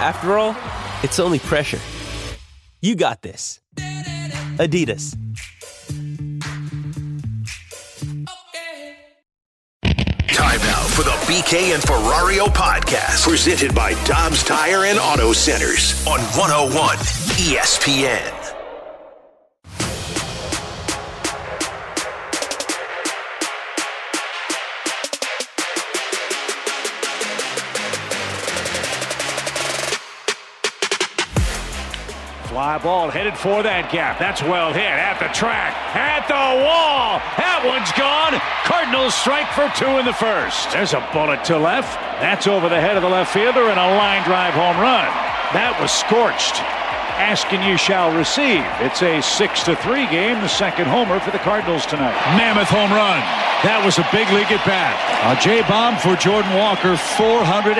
After all, it's only pressure. You got this. Adidas. Time now for the BK and Ferrario podcast, presented by Dobbs Tire and Auto Centers on 101 ESPN. Ball headed for that gap. That's well hit at the track, at the wall. That one's gone. Cardinals strike for two in the first. There's a bullet to left. That's over the head of the left fielder and a line drive home run. That was scorched. Asking you shall receive. It's a six to three game. The second homer for the Cardinals tonight. Mammoth home run. That was a big league at bat. A J bomb for Jordan Walker, 430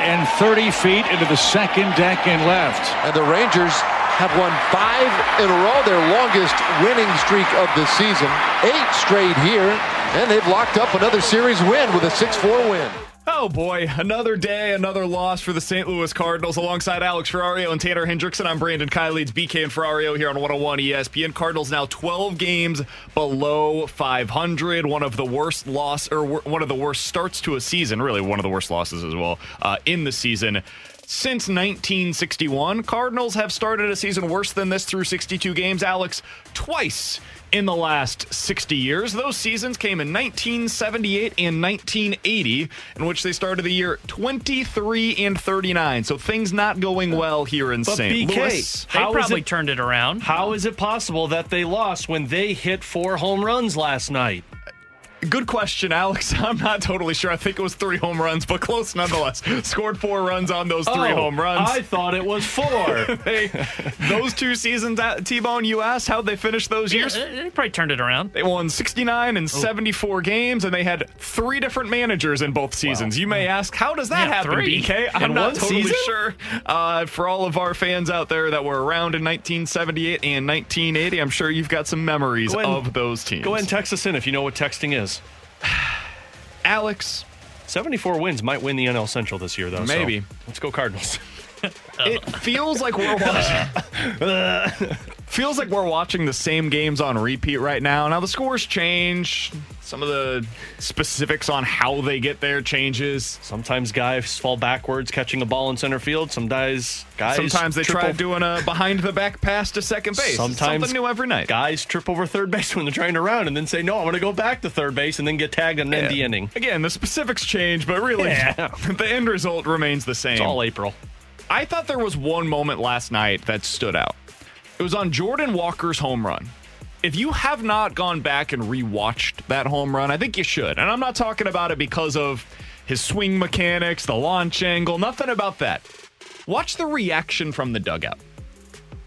feet into the second deck and left. And the Rangers have won five in a row, their longest winning streak of the season. Eight straight here, and they've locked up another series win with a 6-4 win. Oh boy, another day, another loss for the St. Louis Cardinals. Alongside Alex Ferrario and Tanner Hendrickson, I'm Brandon Kiley. It's BK and Ferrario here on 101 ESPN. Cardinals now 12 games below 500. One of the worst loss, or one of the worst starts to a season. Really, one of the worst losses as well uh, in the season. Since 1961, Cardinals have started a season worse than this through 62 games. Alex, twice in the last 60 years. Those seasons came in 1978 and 1980, in which they started the year 23 and 39. So things not going well here in but St. BK, Louis. They probably it, turned it around. How is it possible that they lost when they hit four home runs last night? Good question, Alex. I'm not totally sure. I think it was three home runs, but close nonetheless. Scored four runs on those three oh, home runs. I thought it was four. they, those two seasons, at T Bone, you asked how'd they finish those yeah, years? They probably turned it around. They won 69 and oh. 74 games, and they had three different managers in both seasons. Wow. You may ask, how does that yeah, happen, three. BK? I'm in not totally season? sure. Uh, for all of our fans out there that were around in 1978 and 1980, I'm sure you've got some memories ahead, of those teams. Go ahead and text us in if you know what texting is. Alex. 74 wins might win the NL Central this year, though. Maybe. So let's go Cardinals. it feels like we're watching. feels like we're watching the same games on repeat right now. Now the scores change. Some of the specifics on how they get there changes. Sometimes guys fall backwards catching a ball in center field. Some guys, guys. Sometimes they try doing a behind the back pass to second base. Sometimes something new every night. Guys trip over third base when they're trying to run and then say, "No, I'm going to go back to third base," and then get tagged and yeah. end the inning. Again, the specifics change, but really, yeah. the end result remains the same. It's all April. I thought there was one moment last night that stood out. It was on Jordan Walker's home run. If you have not gone back and rewatched that home run, I think you should. And I'm not talking about it because of his swing mechanics, the launch angle, nothing about that. Watch the reaction from the dugout.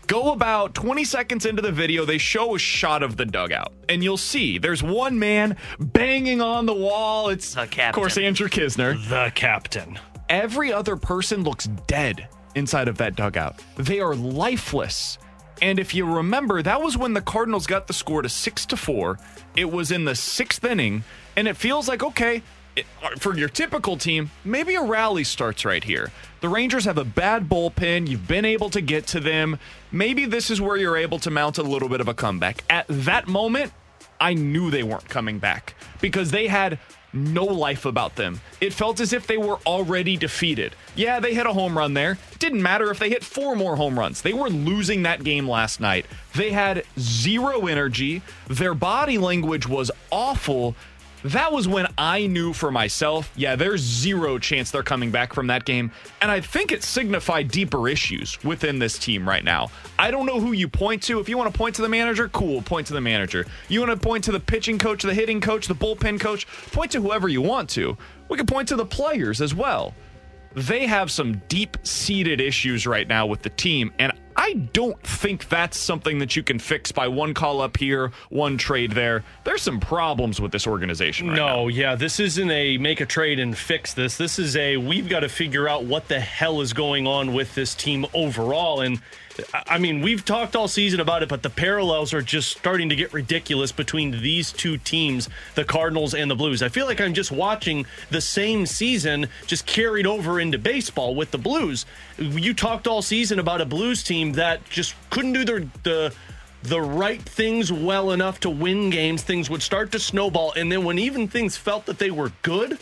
Go about 20 seconds into the video, they show a shot of the dugout, and you'll see there's one man banging on the wall. It's, the captain. of course, Andrew Knizner. The captain. Every other person looks dead inside of that dugout. They are lifeless. And if you remember, that was when the Cardinals got the score to six to four. It was in the sixth inning, and it feels like okay. It, uh, for your typical team, maybe a rally starts right here. The Rangers have a bad bullpen. You've been able to get to them. Maybe this is where you're able to mount a little bit of a comeback. At that moment, I knew they weren't coming back because they had no life about them. It felt as if they were already defeated. Yeah, they hit a home run there. Didn't matter if they hit four more home runs. They were losing that game last night. They had zero energy. Their body language was awful that was when I knew for myself, yeah, there's zero chance they're coming back from that game. And I think it signified deeper issues within this team right now. I don't know who you point to. If you want to point to the manager, cool, point to the manager. You want to point to the pitching coach, the hitting coach, the bullpen coach, point to whoever you want to. We can point to the players as well. they have some deep seated issues right now with the team. And I don't think that's something that you can fix by one call up here, one trade there. There's some problems with this organization right no, now. yeah, this isn't a make a trade and fix this. This is a we've got to figure out what the hell is going on with this team overall. And I mean, we've talked all season about it, but the parallels are just starting to get ridiculous between these two teams, the Cardinals and the Blues. I feel like I'm just watching the same season just carried over into baseball with the Blues. You talked all season about a Blues team that just couldn't do the the the right things well enough to win games. Things would start to snowball, and then when even things felt that they were good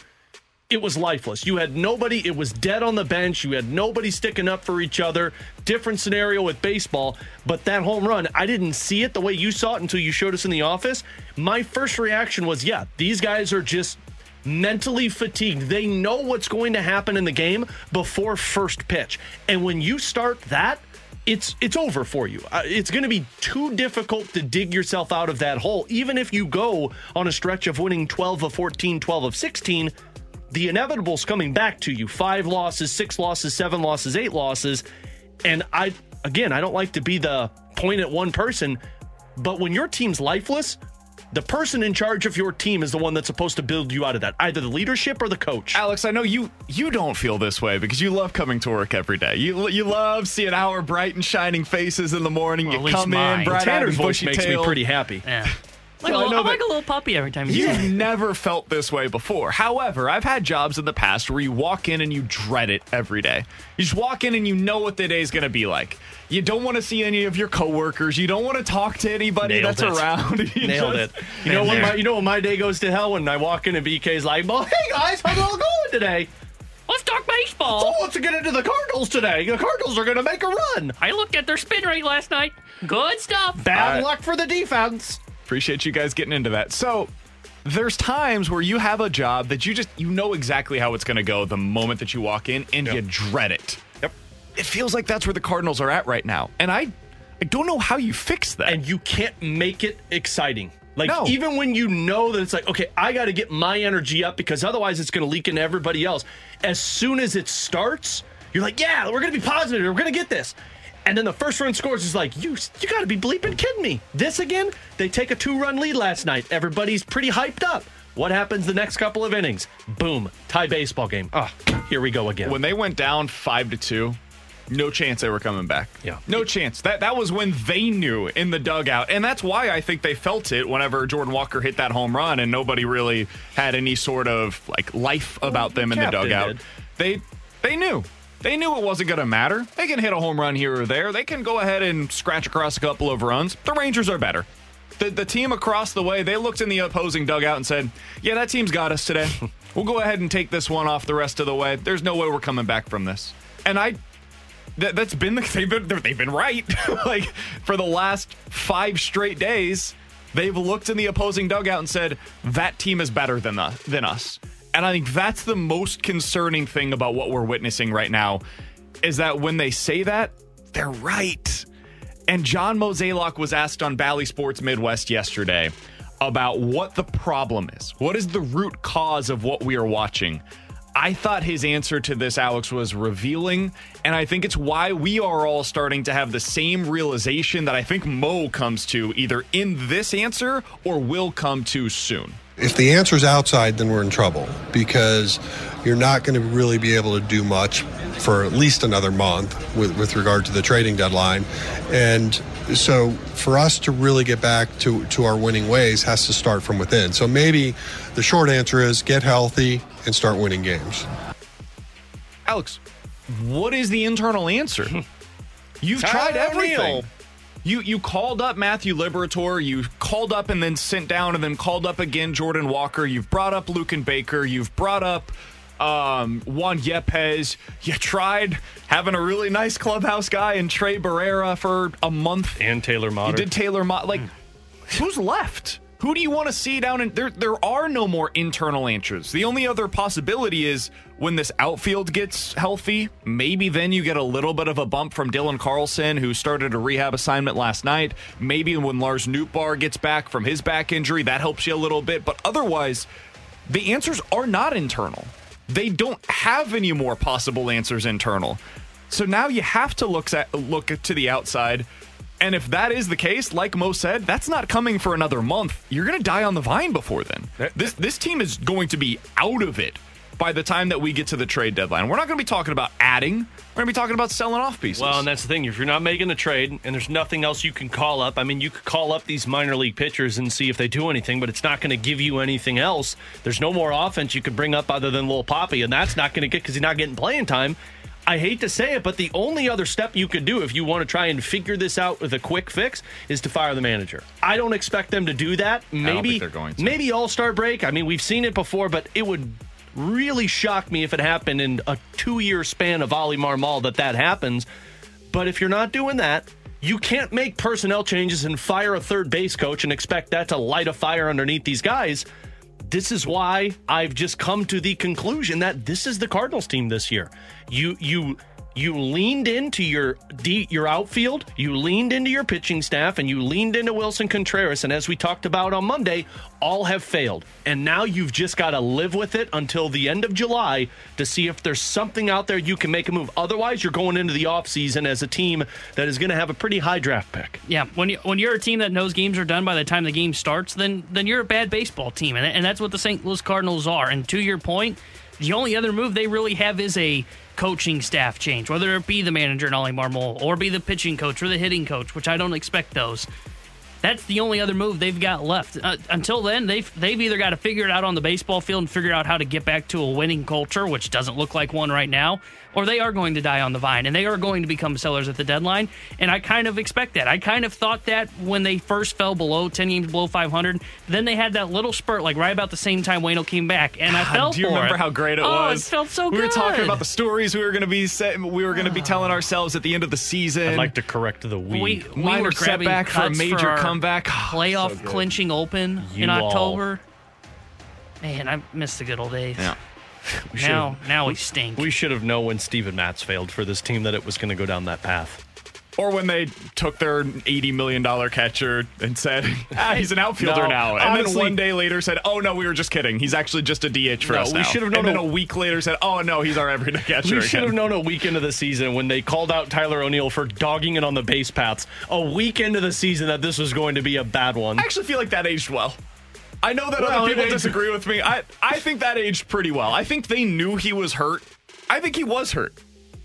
it was lifeless. You had nobody, it was dead on the bench. You had nobody sticking up for each other. Different scenario with baseball, but that home run, I didn't see it the way you saw it until you showed us in the office. My first reaction was, yeah, these guys are just mentally fatigued. They know what's going to happen in the game before first pitch. And when you start that, it's it's over for you. Uh, it's going to be too difficult to dig yourself out of that hole even if you go on a stretch of winning 12 of 14, 12 of 16 the inevitable's coming back to you. Five losses, six losses, seven losses, eight losses. And I, again, I don't like to be the point at one person, but when your team's lifeless, the person in charge of your team is the one that's supposed to build you out of that, either the leadership or the coach. Alex, I know you you don't feel this way because you love coming to work every day. You you love seeing our bright and shining faces in the morning. Well, at you least come mine. in, bright Tanner's voice makes tail. me pretty happy. Yeah. Like, So a I little, know I'm like a little puppy every time you You've never felt this way before. However, I've had jobs in the past where you walk in and you dread it every day. You just walk in and you know what the day is going to be like. You don't want to see any of your coworkers. You don't want to talk to anybody Nailed that's it. around. You Nailed just- it. You know Been when my you know when my day goes to hell when I walk in and BK's like, "Well, hey guys, how's it all going today? Let's talk Who baseball. wants to get into the Cardinals today? The Cardinals are going to make a run. I looked at their spin rate last night. Good stuff. Bad All right. luck for the defense." Appreciate you guys getting into that. So, there's times where you have a job that you just you know exactly how it's going to go the moment that you walk in and you dread it. Yep. It feels like that's where the Cardinals are at right now. And I I don't know how you fix that. and you can't make it exciting. Like No. even when you know that it's like, okay, I got to get my energy up because otherwise it's going to leak into everybody else. As soon as it starts, you're like, yeah, we're going to be positive. We're going to get this. And then the first run scores is like, you you got to be bleeping kidding me. This again? They take a two run lead last night. Everybody's pretty hyped up. What happens the next couple of innings? Boom, tie baseball game. Oh, here we go again. when they went down 5 to 2, no chance they were coming back. Yeah. No chance. That that was when they knew in the dugout. And that's why I think they felt it whenever Jordan Walker hit that home run and nobody really had any sort of like life about them in the dugout. did. They they knew. They knew it wasn't going to matter. They can hit a home run here or there. They can go ahead and scratch across a couple of runs. The Rangers are better. The, the team across the way, they looked in the opposing dugout and said, Yeah, that team's got us today. we'll go ahead and take this one off the rest of the way. There's no way we're coming back from this. And I that, that's been the, they've been they've been right. like for the last five straight days, they've looked in the opposing dugout and said that team is better than us, than us. And I think that's the most concerning thing about what we're witnessing right now is that when they say that, they're right. And John Mozeliak was asked on Bally Sports Midwest yesterday about what the problem is. What is the root cause of what we are watching? I thought his answer to this, Alex, was revealing. And I think it's why we are all starting to have the same realization that I think Mo comes to either in this answer or will come to soon. If the answer is outside, then we're in trouble because you're not going to really be able to do much for at least another month with, with regard to the trading deadline. And so for us to really get back to, to our winning ways has to start from within. So maybe the short answer is get healthy and start winning games. Alex, what is the internal answer? You've tried Tyler everything. O'Neill. You you called up Matthew Liberatore, you called up and then sent down and then called up again Jordan Walker. You've brought up Luken Baker. You've brought up um, Juan Yepes. You tried having a really nice clubhouse guy in Tres Barrera for a month. and Taylor Mott. You did Taylor Mott. Like, who's left? Who do you want to see down in there? There are no more internal answers. The only other possibility is when this outfield gets healthy, maybe then you get a little bit of a bump from Dylan Carlson, who started a rehab assignment last night. Maybe when Lars Nootbaar gets back from his back injury, that helps you a little bit. But otherwise, the answers are not internal. they don't have any more possible answers internal. So now you have to look at look to the outside. And if that is the case, like Mo said, that's not coming for another month. You're going to die on the vine before then. This this team is going to be out of it by the time that we get to the trade deadline. We're not going to be talking about adding. We're going to be talking about selling off pieces. Well, and that's the thing. If you're not making a trade and there's nothing else you can call up, I mean, you could call up these minor league pitchers and see if they do anything, but it's not going to give you anything else. There's no more offense you could bring up other than Lil Poppy, and that's not going to get because he's not getting playing time. I hate to say it, but the only other step you could do if you want to try and figure this out with a quick fix is to fire the manager. I don't expect them to do that. Maybe they're going to. maybe All Star break. I mean, we've seen it before, but it would really shock me if it happened in a two year span of Ollie Marmol that that happens. But if you're not doing that, you can't make personnel changes and fire a third base coach and expect that to light a fire underneath these guys. This is why I've just come to the conclusion that this is the Cardinals team this year. You you you leaned into your D, your outfield, you leaned into your pitching staff, and you leaned into Willson Contreras. And as we talked about on Monday, all have failed. And now you've just got to live with it until the end of July to see if there's something out there you can make a move. Otherwise, you're going into the offseason as a team that is going to have a pretty high draft pick. Yeah, when you when you're a team that knows games are done by the time the game starts, then then you're a bad baseball team, and and that's what the St. Louis Cardinals are. And to your point, the only other move they really have is a coaching staff change, whether it be the manager and Ollie Marmol or be the pitching coach or the hitting coach, which I don't expect those. That's the only other move they've got left. Uh, until then, they've they've either got to figure it out on the baseball field and figure out how to get back to a winning culture, which doesn't look like one right now, or they are going to die on the vine and they are going to become sellers at the deadline. And I kind of expect that. I kind of thought that when they first fell below 10 games below 500. Then they had that little spurt, like right about the same time Wayno came back, and I God, fell Do you for remember it. how great it oh, was. oh, was? It felt so we good. We were talking about the stories we were going to be set, we were going to be telling ourselves at the end of the season. I'd like to correct the weed. we, we Minor were grabbing setback for a major our comeback. playoff clinching open You in all. October. Man, I miss the good old days. Yeah. Now, now we stink. We should have known when Steven Matz failed for this team that it was going to go down that path. Or when they took their $80 million catcher and said, ah, he's an outfielder No, now. And honestly- then one day later said, oh, no, we were just kidding. He's actually just a DH for No, us we now. should have known And then a- a week later said, oh, no, he's our everyday catcher We should again. have known a week into the season when they called out Tyler O'Neill for dogging it on the base paths. A week into the season that this was going to be a bad one. I actually feel like that aged well. I know that Well, other people disagree with me. I, I think that aged pretty well. I think they knew he was hurt. I think he was hurt.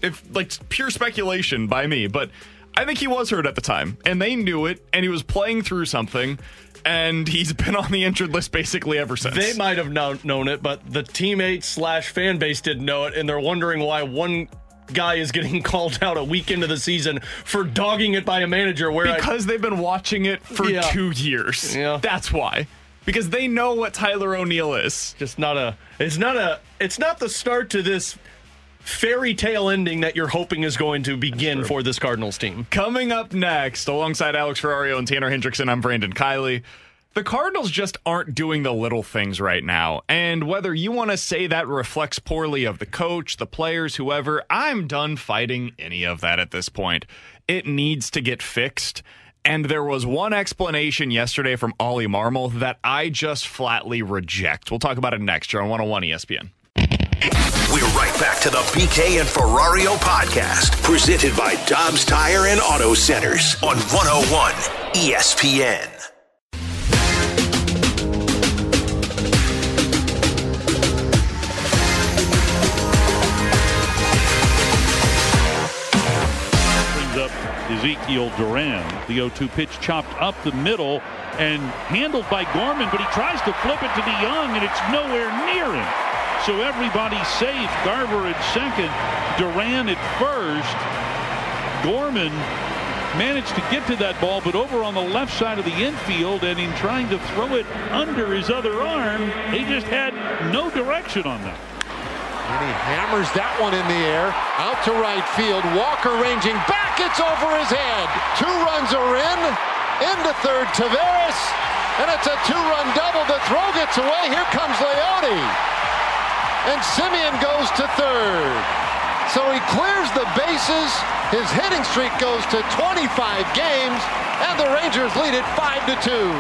If like pure speculation by me, but I think he was hurt at the time, and they knew it, and he was playing through something, and he's been on the injured list basically ever since. They might have known, known it, but the teammates slash fan base didn't know it, and they're wondering why one guy is getting called out a week into the season for dogging it by a manager. Where I- because they've been watching it for Yeah. two years. Yeah. That's why. Because they know what Tyler O'Neill is. just not a it's not a it's not the start to this fairy tale ending that you're hoping is going to begin for this Cardinals team. Coming up next, alongside Alex Ferrario and Tanner Hendrickson, I'm Brandon Kiley. The Cardinals just aren't doing the little things right now. And whether you want to say that reflects poorly of the coach, the players, whoever, I'm done fighting any of that at this point. It needs to get fixed. And there was one explanation yesterday from Ollie Marmol that I just flatly reject. We'll talk about it next year on 101 ESPN. We're right back to the BK and Ferrario podcast, presented by Dobbs Tire and Auto Centers on 101 ESPN. Ezekiel Duran. The 0 2 pitch chopped up the middle and handled by Gorman, but he tries to flip it to DeJong, and it's nowhere near him. So everybody's safe. Garver at second, Duran at first. Gorman managed to get to that ball, but over on the left side of the infield, and in trying to throw it under his other arm, he just had no direction on that. And he hammers that one in the air, out to right field. Walker ranging back, it's over his head. Two runs are in, into third, Taveras, and it's a two-run double. The throw gets away. Here comes Leone, and Semien goes to third. So he clears the bases. His hitting streak goes to 25 games, and the Rangers lead it five to two.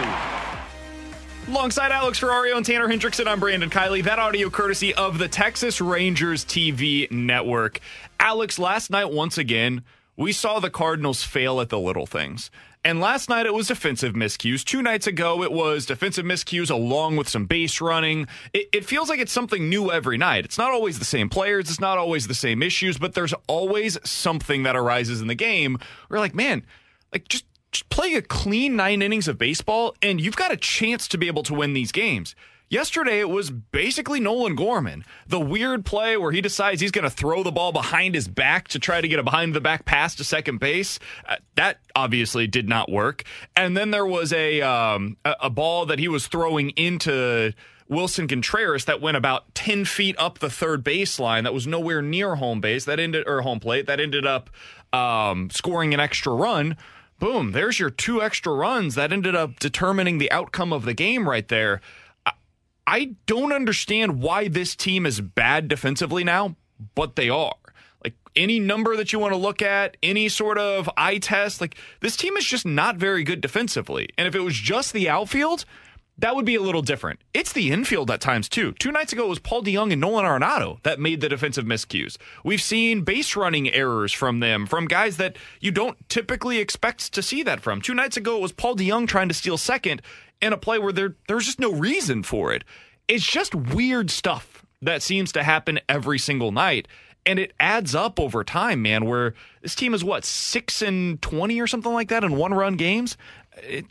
Alongside Alex Ferrario and Tanner Hendrickson, I'm Brandon Kiley. That audio courtesy of the Texas Rangers TV network. Alex, last night, once again, we saw the Cardinals fail at the little things. And last night it was defensive miscues. Two nights ago it was defensive miscues along with some base running. It, it, feels like it's something new every night. It's not always the same players, it's not always the same issues, but there's always something that arises in the game. We're like, man, like just, just play a clean nine innings of baseball, and you've got a chance to be able to win these games. Yesterday, it was basically Nolan Gorman. The weird play where he decides he's going to throw the ball behind his back to try to get a behind the back pass to second base. Uh, that obviously did not work. And then there was a, um, a, a ball that he was throwing into Willson Contreras that went about 10 feet up the third baseline that was nowhere near home base that ended or home plate that ended up um, scoring an extra run boom there's your two extra runs that ended up determining the outcome of the game right there I don't understand why this team is bad defensively now, but they are. Like any number that you want to look at, any sort of eye test, like this team is just not very good defensively. And if it was just the outfield, that would be a little different. It's the infield at times too. Two nights ago it was Paul DeJong and Nolan Arenado that made the defensive miscues. We've seen base running errors from them, from guys that you don't typically expect to see that from. Two nights ago it was Paul DeJong trying to steal second in a play where there there's just no reason for it. It's just weird stuff that seems to happen every single night. And it adds up over time, man, where this team is what, six and twenty or something like that in one run games? It,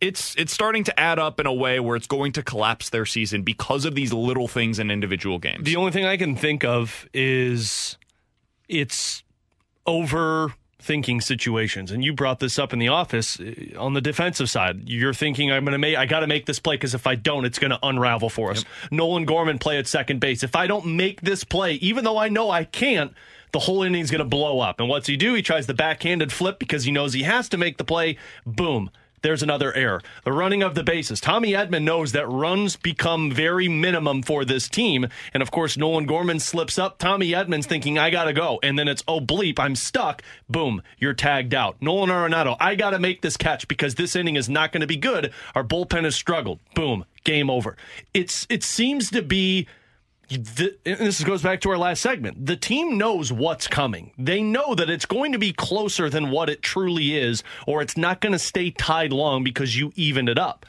it's it's starting to add up in a way where it's going to collapse their season because of these little things in individual games. The only thing I can think of is it's overthinking situations. And you brought this up in the office uh, on the defensive side. You're thinking, I'm going to make, I got to make this play because if I don't, it's going to unravel for us. Yep. Nolan Gorman play at second base. If I don't make this play, even though I know I can't, the whole inning's going to blow up. And what's he do? He tries the backhanded flip because he knows he has to make the play. Boom there's another error. The running of the bases. Tommy Edman knows that runs become very minimum for this team. And of course, Nolan Gorman slips up. Tommy Edman's thinking, I got to go. And then it's, oh, bleep, I'm stuck. Boom, you're tagged out. Nolan Arenado, I got to make this catch because this inning is not going to be good. Our bullpen has struggled. Boom, game over. It's It seems to be this goes back to our last segment. The team knows what's coming. They know that it's going to be closer than what it truly is, or it's not going to stay tied long because you evened it up.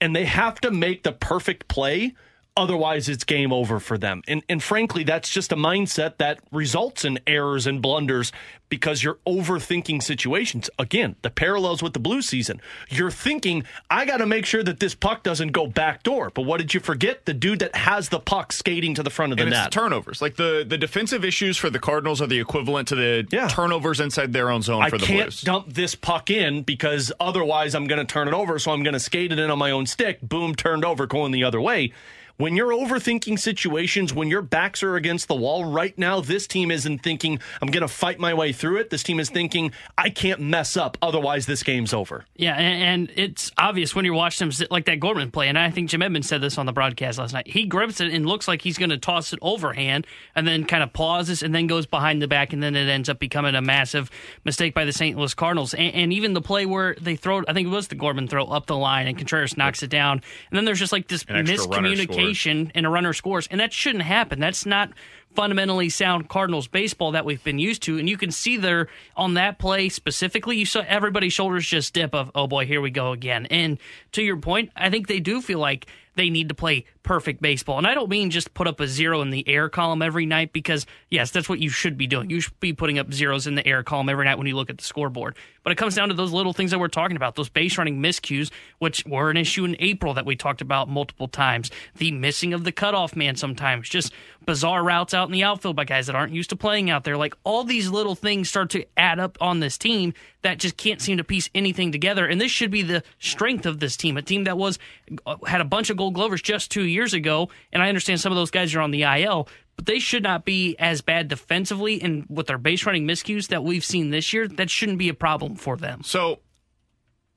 And they have to make the perfect play Otherwise, it's game over for them. And, and frankly, that's just a mindset that results in errors and blunders because you're overthinking situations. Again, the parallels with the blue season. You're thinking, I got to make sure that this puck doesn't go back door. But what did you forget? The dude that has the puck skating to the front of the and net. turnovers. Like the, the defensive issues for the Cardinals are the equivalent to the yeah. turnovers inside their own zone I for the can't Blues. dump this puck in because otherwise I'm going to turn it over. So I'm going to skate it in on my own stick. Boom, turned over, going the other way when you're overthinking situations, when your backs are against the wall, right now, this team isn't thinking, I'm going to fight my way through it. This team is thinking, I can't mess up. Otherwise, this game's over. Yeah, and, it's obvious when you're watching him like that Gorman play. And I think Jim Edmonds said this on the broadcast last night. He grips it and looks like he's going to toss it overhand and then kind of pauses and then goes behind the back. And then it ends up becoming a massive mistake by the St. Louis Cardinals. And, and even the play where they throw, I think it was the Gorman throw up the line and Contreras knocks it down. And then there's just like this miscommunication and a runner scores, and that shouldn't happen. That's not fundamentally sound Cardinals baseball that we've been used to. And you can see there on that play specifically, you saw everybody's shoulders just dip of, oh boy, here we go again. And to your point, I think they do feel like they need to play perfect baseball. And I don't mean just put up a zero in the air column every night because, yes, that's what you should be doing. You should be putting up zeros in the air column every night when you look at the scoreboard. But it comes down to those little things that we're talking about, those base running miscues, which were an issue in April that we talked about multiple times. The missing of the cutoff man sometimes, just bizarre routes out in the outfield by guys that aren't used to playing out there. Like all these little things start to add up on this team that just can't seem to piece anything together. And this should be the strength of this team, a team that was uh, had a bunch of gold glovers just two years ago. And I understand some of those guys are on the IL, but they should not be as bad defensively and with their base running miscues that we've seen this year. That shouldn't be a problem for them. So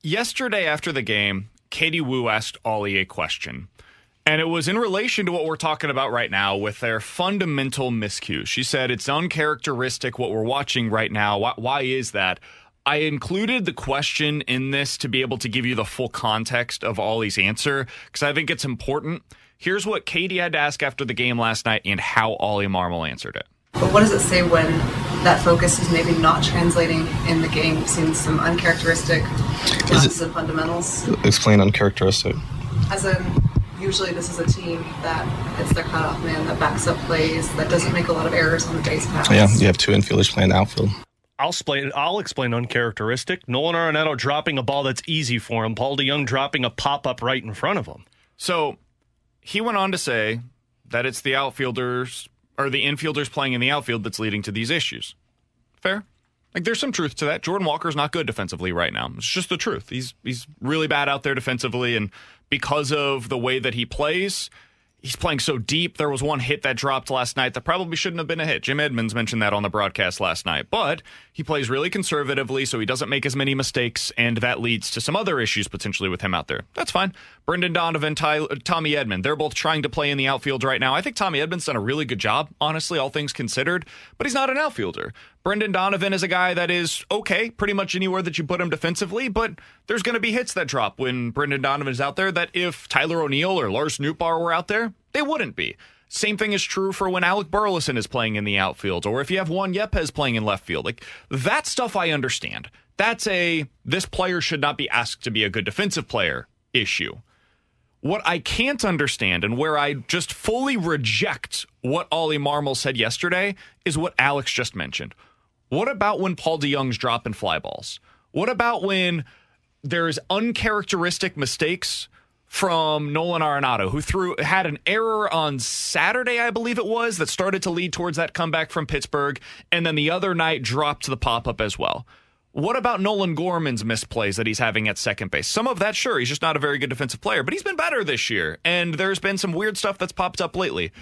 yesterday after the game, Katie Woo asked Ollie a question. And it was in relation to what we're talking about right now with their fundamental miscues. She said it's uncharacteristic what we're watching right now. Why, why is that? I included the question in this to be able to give you the full context of Ollie's answer because I think it's important. Here's what Katie had to ask after the game last night and how Ollie Marmol answered it. But what does it say when that focus is maybe not translating in the game? We've seen some uncharacteristic lapses in fundamentals. Explain uncharacteristic. As in, usually this is a team that hits their cutoff man, that backs up plays, that doesn't make a lot of errors on the base pass. Yeah, you have two infielders playing outfield. I'll explain. I'll explain uncharacteristic. Nolan Arenado dropping a ball that's easy for him. Paul DeJong dropping a pop up right in front of him. So he went on to say that it's the outfielders or the infielders playing in the outfield that's leading to these issues. Fair. Like there's some truth to that. Jordan Walker's not good defensively right now. It's just the truth. He's he's really bad out there defensively, and because of the way that he plays, he's playing so deep. There was one hit that dropped last night that probably shouldn't have been a hit. Jim Edmonds mentioned that on the broadcast last night. But he plays really conservatively, so he doesn't make as many mistakes, and that leads to some other issues potentially with him out there. That's fine. Brendan Donovan, Ty, uh, Tommy Edman, they're both trying to play in the outfield right now. I think Tommy Edmonds done a really good job, honestly, all things considered, but he's not an outfielder. Brendan Donovan is a guy that is okay pretty much anywhere that you put him defensively, but there's going to be hits that drop when Brendan Donovan is out there that if Tyler O'Neill or Lars Nootbaar were out there, they wouldn't be. Same thing is true for when Alec Burleson is playing in the outfield, or if you have Juan Yepes playing in left field. Like that stuff, I understand. That's a this player should not be asked to be a good defensive player issue. What I can't understand and where I just fully reject what Ollie Marmol said yesterday is what Alex just mentioned. What about when Paul DeJong's dropping fly balls? What about when there's uncharacteristic mistakes from Nolan Arenado, who threw had an error on Saturday, I believe it was, that started to lead towards that comeback from Pittsburgh, and then the other night dropped the pop up as well. What about Nolan Gorman's misplays that he's having at second base? Some of that, sure, he's just not a very good defensive player, but he's been better this year, and there's been some weird stuff that's popped up lately.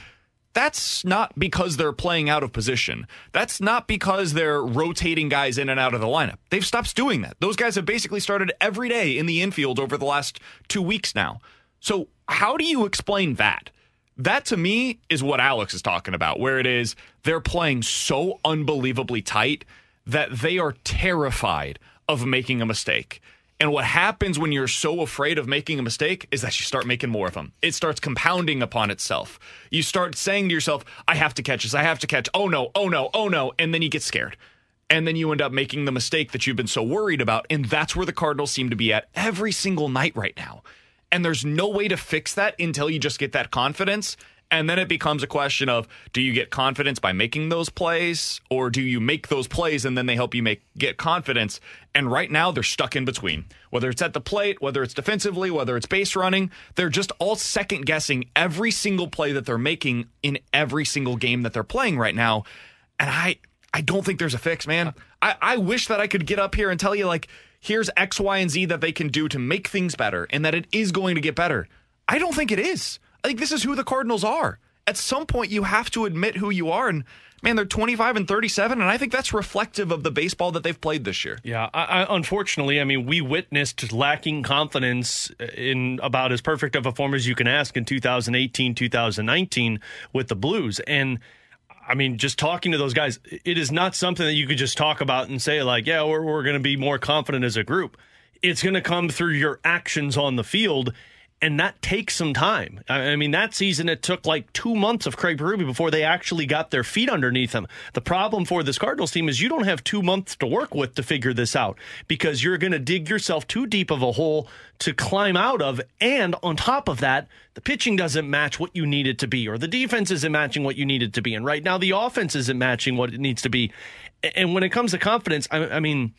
That's not because they're playing out of position. That's not because they're rotating guys in and out of the lineup. They've stopped doing that. Those guys have basically started every day in the infield over the last two weeks now. So, how do you explain that? That to me is what Alex is talking about, where it is they're playing so unbelievably tight that they are terrified of making a mistake. And what happens when you're so afraid of making a mistake is that you start making more of them. It starts compounding upon itself. You start saying to yourself, I have to catch this. I have to catch. Oh no, oh no, oh no. And then you get scared. And then you end up making the mistake that you've been so worried about. And that's where the Cardinals seem to be at every single night right now. And there's no way to fix that until you just get that confidence. And then it becomes a question of do you get confidence by making those plays or do you make those plays and then they help you make get confidence? And right now they're stuck in between. Whether it's at the plate, whether it's defensively, whether it's base running, they're just all second guessing every single play that they're making in every single game that they're playing right now. And I I don't think there's a fix, man. I, I wish that I could get up here and tell you like here's X, Y, and Z that they can do to make things better and that it is going to get better. I don't think it is. I think this is who the Cardinals are. At some point, you have to admit who you are. And man, they're 25 and 37. And I think that's reflective of the baseball that they've played this year. Yeah. I, I, unfortunately, I mean, we witnessed lacking confidence uh, in about as perfect of a form as you can ask in 2018, 2019 with the Blues. And I mean, just talking to those guys, it is not something that you could just talk about and say, like, yeah, we're, we're going to be more confident as a group. It's going to come through your actions on the field and that takes some time. I mean, that season it took like two months of Craig Berube before they actually got their feet underneath them. The problem for this Cardinals team is you don't have two months to work with to figure this out because you're going to dig yourself too deep of a hole to climb out of. And on top of that, the pitching doesn't match what you need it to be, or the defense isn't matching what you need it to be. And right now, the offense isn't matching what it needs to be. And when it comes to confidence, I, I mean,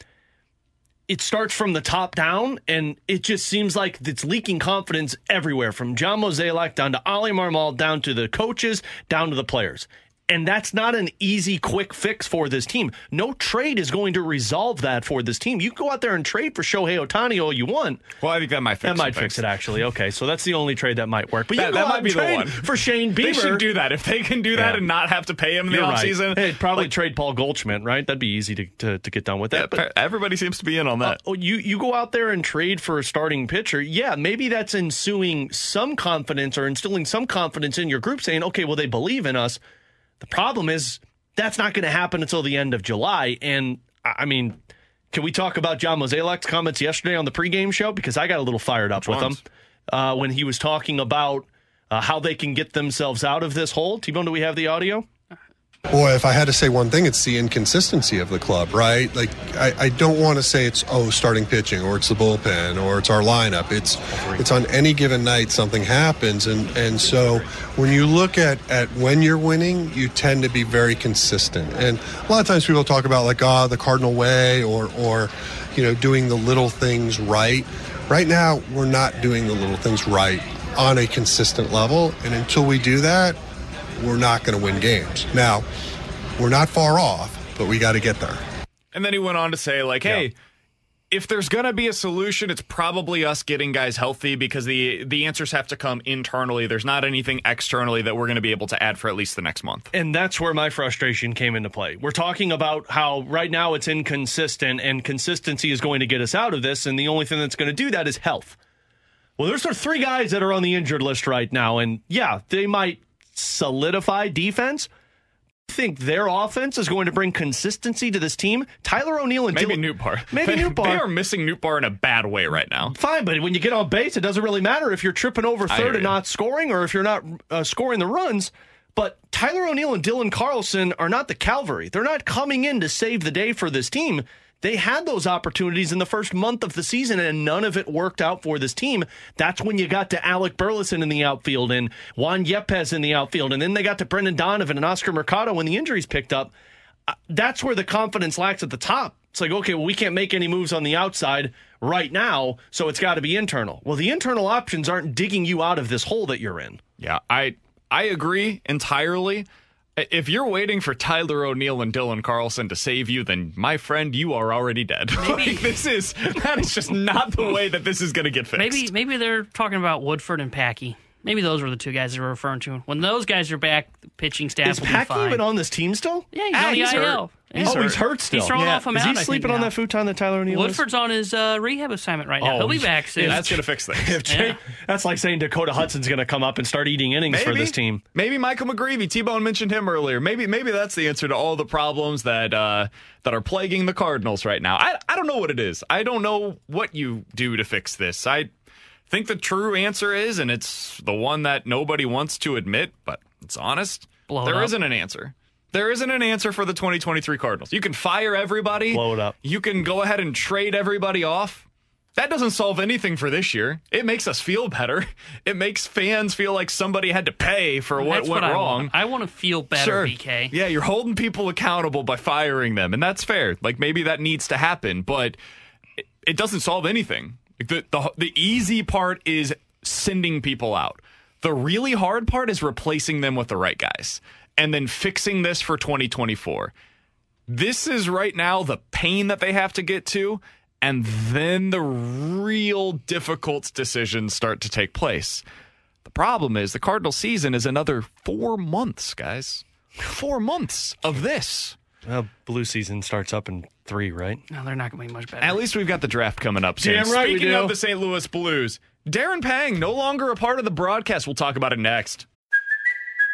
it starts from the top down, and it just seems like it's leaking confidence everywhere from John Mozeliak down to Ollie Marmol, down to the coaches, down to the players. And that's not an easy, quick fix for this team. No trade is going to resolve that for this team. You can go out there and trade for Shohei Ohtani all you want. Well, I think that might fix That might fix it, actually. Okay, so that's the only trade that might work. But that, that might be the one. For Shane Bieber. They should do that. If they can do that Yeah. and not have to pay him in the You're offseason. right. Hey, probably trade Paul Goldschmidt, right? That'd be easy to, to, to get done with that. Yeah, everybody seems to be in on that. Uh, oh, you you go out there and trade for a starting pitcher. Yeah, maybe that's ensuing some confidence or instilling some confidence in your group, saying, okay, well they believe in us. The problem is that's not going to happen until the end of July, and I mean, Can we talk about John Mozeliak's comments yesterday on the pregame show? Because I got a little fired up Which with ones? him uh, when he was talking about uh, how they can get themselves out of this hole. T-Bone, do we have the audio? Boy, if I had to say one thing, it's the inconsistency of the club, right? Like, I, I don't want to say it's oh starting pitching or it's the bullpen or it's our lineup. It's it's on any given night something happens, and and so when you look at at when you're winning, you tend to be very consistent. And a lot of times people talk about like ah the cardinal way or or you know doing the little things right. Right now, we're not doing the little things right on a consistent level, and until we do that, we're not going to win games. Now, we're not far off, but we got to get there. And then he went on to say, like, hey, if there's gonna be a solution, it's probably us getting guys healthy because the the answers have to come internally. There's not anything externally that we're gonna be able to add for at least the next month. And that's where my frustration came into play. We're talking about how right now it's inconsistent and consistency is going to get us out of this. And the only thing that's going to do that is health. Well, there's sort of three guys that are on the injured list right now. And yeah, they might solidify defense. I think their offense is going to bring consistency to this team. Tyler O'Neill and Maybe Dylan, Nootbaar. Maybe they, Nootbaar. They are missing Nootbaar in a bad way right now. Fine, but when you get on base, it doesn't really matter if you're tripping over third and not scoring, or if you're not uh, scoring the runs. But Tyler O'Neill and Dylan Carlson are not the cavalry. They're not coming in to save the day for this team. They had those opportunities in the first month of the season, and none of it worked out for this team. That's when you got to Alec Burleson in the outfield and Juan Yepes in the outfield, and then they got to Brendan Donovan and Oscar Mercado when the injuries picked up. Uh, That's where the confidence lacks at the top. It's like, okay, well, we can't make any moves on the outside right now, so it's got to be internal. Well, the internal options aren't digging you out of this hole that you're in. Yeah, I I agree entirely. If you're waiting for Tyler O'Neill and Dylan Carlson to save you, then my friend, you are already dead. like, this is that is just not the way that this is going to get fixed. Maybe maybe they're talking about Woodford and Packy. Maybe those were the two guys they were referring to. When those guys are back, the pitching staff Is will be Packy fine. even on this team still? Yeah, he's Ah, on the he's IL. hurt. Yeah. oh, he's hurt still. He's throwing off him Is out. he I think, sleeping on now. that futon that Tyler O'Neill is? Woodford's on his uh, rehab assignment right now. Oh, He'll be back soon. that's going to fix things. If Jay- Yeah. That's like saying Dakota Hudson's going to come up and start eating innings for this team. Maybe Michael McGreevy. T Bone mentioned him earlier. Maybe maybe that's the answer to all the problems that uh, that are plaguing the Cardinals right now. I I don't know what it is. I don't know what you do to fix this. I think the true answer is, and it's the one that nobody wants to admit, but it's honest. Blow it There up. isn't an answer. There isn't an answer for the 2023 Cardinals. You can fire everybody. Blow it up. You can go ahead and trade everybody off. That doesn't solve anything for this year. It makes us feel better. It makes fans feel like somebody had to pay for what That's went what I wrong. want. I want to feel better, Sure. BK. Yeah, you're holding people accountable by firing them, and that's fair. Like maybe that needs to happen, but it, it doesn't solve anything. Like the, the the easy part is sending people out. The really hard part is replacing them with the right guys and then fixing this for 2024. This is right now the pain that they have to get to, and then the real difficult decisions start to take place. The problem is the Cardinal season is another four months, guys. Four months of this. Well, blue season starts up in three, right? No, they're not going to be much better. At least we've got the draft coming up soon. Damn right we Speaking do. of the St. Louis Blues, Darren Pang no longer a part of the broadcast. We'll talk about it next.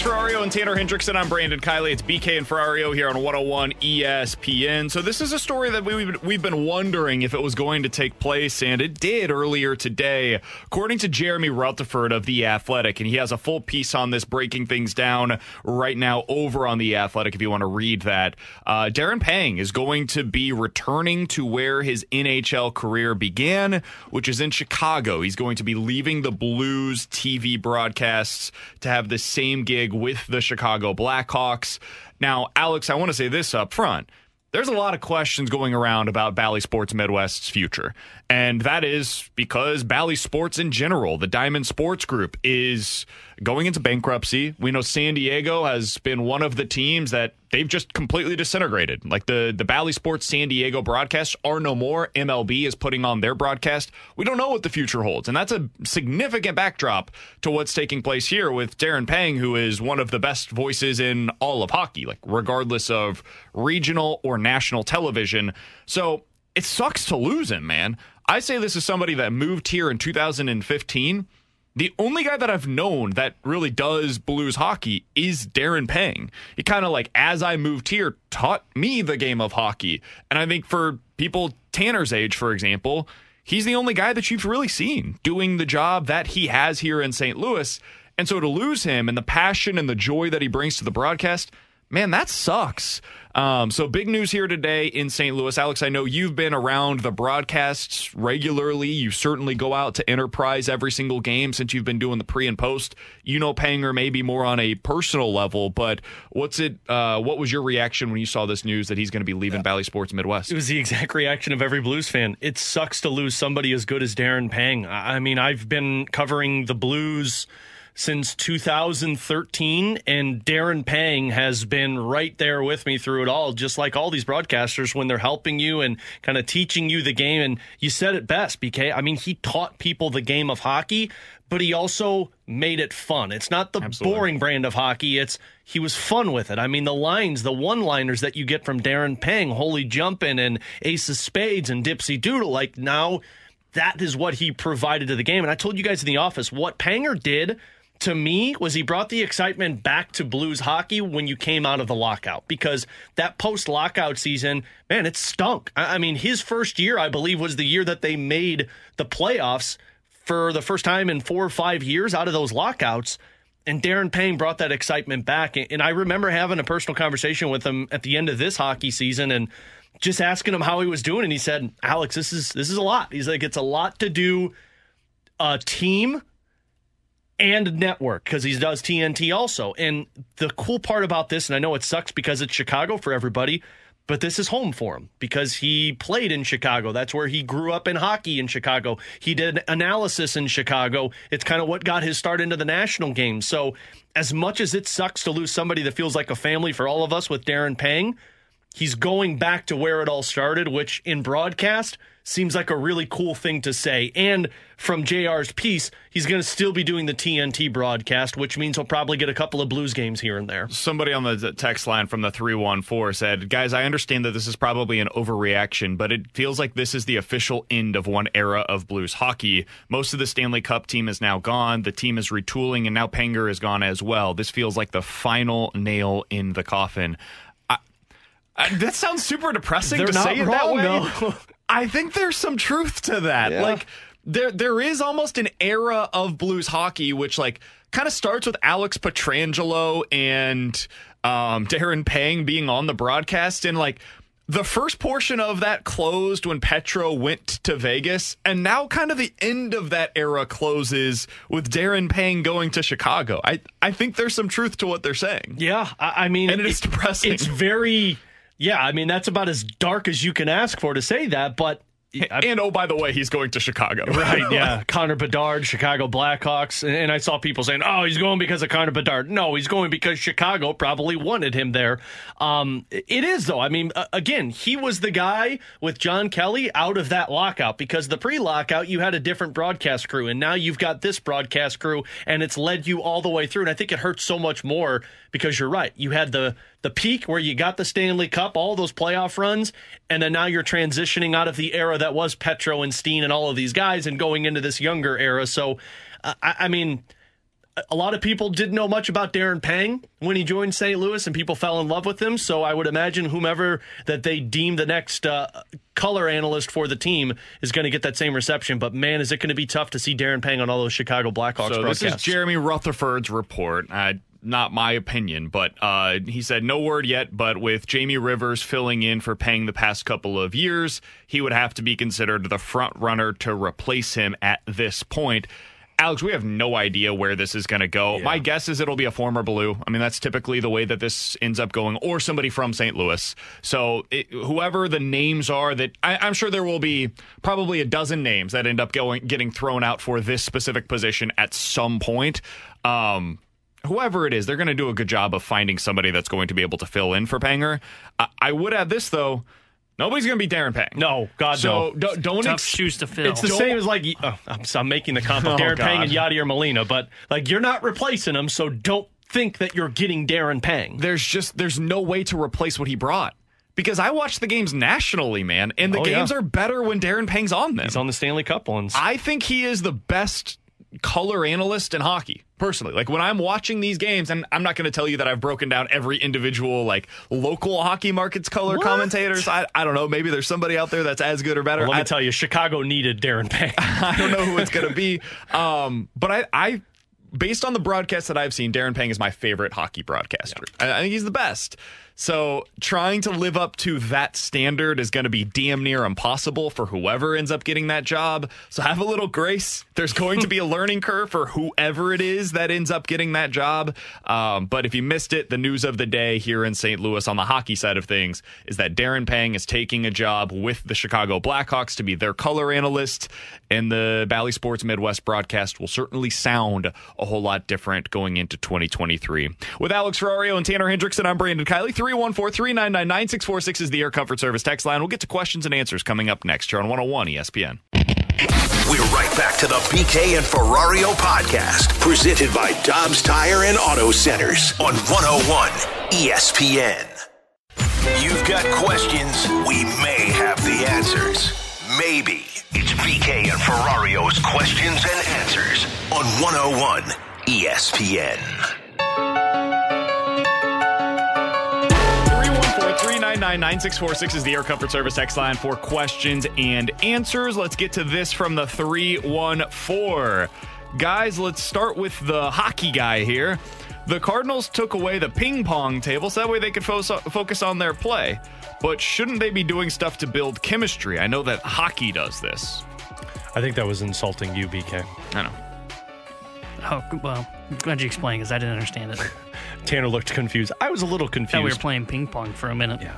Ferrario and Tanner Hendrickson. I'm Brandon Kiley. It's BK and Ferrario here on 101 ESPN. So this is a story that we, we've been wondering if it was going to take place, and it did earlier today. According to Jeremy Rutherford of The Athletic, and he has a full piece on this, breaking things down right now over on The Athletic if you want to read that. Uh, Darren Pang is going to be returning to where his NHL career began, which is in Chicago. He's going to be leaving the Blues TV broadcasts to have the same gig with the Chicago Blackhawks. Now, Alex, I want to say this up front. There's a lot of questions going around about Bally Sports Midwest's future. And that is because Bally Sports in general, the Diamond Sports Group, is going into bankruptcy. We know San Diego has been one of the teams that they've just completely disintegrated. Like the the Bally Sports San Diego broadcasts are no more. MLB is putting on their broadcast. We don't know what the future holds, and that's a significant backdrop to what's taking place here with Darren Pang, who is one of the best voices in all of hockey, like regardless of regional or national television. So it sucks to lose him, man. I say this is somebody that moved here in 2015 the only guy that I've known that really does blues hockey is Darren Pang. He kind of like, as I moved here, taught me the game of hockey. And I think for people Tanner's age, for example, he's the only guy that you've really seen doing the job that he has here in St. Louis. And so to lose him and the passion and the joy that he brings to the broadcast, man, that sucks. Um, so big news here today in St. Louis. Alex, I know you've been around the broadcasts regularly. You certainly go out to Enterprise every single game since you've been doing the pre and post. You know Panger maybe more on a personal level, but what's it? Uh, what was your reaction when you saw this news that he's going to be leaving Bally Sports Midwest? It was the exact reaction of every Blues fan. It sucks to lose somebody as good as Darren Pang. I mean, I've been covering the Blues since 2013, and Darren Pang has been right there with me through it all, just like all these broadcasters when they're helping you and kind of teaching you the game. And you said it best, BK. I mean, he taught people the game of hockey, but he also made it fun. It's not the Absolutely. boring brand of hockey. It's he was fun with it. I mean, the lines, the one-liners that you get from Darren Pang, Holy Jumpin' and Ace of Spades and Dipsy Doodle, like now that is what he provided to the game. And I told you guys in the office what Panger did – to me was he brought the excitement back to Blues hockey when you came out of the lockout because that post lockout season, man, it stunk. I mean, his first year, I believe, was the year that they made the playoffs for the first time in four or five years out of those lockouts. And Darren Pang brought that excitement back. And I remember having a personal conversation with him at the end of this hockey season and just asking him how he was doing. And he said, Alex, this is this is a lot. He's like, it's a lot to do a team and network because he does TNT also. And the cool part about this, and I know it sucks because it's Chicago for everybody, but this is home for him because he played in Chicago. That's where he grew up in hockey in Chicago. He did analysis in Chicago. It's kind of what got his start into the national game. So, as much as it sucks to lose somebody that feels like a family for all of us with Darren Pang, he's going back to where it all started, which in broadcast seems like a really cool thing to say. And from JR's piece, he's going to still be doing the TNT broadcast, which means he'll probably get a couple of Blues games here and there. Somebody on the text line from the 314 said, Guys, I understand that this is probably an overreaction, but it feels like this is the official end of one era of Blues hockey. Most of the Stanley Cup team is now gone. The team is retooling, and now Panger is gone as well. This feels like the final nail in the coffin. I, I, that sounds super depressing They're to say it wrong, that way. I think there's some truth to that. Yeah. Like there there is almost an era of blues hockey which like kind of starts with Alex Pietrangelo and um, Darren Pang being on the broadcast and like the first portion of that closed when Petro went to Vegas, and now kind of the end of that era closes with Darren Pang going to Chicago. I, I think there's some truth to what they're saying. Yeah, I, I mean, and it is depressing. It's very yeah, I mean that's about as dark as you can ask for to say that, but and oh, by the way, he's going to Chicago. right, yeah. Connor Bedard, Chicago Blackhawks. And I saw people saying, oh, he's going because of Connor Bedard. No, he's going because Chicago probably wanted him there. Um, it is, though. I mean, again, he was the guy with John Kelly out of that lockout because the pre lockout, you had a different broadcast crew. And now you've got this broadcast crew, and it's led you all the way through. And I think it hurts so much more because you're right. You had the the peak where you got the Stanley Cup, all those playoff runs, and then now you're transitioning out of the era that was Petro and Steen and all of these guys and going into this younger era. So, uh, I, I mean, a lot of people didn't know much about Darren Pang when he joined St. Louis, and people fell in love with him. So I would imagine whomever that they deem the next uh, color analyst for the team is going to get that same reception. But man, is it going to be tough to see Darren Pang on all those Chicago Blackhawks so broadcasts? this is Jeremy Rutherford's report. Not my opinion, but uh, he said no word yet. But with Jamie Rivers filling in for Pang the past couple of years, he would have to be considered the front runner to replace him at this point. Alex, we have no idea where this is going to go. My guess is it'll be a former Blue. I mean, that's typically the way that this ends up going, or somebody from St. Louis. So, it, whoever the names are, that I, I'm sure there will be probably a dozen names that end up going getting thrown out for this specific position at some point. Um, whoever it is, they're going to do a good job of finding somebody that's going to be able to fill in for Panger. I, I would add this though. Nobody's going to be Darren Pang. No, God, so no. don't, don't Tough ex- shoes to fill. It's the Don't- same as like uh, I'm, I'm making the comp of Oh, Darren Pang and God. Yadier Molina, but like you're not replacing him, so don't think that you're getting Darren Pang. There's just there's no way to replace what he brought. Because I watch the games nationally, man, and the Oh, yeah. games are better when Darren Pang's on them. He's on the Stanley Cup ones. I think he is the best color analyst in hockey, personally. Like when I'm watching these games, and I'm not going to tell you that I've broken down every individual like local hockey markets color What? commentators. I, I don't know. Maybe there's somebody out there that's as good or better. Well, let me I- tell you, Chicago needed Darren Pang. I don't know who it's going to be. Um, but I, I, based on the broadcast that I've seen, Darren Pang is my favorite hockey broadcaster. I, I think he's the best. So trying to live up to that standard is going to be damn near impossible for whoever ends up getting that job. So have a little grace. There's going to be a learning curve for whoever it is that ends up getting that job. Um, but if you missed it, the news of the day here in St. Louis on the hockey side of things is that Darren Pang is taking a job with the Chicago Blackhawks to be their color analyst, and the Bally Sports Midwest broadcast will certainly sound a whole lot different going into 2023. With Alex Ferrario and Tanner Hendrickson, I'm Brandon Kiley. 314 399 9646 is the Air Comfort Service text line. We'll get to questions and answers coming up next here on 101 ESPN. We're right back to the BK and Ferrario podcast, presented by Dobbs Tire and Auto Centers on 101 ESPN. You've got questions, we may have the answers. Maybe. It's BK and Ferrario's questions and answers on 101 ESPN. 314-399-9646 is the Air Comfort Service text line for questions and answers. Let's get to this from the 314. Guys, let's start with the hockey guy here. The Cardinals took away the ping pong table so that way they could fo- focus on their play. But shouldn't they be doing stuff to build chemistry? I know that hockey does this. I think that was insulting you, BK. I know. Oh, well, glad you explained because I didn't understand it. Tanner looked confused. I was a little confused. Thought we were playing ping pong for a minute. Yeah.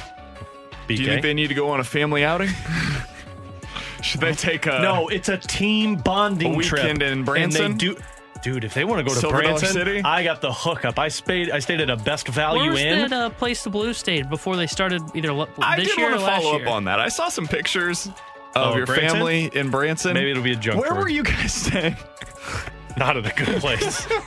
Do you think they need to go on a family outing? Should they take a no, it's a team bonding a weekend trip. in Branson? And they do, dude. If they want to go to Silver Branson, City? I got the hookup. I stayed. I stayed at a Best Value Where's Inn. that uh, place the Blues stayed before they started either lo- I this did year want or to last follow year? up on that. I saw some pictures of Oh, your Branson? family in Branson. Maybe it'll be a junk Where drawer. were you guys staying? Not at a good place.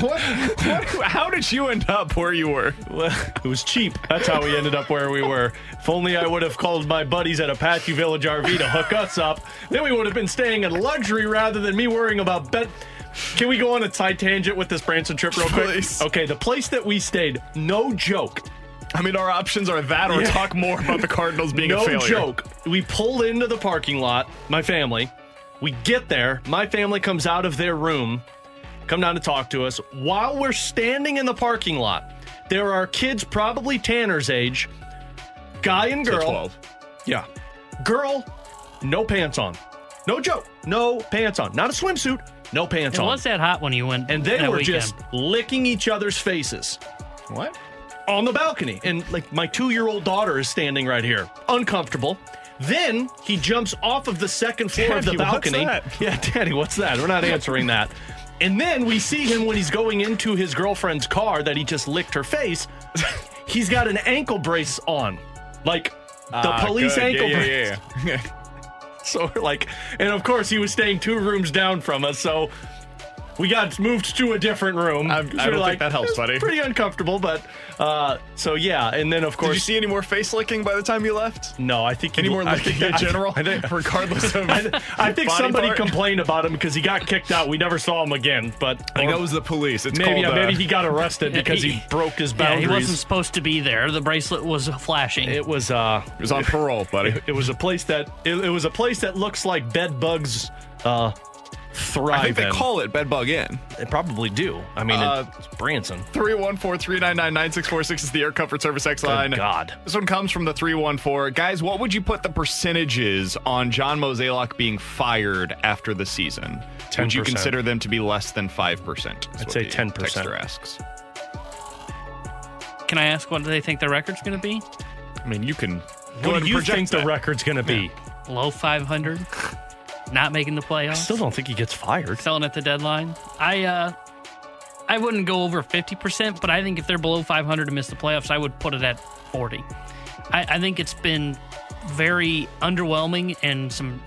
what, what, how did you end up where you were? Well, it was cheap. That's how we ended up where we were. If only I would have called my buddies at Apache Village RV to hook us up, then we would have been staying in luxury rather than me worrying about bet. Can we go on a side tangent with this Branson trip real quick? Please. Okay, the place that we stayed, no joke. I mean, our options are that or Yeah. talk more about the Cardinals being no a failure. No joke. We pull into the parking lot, my family. We get there. My family comes out of their room, come down to talk to us. While we're standing in the parking lot, there are kids, probably Tanner's age, guy and To girl. 12. Yeah. Girl, no pants on. No joke. No pants on. Not a swimsuit. No pants It on. was that hot when you went and they were weekend. just licking each other's faces What? on the balcony. And like my two year old daughter is standing right here, uncomfortable. Then he jumps off of the second floor of the Daddy, balcony. Yeah, Daddy, what's that? We're not answering that. And then we see him when he's going into his girlfriend's car that he just licked her face. He's got an ankle brace on. Like the Ah, police good. ankle yeah, brace. yeah, yeah. So like, and of course he was staying two rooms down from us. So we got moved to a different room. I'm- I So don't we're think that helps, buddy." Pretty uncomfortable, but uh, so yeah. And then of course, Did you course, see any more face licking by the time you left? no, I think Any he- more licking think- in general? I think, regardless of. I, I think somebody part? complained about him because he got kicked out. We never saw him again. But I think or that was the police. It's maybe called. yeah, uh, maybe he got arrested because he broke his Yeah, boundaries. he wasn't supposed to be there. The bracelet was flashing. It was uh, It was on parole, buddy. it, it was a place that it, it was a place that looks like bed bugs uh, thrive. I think they call it Bedbug Inn. They probably do. I mean, Uh, it's Branson. 314-399-9646 is the Air Comfort Service X line. God. This one comes from the 314. Guys, what would you put the percentages on John Mozeliak being fired after the season? Would you consider them to be less than 5%? I'd say 10%. Texter asks. Can I ask what do they think the record's going to be? I mean, you can What do you project think the record's going to be? Low 500? Not making the playoffs? I still don't think he gets fired. selling at the deadline. I uh I wouldn't go over 50%, but I think if they're below 500 to miss the playoffs, I would put it at 40. I, I think it's been very underwhelming and some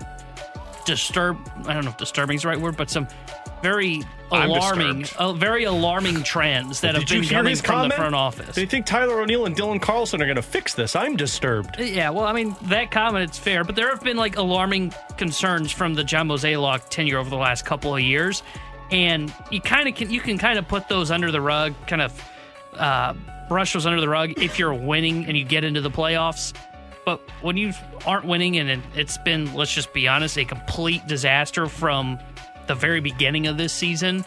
disturb I don't know if disturbing is the right word, but some very alarming uh, very alarming trends that have been coming from comment? the front office. They think Tyler O'Neill and Dylan Carlson are going to fix this. I'm disturbed. Yeah, well, I mean, that comment it's fair, but there have been like alarming concerns from the John Mozeliak tenure over the last couple of years, and you kind of can you can kind of put those under the rug, kind of uh, brush those under the rug if you're winning and you get into the playoffs. But when you aren't winning and it's been, let's just be honest, a complete disaster from the very beginning of this season,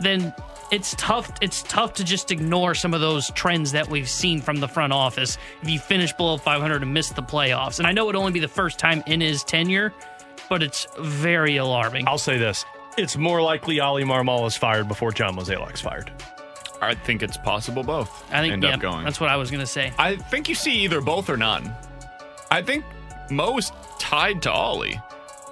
then it's tough it's tough to just ignore some of those trends that we've seen from the front office if you finish below 500 and miss the playoffs and i know it would only be the first time in his tenure but it's very alarming I'll say this. It's more likely Ollie Marmol is fired before John Mozeliak's fired. I think it's possible both i think end yeah, up going. that's what i was going to say I think you see either both or none. I think Mo's tied to Ollie.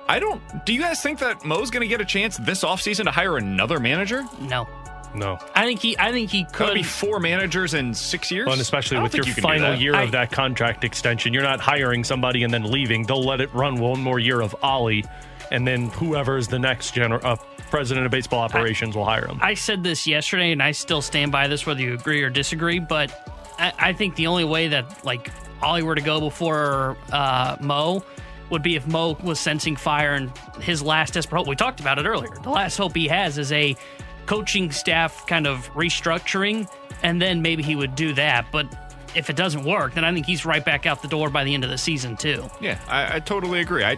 I don't. Do you guys think that Mo's going to get a chance this offseason to hire another manager? no No. i think he i think he Could could be four managers in six years? Well, and especially with your you final year I- of that contract extension, you're not hiring somebody and then leaving. They'll let it run one more year of Ollie, and then whoever is the next gener- uh, president of baseball operations will hire him. I said this yesterday, and I still stand by this, whether you agree or disagree. But I, I think the only way that like Ollie were to go before uh, Mo would be if Mo was sensing fire and his last desperate hope. We talked about it earlier. The last hope he has is a coaching staff kind of restructuring, and then maybe he would do that. But if it doesn't work, then I think he's right back out the door by the end of the season too. Yeah, I, I totally agree. I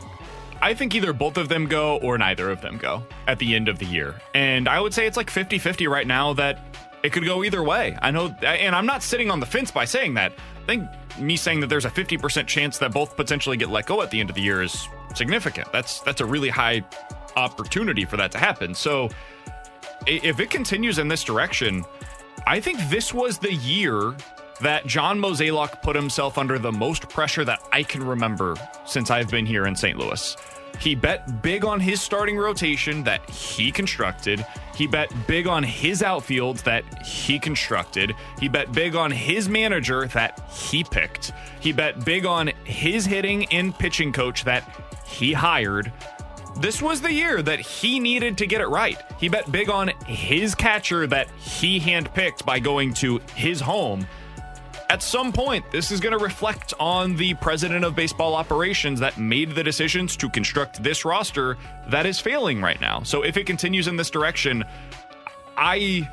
I think either both of them go or neither of them go at the end of the year. And I would say it's like 50-50 right now that it could go either way. I know and I'm not sitting on the fence by saying that. I think me saying that there's a 50% chance that both potentially get let go at the end of the year is significant. That's that's a really high opportunity for that to happen. So if it continues in this direction, I think this was the year that John Mozeliak put himself under the most pressure that I can remember since I've been here in St. Louis. He bet big on his starting rotation that he constructed. He bet big on his outfield that he constructed. He bet big on his manager that he picked. He bet big on his hitting and pitching coach that he hired. This was the year that he needed to get it right. He bet big on his catcher that he handpicked by going to his home. At some point, this is going to reflect on the president of baseball operations that made the decisions to construct this roster that is failing right now. So if it continues in this direction, I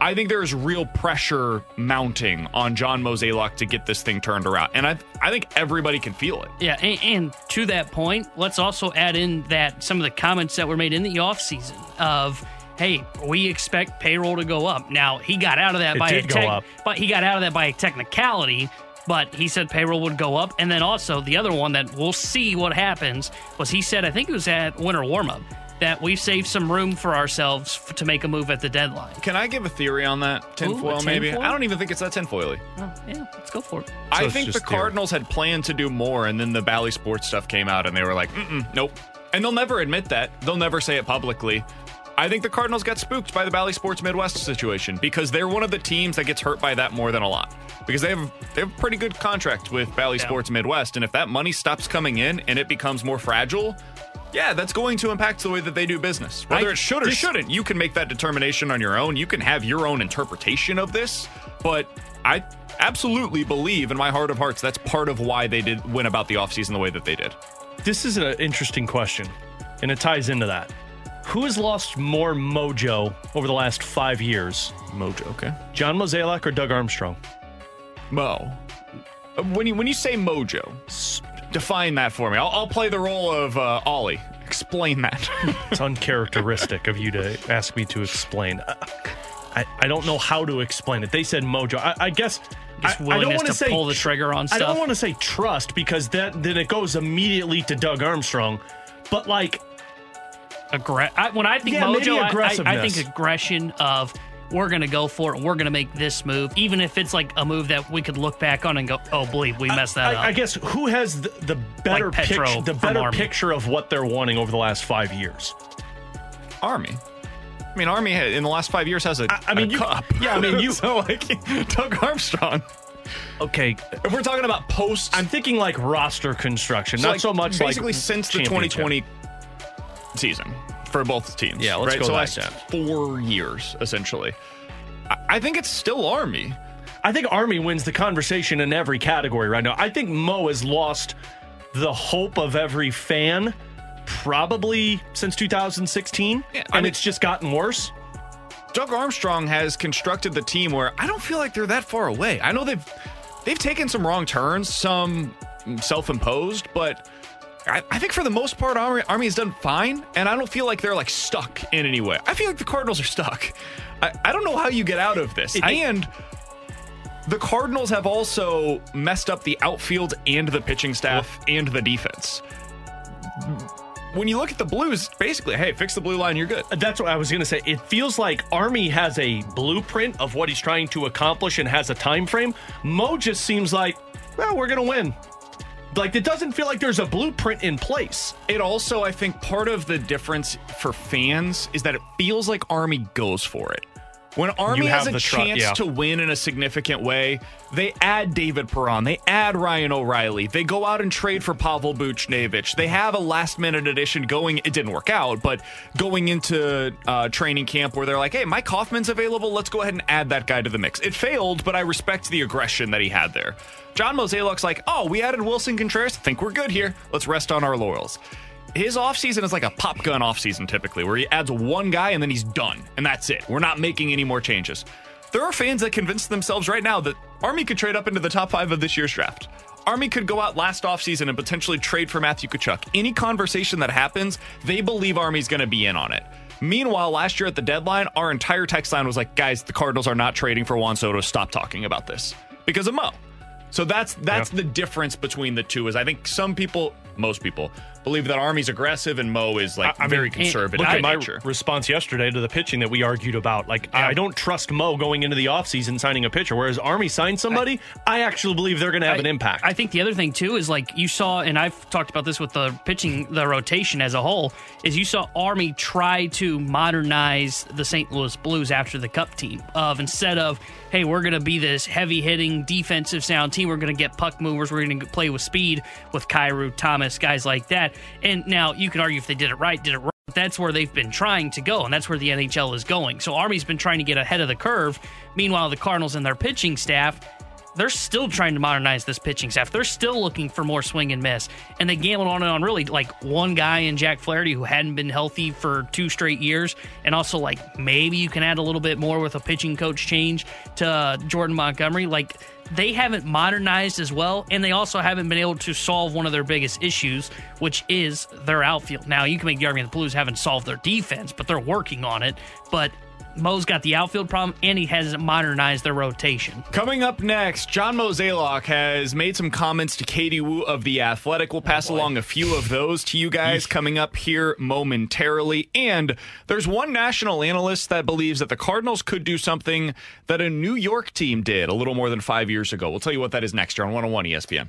I think there is real pressure mounting on John Mozeliak to get this thing turned around. And I I think everybody can feel it. Yeah, and, and to that point, let's also add in that some of the comments that were made in the offseason of, hey, we expect payroll to go up. Now, he got out of that It by did a go tech- up. but he got out of that by a technicality, but he said payroll would go up. And then also the other one that we'll see what happens was he said, I think it was at winter warmup, that we've saved some room for ourselves f- to make a move at the deadline. Can I give a theory on that? Tinfoil, a maybe? tinfoil? I don't even think it's that tinfoily. Oh, yeah, let's go for it. I think the just theory. Cardinals had planned to do more, and then the Bally Sports stuff came out, and they were like, Mm-mm, nope. And they'll never admit that. They'll never say it publicly. I think the Cardinals got spooked by the Bally Sports Midwest situation because they're one of the teams that gets hurt by that more than a lot. Because they have they have a pretty good contract with Bally Sports Midwest, and if that money stops coming in and it becomes more fragile, Yeah, that's going to impact the way that they do business. Whether I- it should or shouldn't, you can make that determination on your own. You can have your own interpretation of this, but I absolutely believe in my heart of hearts that's part of why they did win about the offseason the way that they did. This is an interesting question, and it ties into that. Who has lost more mojo over the last five years? Mojo, okay. John Mozeliak or Doug Armstrong? Mo. When you when you say mojo, s- define that for me. I'll, I'll play the role of uh, Ollie. Explain that. It's uncharacteristic of you to ask me to explain. Uh, I, I don't know how to explain it. They said mojo. I, I guess. I, I don't want to say pull the trigger on I don't want to say trust because that then it goes immediately to Doug Armstrong. But like, Aggre- I, when I think Yeah, mojo, I- I, I, think aggression of we're going to go for it. We're going to make this move, even if it's like a move that we could look back on and go, "Oh, believe we messed that I, up." I guess who has the, the better Like Petro picture, the better Army. picture of what they're wanting over the last five years? Army. I mean, Army ha- in the last five years has a, I mean, a you- cup. yeah, I mean, you- so like Doug Armstrong. Okay, If we're talking about post, I'm thinking like roster construction, so, not like, so much like. basically like since the 2020 season for both teams. Yeah, let's right? go so like last that. four years essentially. I, I think it's still Army. I think Army wins the conversation in every category right now. I think Mo has lost the hope of every fan probably since 2016, Yeah, and mean- it's just gotten worse. Doug Armstrong has constructed the team where I don't feel like they're that far away. I know they've they've taken some wrong turns, some self-imposed, but I, I think for the most part, Army, Army has done fine, and I don't feel like they're like stuck in any way. I feel like the Cardinals are stuck. I, I don't know how you get out of this, It- and the Cardinals have also messed up the outfield and the pitching staff and the defense. When you look at the Blues, basically, hey, fix the blue line, you're good. That's what I was going to say. It feels like Army has a blueprint of what he's trying to accomplish and has a time frame. Mo just seems like, well, we're going to win. Like it doesn't feel like there's a blueprint in place. It also, I think, part of the difference for fans is that it feels like Army goes for it. When Army has a tru- chance yeah. to win in a significant way, they add David Perron, they add Ryan O'Reilly, they go out and trade for Pavel Buchnevich. They have a last minute addition going. It didn't work out, but going into uh, training camp where they're like, "Hey, Mike Hoffman's available. Let's go ahead and add that guy to the mix." It failed, but I respect the aggression that he had there. John Mozeliak's like, "Oh, we added Willson Contreras. Think we're good here. Let's rest on our laurels." His offseason is like a pop gun offseason typically, where he adds one guy and then he's done. And that's it. We're not making any more changes. There are fans that convince themselves right now that Army could trade up into the top five of this year's draft. Army could go out last offseason and potentially trade for Matthew Tkachuk. Any conversation that happens, they believe Army's going to be in on it. Meanwhile, last year at the deadline, our entire text line was like, guys, the Cardinals are not trading for Juan Soto. Stop talking about this because of Mo. So that's that's the difference between the two. Is I think some people, most people, believe that Army's aggressive and Mo is like I- I mean, very conservative. Look by at my nature. response yesterday to the pitching that we argued about. Like, I don't trust Mo going into the offseason signing a pitcher, whereas Army signed somebody. I, actually believe they're going to have I- an impact. I think the other thing too is like you saw, and I've talked about this with the pitching, the rotation as a whole, is you saw Army try to modernize the St. Louis Blues after the Cup team. Of instead of hey, we're going to be this heavy hitting defensive sound team, we're going to get puck movers, we're going to play with speed with Kyrou Thomas, guys like that. And now you can argue if they did it right, did it wrong. That's where they've been trying to go, and that's where the NHL is going. So Army's been trying to get ahead of the curve. Meanwhile, the Cardinals and their pitching staff they're still trying to modernize this pitching staff. They're still looking for more swing and miss. And they gambled on and on really like one guy in Jack Flaherty who hadn't been healthy for two straight years. And also like maybe you can add a little bit more with a pitching coach change to uh, Jordan Montgomery. Like they haven't modernized as well. And they also haven't been able to solve one of their biggest issues, which is their outfield. Now you can make the argument the Blues haven't solved their defense, but they're working on it. But Mo's got the outfield problem and he hasn't modernized their rotation. Coming up next, John Mozeliak has made some comments to Katie Woo of The Athletic. We'll pass oh, along a few of those to you guys coming up here momentarily. And there's one national analyst that believes that the Cardinals could do something that a New York team did a little more than five years ago. We'll tell you what that is next year on 101 ESPN.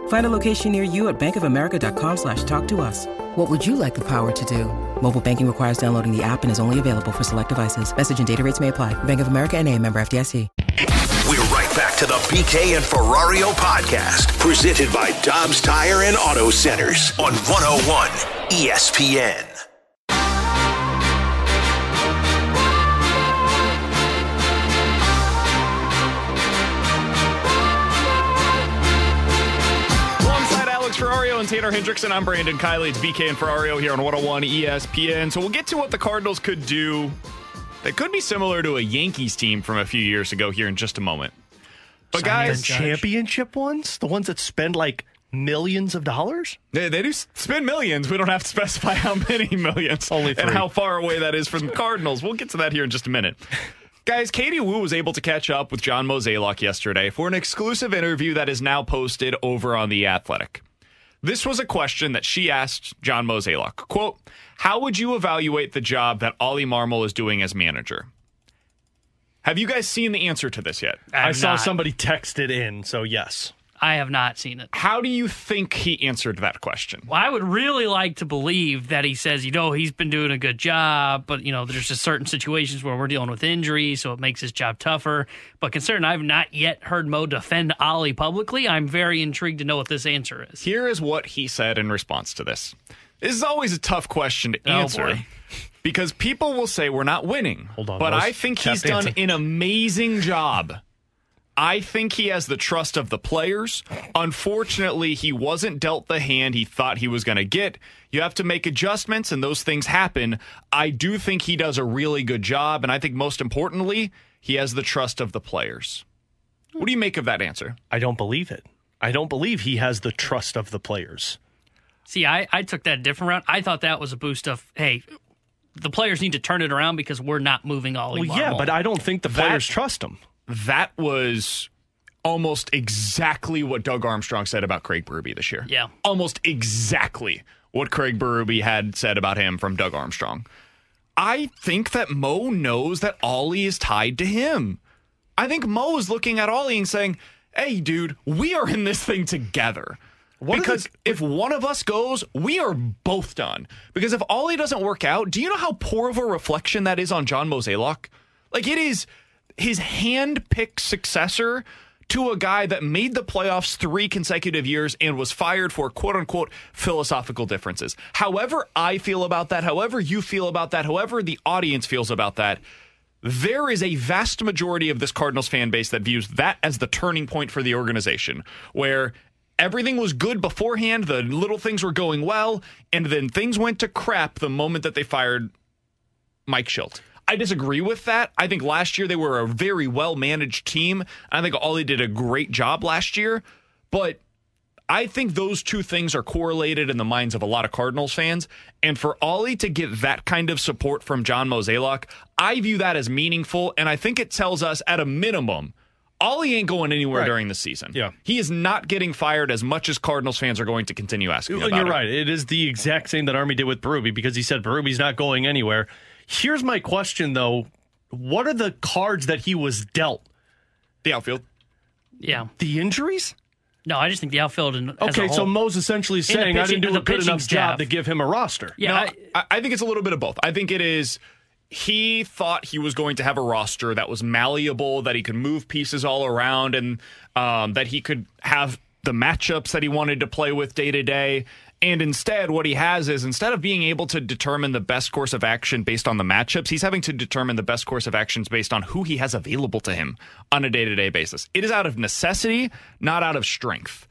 Find a location near you at bankofamerica.com slash talk to us. What would you like the power to do? Mobile banking requires downloading the app and is only available for select devices. Message and data rates may apply. Bank of America and a member FDIC. We're right back to the BK and Ferrario podcast, presented by Dobbs Tire and Auto Centers on 101 ESPN. Alex Ferrario and Tanner Hendrickson, I'm Brandon Kiley. It's BK and Ferrario here on 101 ESPN. So we'll get to what the Cardinals could do that could be similar to a Yankees team from a few years ago here in just a moment. But guys, the championship ones, the ones that spend like millions of dollars. They, they do spend millions. We don't have to specify how many millions Only and how far away that is from the Cardinals. We'll get to that here in just a minute. Guys, Katie Woo was able to catch up with John Mozeliak yesterday for an exclusive interview that is now posted over on The Athletic. This was a question that she asked John Mozeliak. Quote, how would you evaluate the job that Ollie Marmol is doing as manager? Have you guys seen the answer to this yet? I I saw not. somebody text it in, so yes. I have not seen it. How do you think he answered that question? Well, I would really like to believe that he says, you know, he's been doing a good job, but, you know, there's just certain situations where we're dealing with injuries, so it makes his job tougher. But considering I've not yet heard Mo defend Ollie publicly, I'm very intrigued to know what this answer is. Here is what he said in response to this. This is always a tough question to Oh, answer boy. because people will say we're not winning. Hold on, But I think he's done an amazing job. I think he has the trust of the players. Unfortunately, he wasn't dealt the hand he thought he was going to get. You have to make adjustments, and those things happen. I do think he does a really good job, and I think most importantly, he has the trust of the players. What do you make of that answer? I don't believe it. I don't believe he has the trust of the players. See, I, I took that a different route. I thought that was a boost of, hey, the players need to turn it around because we're not moving Ollie Well, yeah, but I don't think the That- players trust him. That was almost exactly what Doug Armstrong said about Craig Berube this year. Yeah. Almost exactly what Craig Berube had said about him from Doug Armstrong. I think that Mo knows that Ollie is tied to him. I think Mo is looking at Ollie and saying, hey, dude, we are in this thing together. because if one of us goes, we are both done. Because if Ollie doesn't work out, do you know how poor of a reflection that is on John Mozeliak? Like it is his hand-picked successor to a guy that made the playoffs three consecutive years and was fired for quote unquote philosophical differences. However, I feel about that, however, you feel about that, however, the audience feels about that, there is a vast majority of this Cardinals fan base that views that as the turning point for the organization, where everything was good beforehand, the little things were going well, and then things went to crap the moment that they fired Mike Shildt. I disagree with that. I think last year they were a very well managed team. I think Ollie did a great job last year, but I think those two things are correlated in the minds of a lot of Cardinals fans. And for Ollie to get that kind of support from John Mozeliak, I view that as meaningful. And I think it tells us at a minimum, Ollie ain't going anywhere Right. during the season. Yeah. He is not getting fired as much as Cardinals fans are going to continue asking about You're it. right. It is the exact same that Army did with Berube because he said Berube's not going anywhere. Here's my question, though. What are the cards that he was dealt? The outfield. Yeah. The injuries? No, I just think the outfield. And Okay, so Mo's essentially saying I didn't do a good enough job to give him a roster. Yeah, No, I- I, I think it's a little bit of both. I think it is. He thought he was going to have a roster that was malleable, that he could move pieces all around, and um, that he could have the matchups that he wanted to play with day to day. And instead, what he has is instead of being able to determine the best course of action based on the matchups, he's having to determine the best course of actions based on who he has available to him on a day to day basis. It is out of necessity, not out of strength.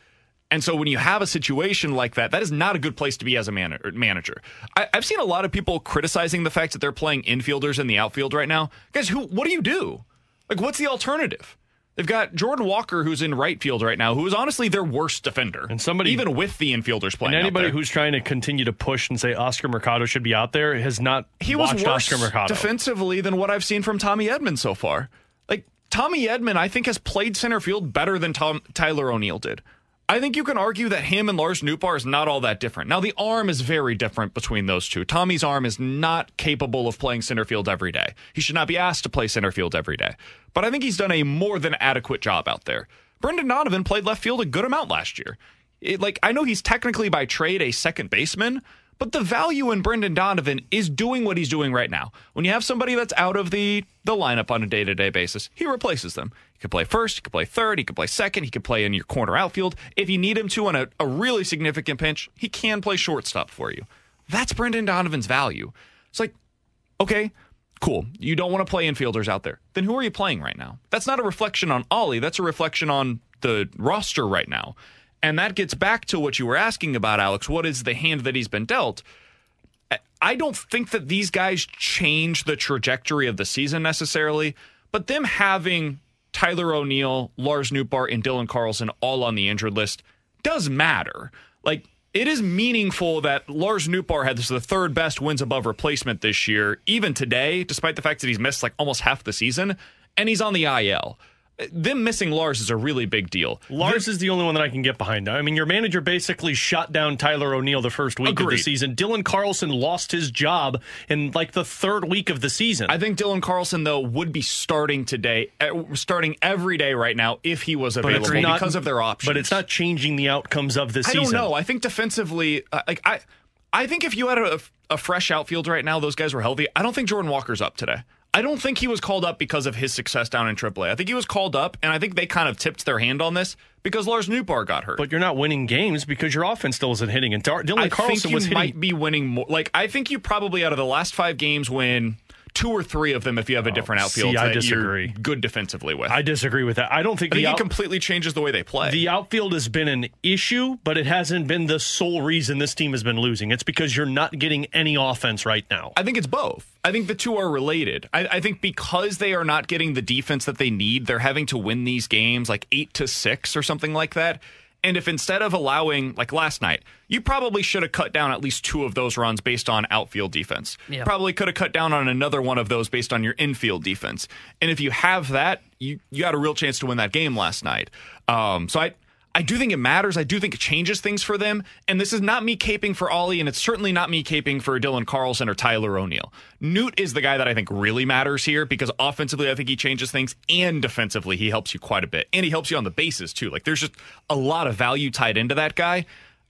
And so when you have a situation like that, that is not a good place to be as a man- manager. I, have seen a lot of people criticizing the fact that they're playing infielders in the outfield right now. Guys, who? What do you do? Like, what's the alternative? They've got Jordan Walker, who's in right field right now, who is honestly their worst defender, and somebody even with the infielders playing. And anybody who's trying to continue to push and say Oscar Mercado should be out there has not. He was worse Oscar Mercado defensively than what I've seen from Tommy Edman so far. Like Tommy Edman, I think has played center field better than Tom, Tyler O'Neill did. I think you can argue that him and Lars Nootbaar is not all that different. Now, the arm is very different between those two. Tommy's arm is not capable of playing center field every day. He should not be asked to play center field every day. But I think he's done a more than adequate job out there. Brendan Donovan played left field a good amount last year. It, like I know he's technically by trade a second baseman, but the value in Brendan Donovan is doing what he's doing right now. When you have somebody that's out of the the lineup on a day to day basis, he replaces them. He could play first, he could play third, he could play second, he could play in your corner outfield. If you need him to on a, a really significant pinch, he can play shortstop for you. That's Brendan Donovan's value. It's like, okay, cool. You don't want to play infielders out there. Then who are you playing right now? That's not a reflection on Ollie. That's a reflection on the roster right now. And that gets back to what you were asking about, Alex. What is the hand that he's been dealt? I don't think that these guys change the trajectory of the season necessarily, but them having Tyler O'Neill, Lars Nootbaar, and Dylan Carlson all on the injured list does matter. Like, it is meaningful that Lars Nootbaar had the third best wins above replacement this year, even today, despite the fact that he's missed like almost half the season, and he's on the IL them missing Lars is a really big deal. Lars is the only one that I can get behind. I mean, your manager basically shot down Tyler O'Neill the first week Agreed. of the season. Dylan Carlson lost his job in like the third week of the season. I think Dylan Carlson though would be starting today, eh, starting every day right now if he was available not, because of their options. But it's not changing the outcomes of the season. I don't know. I think defensively, uh, like I, I think if you had a, a fresh outfield right now, those guys were healthy. I don't think Jordan Walker's up today. I don't think he was called up because of his success down in AAA. I think he was called up, and I think they kind of tipped their hand on this because Lars Nootbaar got hurt. But you're not winning games because your offense still isn't hitting. And Dylan I Carlson was hitting. might be winning more. Like I think you probably out of the last five games win two or three of them if you have a oh, different oh, outfield. See, I disagree. good defensively with. I disagree with that. I don't think, I think out- it completely changes the way they play. The outfield has been an issue, but it hasn't been the sole reason this team has been losing. It's because you're not getting any offense right now. I think it's both. I think the two are related. I, I think because they are not getting the defense that they need, they're having to win these games like eight to six or something like that. And if instead of allowing, like last night, you probably should have cut down at least two of those runs based on outfield defense. Yeah. Probably could have cut down on another one of those based on your infield defense. And if you have that, you you got a real chance to win that game last night. Um, so I I do think it matters. I do think it changes things for them. And this is not me caping for Ollie, and it's certainly not me caping for Dylan Carlson or Tyler O'Neill. Newt is the guy that I think really matters here because offensively, I think he changes things, and defensively, he helps you quite a bit. And he helps you on the bases, too. Like, there's just a lot of value tied into that guy.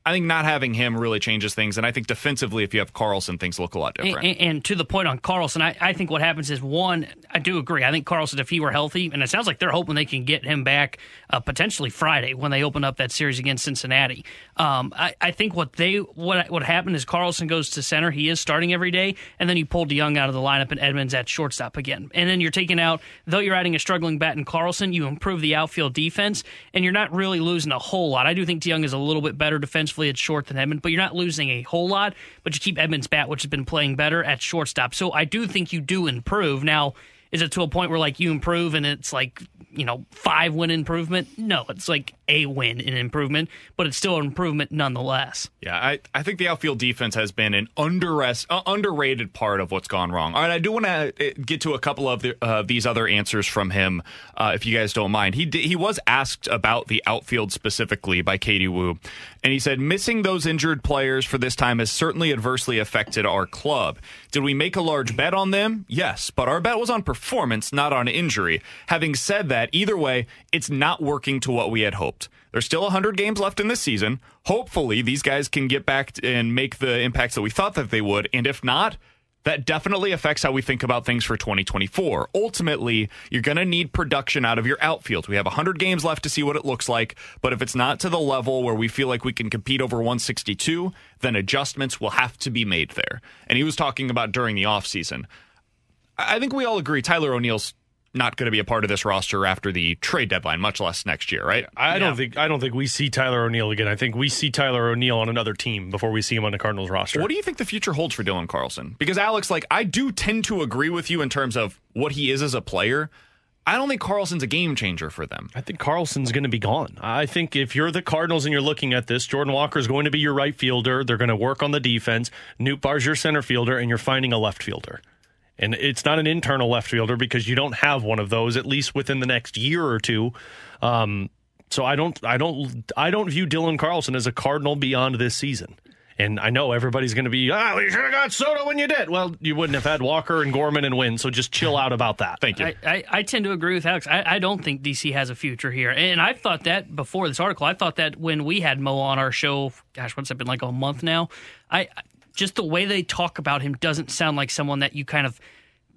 I think not having him really changes things, and I think defensively, if you have Carlson, things look a lot different. And, and to the point on Carlson, I, I, think what happens is one, I do agree. I think Carlson, if he were healthy, and it sounds like they're hoping they can get him back uh, potentially Friday when they open up that series against Cincinnati. Um, I, I, think what they what what happened is Carlson goes to center. He is starting every day, and then you pull DeJong out of the lineup and Edman's at shortstop again. And then you're taking out, though you're adding a struggling bat in Carlson, you improve the outfield defense, and you're not really losing a whole lot. I do think DeJong is a little bit better defensively at short than Edman's, but you're not losing a whole lot. But you keep Edmonds bat, which has been playing better at shortstop. So I do think you do improve now. Is it to a point where like you improve and it's like you know five win improvement? No, it's like a win in improvement, but it's still an improvement nonetheless. Yeah, I, I think the outfield defense has been an under, uh, underrated part of what's gone wrong. All right, I do want to uh, get to a couple of the, uh, these other answers from him, uh, if you guys don't mind. He he was asked about the outfield specifically by Katie Woo, and he said missing those injured players for this time has certainly adversely affected our club. Did we make a large bet on them? Yes, but our bet was on performance, not on injury. Having said that, either way, it's not working to what we had hoped. There's still 100 games left in this season. Hopefully, these guys can get back and make the impacts that we thought that they would. And if not, that definitely affects how we think about things for 2024. Ultimately, you're going to need production out of your outfield. We have 100 games left to see what it looks like, but if it's not to the level where we feel like we can compete over 162, then adjustments will have to be made there. And he was talking about during the offseason. I think we all agree Tyler O'Neill's not going to be a part of this roster after the trade deadline, much less next year, right? I don't think I don't think we see Tyler O'Neill again. I think we see Tyler O'Neill on another team before we see him on the Cardinals roster. What do you think the future holds for Dylan Carlson? Because Alex, like I do tend to agree with you in terms of what he is as a player. I don't think Carlson's a game changer for them. I think Carlson's going to be gone. I think if you're the Cardinals and you're looking at this, Jordan Walker is going to be your right fielder. They're going to work on the defense. Nootbaar's your center fielder, and you're finding a left fielder. And it's not an internal left fielder because you don't have one of those at least within the next year or two. Um, so I don't, I don't, I don't view Dylan Carlson as a Cardinal beyond this season. And I know everybody's going to be, ah, you should have got Soto when you did. Well, you wouldn't have had Walker and Gorman and Winn, so just chill out about that. Thank you. I, I, I tend to agree with Alex. I, I don't think DC has a future here. And I thought that before this article. I thought that when we had Mo on our show, gosh, what's it been like a month now? I just the way they talk about him doesn't sound like someone that you kind of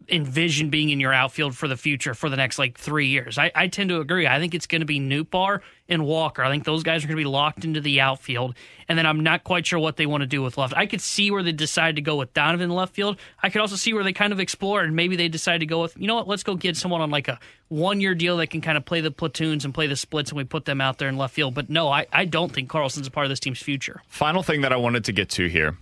envision being in your outfield for the future for the next like three years. I, I tend to agree. I think it's going to be Nootbaar and Walker. I think those guys are going to be locked into the outfield. And then I'm not quite sure what they want to do with left. I could see where they decide to go with Donovan left field. I could also see where they kind of explore and maybe they decide to go with, you know what, let's go get someone on like a one year deal that can kind of play the platoons and play the splits and we put them out there in left field. But no, I, I don't think Carlson's a part of this team's future. Final thing that I wanted to get to here.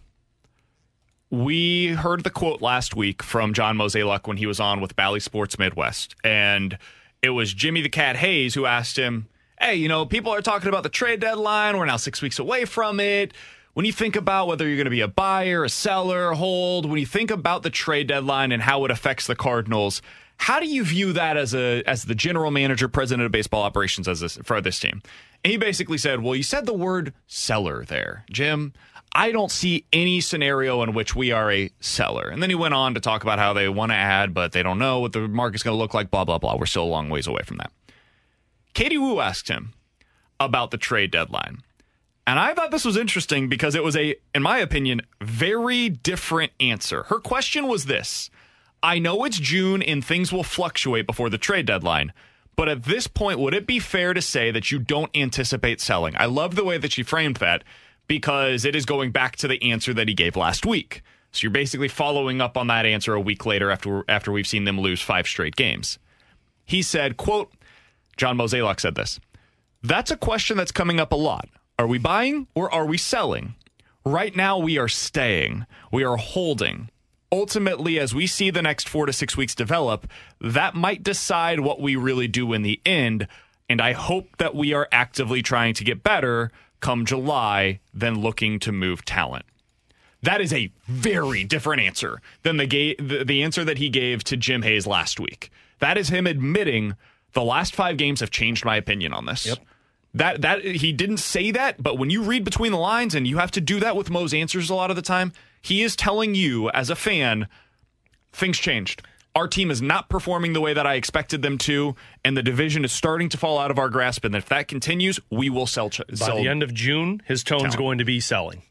We heard the quote last week from John Mozeliak when he was on with Bally Sports Midwest. And it was Jimmy the Cat Hayes who asked him, Hey, you know, people are talking about the trade deadline. We're now six weeks away from it. When you think about whether you're going to be a buyer, a seller, hold, when you think about the trade deadline and how it affects the Cardinals, how do you view that as a as the general manager, president of baseball operations as this, for this team? And he basically said, "Well, you said the word seller there, Jim. I don't see any scenario in which we are a seller." And then he went on to talk about how they want to add, but they don't know what the market's going to look like. Blah blah blah. We're still a long ways away from that. Katie Woo asked him about the trade deadline. And I thought this was interesting because it was a, in my opinion, very different answer. Her question was this I know it's June and things will fluctuate before the trade deadline, but at this point, would it be fair to say that you don't anticipate selling? I love the way that she framed that because it is going back to the answer that he gave last week. So you're basically following up on that answer a week later after after we've seen them lose five straight games. He said, quote, John Mozeliak said this. That's a question that's coming up a lot. Are we buying or are we selling? Right now, we are staying. We are holding. Ultimately, as we see the next four to six weeks develop, that might decide what we really do in the end. And I hope that we are actively trying to get better come July than looking to move talent. That is a very different answer than the, ga- the, the answer that he gave to Jim Hayes last week. That is him admitting the last five games have changed my opinion on this. Yep. That that he didn't say that, but when you read between the lines, and you have to do that with Mo's answers a lot of the time, he is telling you as a fan, things changed. Our team is not performing the way that I expected them to, and the division is starting to fall out of our grasp. And if that continues, we will sell. Ch- By sell the end of June, his tone's talent. going to be selling.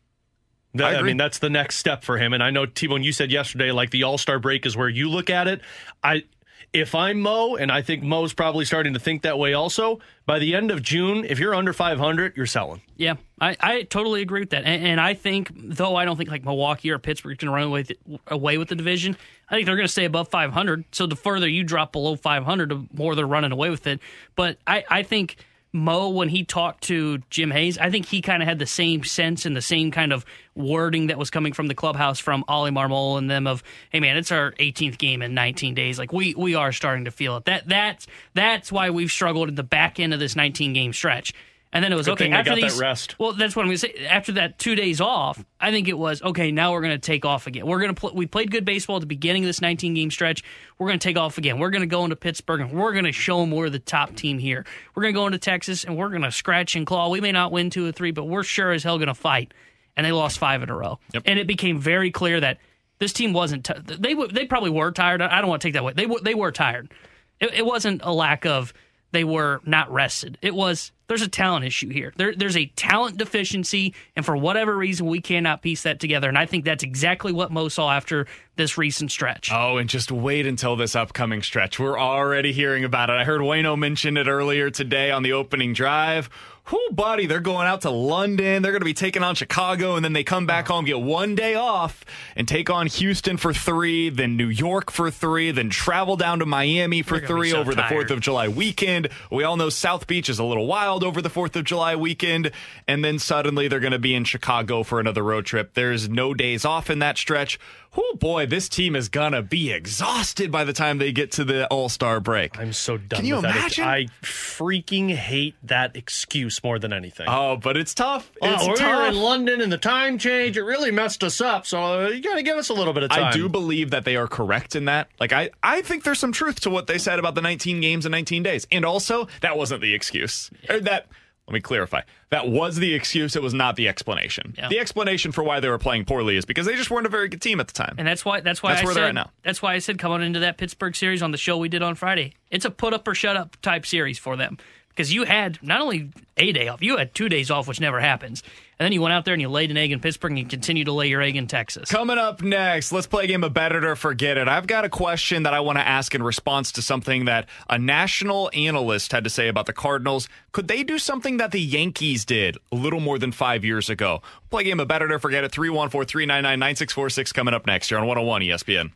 I I, mean, that's the next step for him. And I know T-Bone, you said yesterday, like the All Star break is where you look at it. I, if I'm Mo, and I think Mo's probably starting to think that way also. By the end of June, if you're under 500, you're selling. Yeah, I, I totally agree with that. And, and I think, though I don't think like Milwaukee or Pittsburgh can run away, away with the division, I think they're going to stay above 500. So the further you drop below 500, the more they're running away with it. But I, I think Mo, when he talked to Jim Hayes, I think he kind of had the same sense and the same kind of wording that was coming from the clubhouse from Ollie Marmol and them of, hey man, it's our 18th game in 19 days. Like we we are starting to feel it. That that's that's why we've struggled at the back end of this 19 game stretch. And then it was Good okay after these. rest. Well, that's what I'm going to say. After that two days off, I think it was okay. Now we're going to take off again. We're going to pl- we played good baseball at the beginning of this 19 game stretch. We're going to take off again. We're going to go into Pittsburgh and we're going to show them we're the top team here. We're going to go into Texas and we're going to scratch and claw. We may not win two or three, but we're sure as hell going to fight. And they lost five in a row. And it became very clear that this team wasn't. T- they w- they probably were tired. I don't want to take that away. They w- they were tired. It, it wasn't a lack of they were not rested. It was there's a talent issue here. There, there's a talent deficiency, and for whatever reason, we cannot piece that together. And I think that's exactly what Mo saw after this recent stretch. Oh, and just wait until this upcoming stretch. We're already hearing about it. I heard Wayno mention it earlier today on the opening drive. Whoo, buddy, they're going out to London. They're going to be taking on Chicago, and then they come back home, get one day off, and take on Houston for three, then New York for three, then travel down to Miami for They're gonna be three so over the 4th of July weekend. We all know South Beach is a little wild over the 4th of July weekend, and then suddenly they're going to be in Chicago for another road trip. There's no days off in that stretch. Oh boy, this team is to be exhausted by the time they get to the All Star break. I'm so done Can you with that. imagine? I freaking hate that excuse more than anything. Oh, but it's tough. Oh, It's were tough. in London and the time change, it really messed us up. So you got to give us a little bit of time. I do believe that they are correct in that. Like I, I think there's some truth to what they said about the 19 games in 19 days. And also, that wasn't the excuse. Or that let me clarify. That was the excuse. It was not the explanation. Yeah. The explanation for why they were playing poorly is because they just weren't a very good team at the time. And that's why that's why That's I where said they're at now. that's why I said coming into that Pittsburgh series on the show we did on Friday. It's a put up or shut up type series for them. Because you had not only a day off, you had two days off, which never happens. And then you went out there and you laid an egg in Pittsburgh and you continue to lay your egg in Texas. Coming up next, let's play a game of Bet It or Forget It. I've got a question that I want to ask in response to something that a national analyst had to say about the Cardinals. Could they do something that the Yankees did a little more than five years ago? Play a game of Bet It or Forget It. 314 399 9646 coming up next here on 101 ESPN.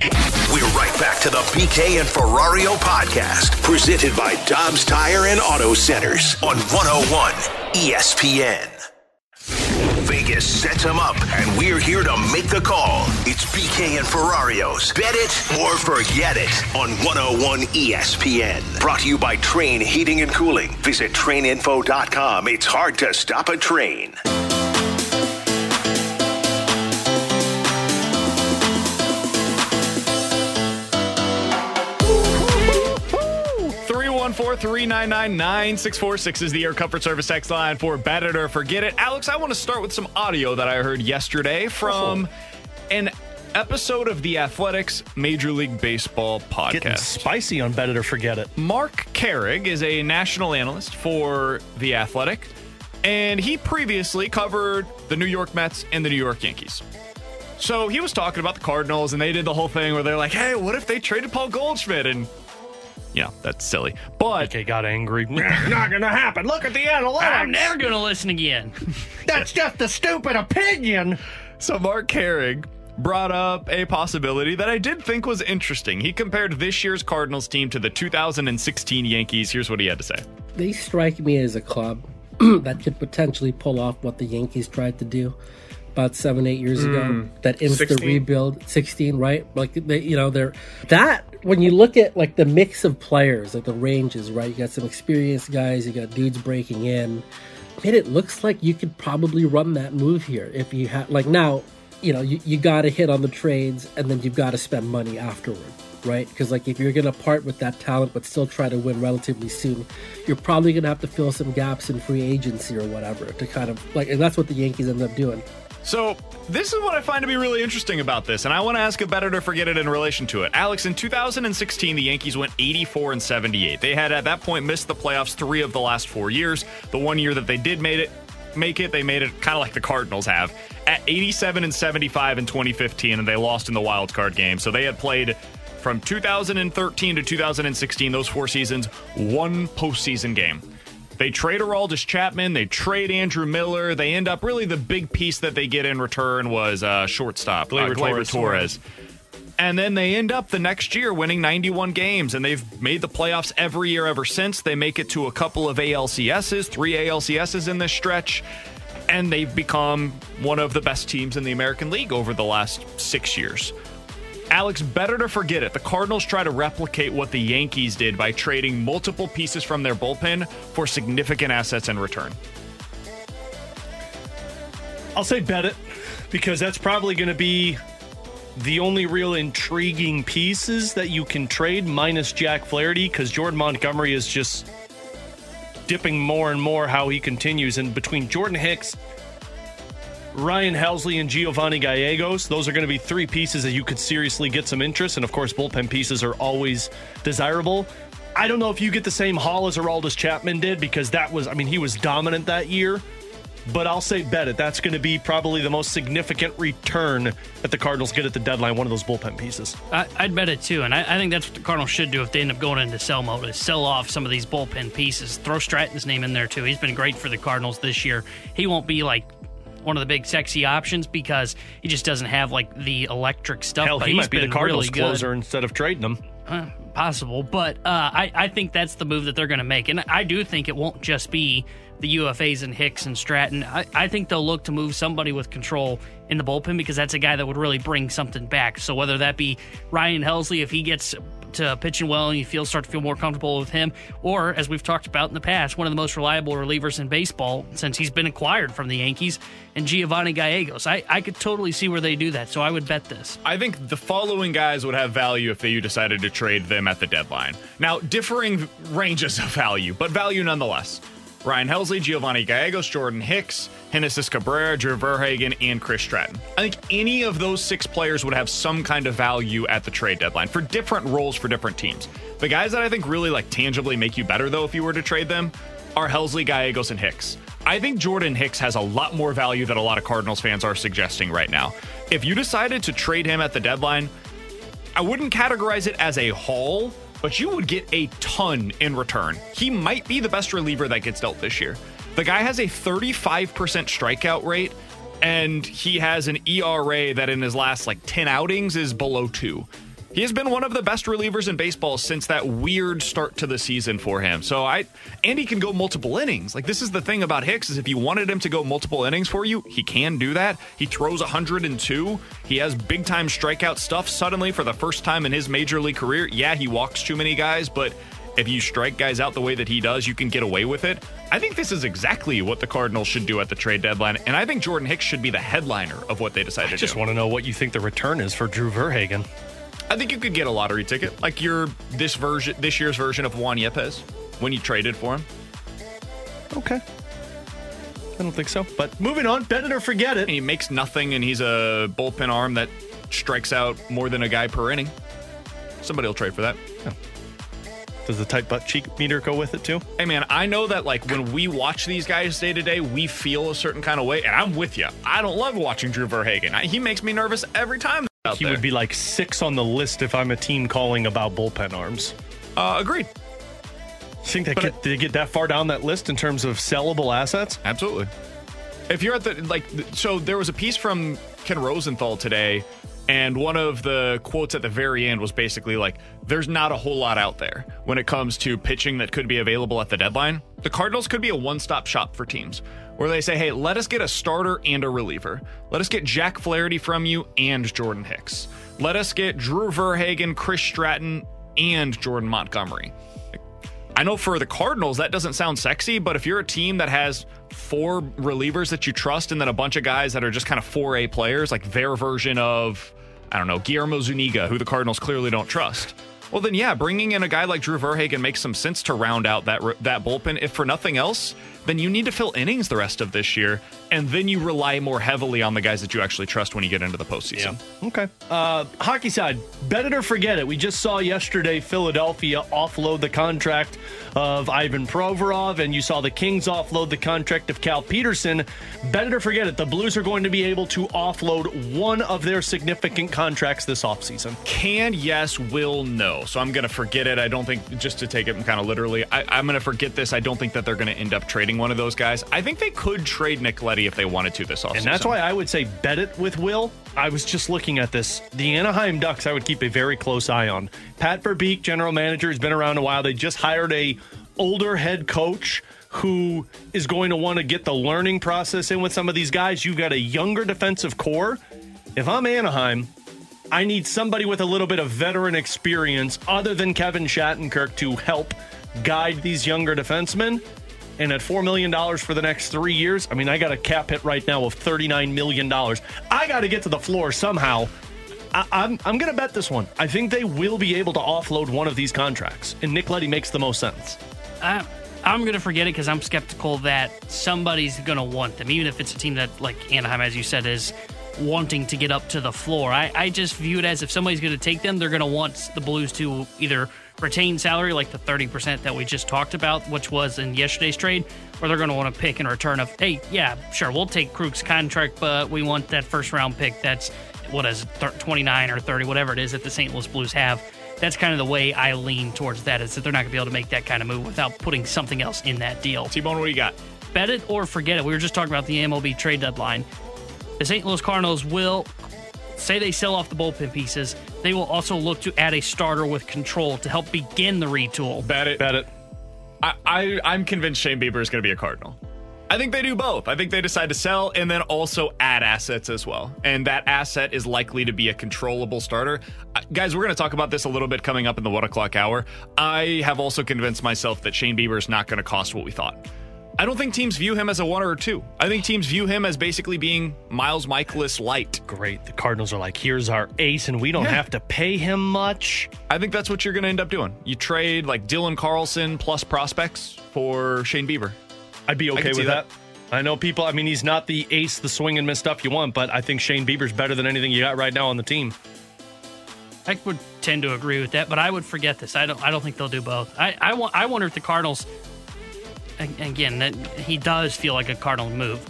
We're right back to the BK and Ferrario podcast, presented by Dobbs Tire and Auto Centers on 101 ESPN. Vegas sets them up, and we're here to make the call. It's BK and Ferrario's Bet It or Forget It on 101 ESPN. Brought to you by Trane Heating and Cooling. Visit traininfo.com. It's hard to stop a train. 314-399-9646 is the Air Comfort Service text line for Bet It or Forget It. Alex, I want to start with some audio that I heard yesterday from an episode of the Athletics Major League Baseball podcast. Getting spicy on Bet It or Forget It. Marc Carig is a national analyst for The Athletic, and he previously covered the New York Mets and the New York Yankees. So he was talking about the Cardinals, and they did the whole thing where they're like, hey, what if they traded Paul Goldschmidt? And, you know, that's silly. But. okay, got angry. Not going to happen. Look at the analytics. I'm never going to listen again. That's just a stupid opinion. So Marc Carig brought up a possibility that I did think was interesting. He compared this year's Cardinals team to the 2016 Yankees. Here's what he had to say. they strike me as a club that could potentially pull off what the Yankees tried to do about seven, eight years ago. Mm. That insta 16? rebuild, sixteen, right? Like they, you know, they're that when you look at like the mix of players, like the ranges, right? You got some experienced guys, you got dudes breaking in. Man, it looks like you could probably run that move here if you had like now. You know, you, you got to hit on the trades, and then you've got to spend money afterward right? Because like if you're gonna part with that talent but still try to win relatively soon, you're probably gonna have to fill some gaps in free agency or whatever to kind of like, and that's what the Yankees end up doing. So, this is what I find to be really interesting about this, and I want to ask a better to forget it in relation to it. Alex, in 2016, the Yankees went 84 and 78. They had at that point missed the playoffs three of the last four years. The one year that they did made it, make it, they made it kind of like the Cardinals have at 87 and 75 in 2015, and they lost in the wild card game. So they had played from 2013 to 2016, those four seasons, one postseason game. They trade Aroldis Chapman. They trade Andrew Miller. They end up really the big piece that they get in return was uh, shortstop Gleyber uh, Gleyber Torres. Torres. And then they end up the next year winning 91 games, and they've made the playoffs every year ever since. They make it to a couple of ALCSs, three ALCSs in this stretch, and they've become one of the best teams in the American League over the last six years. Alex, better to forget it. The Cardinals try to replicate what the Yankees did by trading multiple pieces from their bullpen for significant assets in return. I'll say bet it because that's probably going to be the only real intriguing pieces that you can trade minus Jack Flaherty because Jordan Montgomery is just dipping more and more how he continues. And between Jordan Hicks, Ryan Helsley, and Giovanny Gallegos, those are going to be three pieces that you could seriously get some interest. And of course, bullpen pieces are always desirable. I don't know if you get the same haul as Aroldis Chapman did because that was, I mean, he was dominant that year. But I'll say bet it. That's going to be probably the most significant return that the Cardinals get at the deadline. One of those bullpen pieces. I, I'd bet it too, and I, I think that's what the Cardinals should do if they end up going into sell mode: is sell off some of these bullpen pieces. Throw Stratton's name in there too. He's been great for the Cardinals this year. He won't be like one of the big sexy options because he just doesn't have like the electric stuff. Hell, he might be the Cardinals really closer instead of trading him. Uh, possible, but uh, I, I think that's the move that they're going to make, and I do think it won't just be the UFAs and Hicks and Stratton. I, I think they'll look to move somebody with control in the bullpen because that's a guy that would really bring something back. So whether that be Ryan Helsley, if he gets to pitching well and you feel start to feel more comfortable with him, or as we've talked about in the past, one of the most reliable relievers in baseball since he's been acquired from the Yankees, and Giovanny Gallegos. I, I could totally see where they do that, so I would bet this. I think the following guys would have value if you decided to trade them at the deadline. Now, differing ranges of value, but value nonetheless. Ryan Helsley, Giovanny Gallegos, Jordan Hicks, Genesis Cabrera, Drew Verhagen, and Chris Stratton. I think any of those six players would have some kind of value at the trade deadline for different roles for different teams. The guys that I think really like tangibly make you better though if you were to trade them are Helsley, Gallegos, and Hicks. I think Jordan Hicks has a lot more value than a lot of Cardinals fans are suggesting right now. If you decided to trade him at the deadline, I wouldn't categorize it as a haul, but you would get a ton in return. He might be the best reliever that gets dealt this year. The guy has a 35% strikeout rate, and he has an ERA that in his last like 10 outings is below two. He has been one of the best relievers in baseball since that weird start to the season for him. So I and he can go multiple innings. Like this is the thing about Hicks is if you wanted him to go multiple innings for you, he can do that. He throws 102. He has big time strikeout stuff suddenly for the first time in his major league career. Yeah, he walks too many guys, but if you strike guys out the way that he does, you can get away with it. I think this is exactly what the Cardinals should do at the trade deadline, and I think Jordan Hicks should be the headliner of what they decide I to do. I just want to know what you think the return is for Drew Verhagen. I think you could get a lottery ticket, like your this version, this year's version of Juan Yepez, when you traded for him. Okay. I don't think so. But moving on, bet it or forget it. And he makes nothing, and he's a bullpen arm that strikes out more than a guy per inning. Somebody will trade for that. Oh. Does the tight butt cheek meter go with it too? Hey man, I know that like when we watch these guys day to day, we feel a certain kind of way, and I'm with you. I don't love watching Drew Verhagen. I, he makes me nervous every time. He would be like six on the list if I'm a team calling about bullpen arms. Uh, agreed. Think they get, they get that far down that list in terms of sellable assets? Absolutely. If you're at the like, so there was a piece from Ken Rosenthal today, and one of the quotes at the very end was basically like, "There's not a whole lot out there when it comes to pitching that could be available at the deadline. The Cardinals could be a one-stop shop for teams." Where they say, hey, let us get a starter and a reliever. Let us get Jack Flaherty from you and Jordan Hicks. Let us get Drew Verhagen, Chris Stratton, and Jordan Montgomery. I know for the Cardinals that doesn't sound sexy, but if you're a team that has four relievers that you trust and then a bunch of guys that are just kind of 4A players, like their version of, I don't know, Guillermo Zuniga, who the Cardinals clearly don't trust. Well, then, yeah, bringing in a guy like Drew Verhagen makes some sense to round out that that bullpen. If for nothing else, then you need to fill innings the rest of this year, and then you rely more heavily on the guys that you actually trust when you get into the postseason. Okay. Uh, hockey side, bet it or forget it. We just saw yesterday Philadelphia offload the contract of Ivan Provorov, and you saw the Kings offload the contract of Cal Petersen. Bet it or forget it. The Blues are going to be able to offload one of their significant contracts this offseason. Can, yes, will, no. So I'm going to forget it. I don't think, just to take it kind of literally, I, I'm going to forget this. I don't think that they're going to end up trading one of those guys. I think they could trade Nick Leddy if they wanted to this offseason. And that's why I would say bet it with Will. I was just looking at this. The Anaheim Ducks, I would keep a very close eye on. Pat Verbeek, general manager, has been around a while. They just hired a older head coach who is going to want to get the learning process in with some of these guys. You've got a younger defensive core. If I'm Anaheim, I need somebody with a little bit of veteran experience other than Kevin Shattenkirk to help guide these younger defensemen. And at $4 million for the next three years, I mean, I got a cap hit right now of $39 million. I got to get to the floor somehow. I, I'm, I'm going to bet this one. I think they will be able to offload one of these contracts. And Nick Leddy makes the most sense. I, I'm going to forget it because I'm skeptical that somebody's going to want them, even if it's a team that, like Anaheim, as you said, is wanting to get up to the floor. I, I just view it as if somebody's going to take them, they're going to want the Blues to either retain salary like the 30% that we just talked about, which was in yesterday's trade, or they're going to want to pick in return of, hey, yeah, sure, we'll take Krug's contract, but we want that first round pick that's, what is it, 29 or 30, whatever it is that the St. Louis Blues have. That's kind of the way I lean towards that is that they're not going to be able to make that kind of move without putting something else in that deal. T-Bone, what do you got? Bet it or forget it. We were just talking about the MLB trade deadline. The St. Louis Cardinals will say they sell off the bullpen pieces. They will also look to add a starter with control to help begin the retool. Bet it. Bet it. I, I I'm convinced Shane Bieber is going to be a Cardinal. I think they do both. I think they decide to sell and then also add assets as well. And that asset is likely to be a controllable starter. Uh, guys, we're going to talk about this a little bit coming up in the one o'clock hour. I have also convinced myself that Shane Bieber is not going to cost what we thought. I don't think teams view him as a one or a two. I think teams view him as basically being Miles Mikolas light. Great. The Cardinals are like, here's our ace, and we don't Yeah. have to pay him much. I think that's what you're going to end up doing. You trade like Dylan Carlson plus prospects for Shane Bieber. I'd be okay with that. I know people, I mean, he's not the ace, the swing and miss stuff you want, but I think Shane Bieber's better than anything you got right now on the team. I would tend to agree with that, but I would forget this. I don't. I don't think they'll do both. I. I, I wonder if the Cardinals. A- Again, that he does feel like a Cardinal move,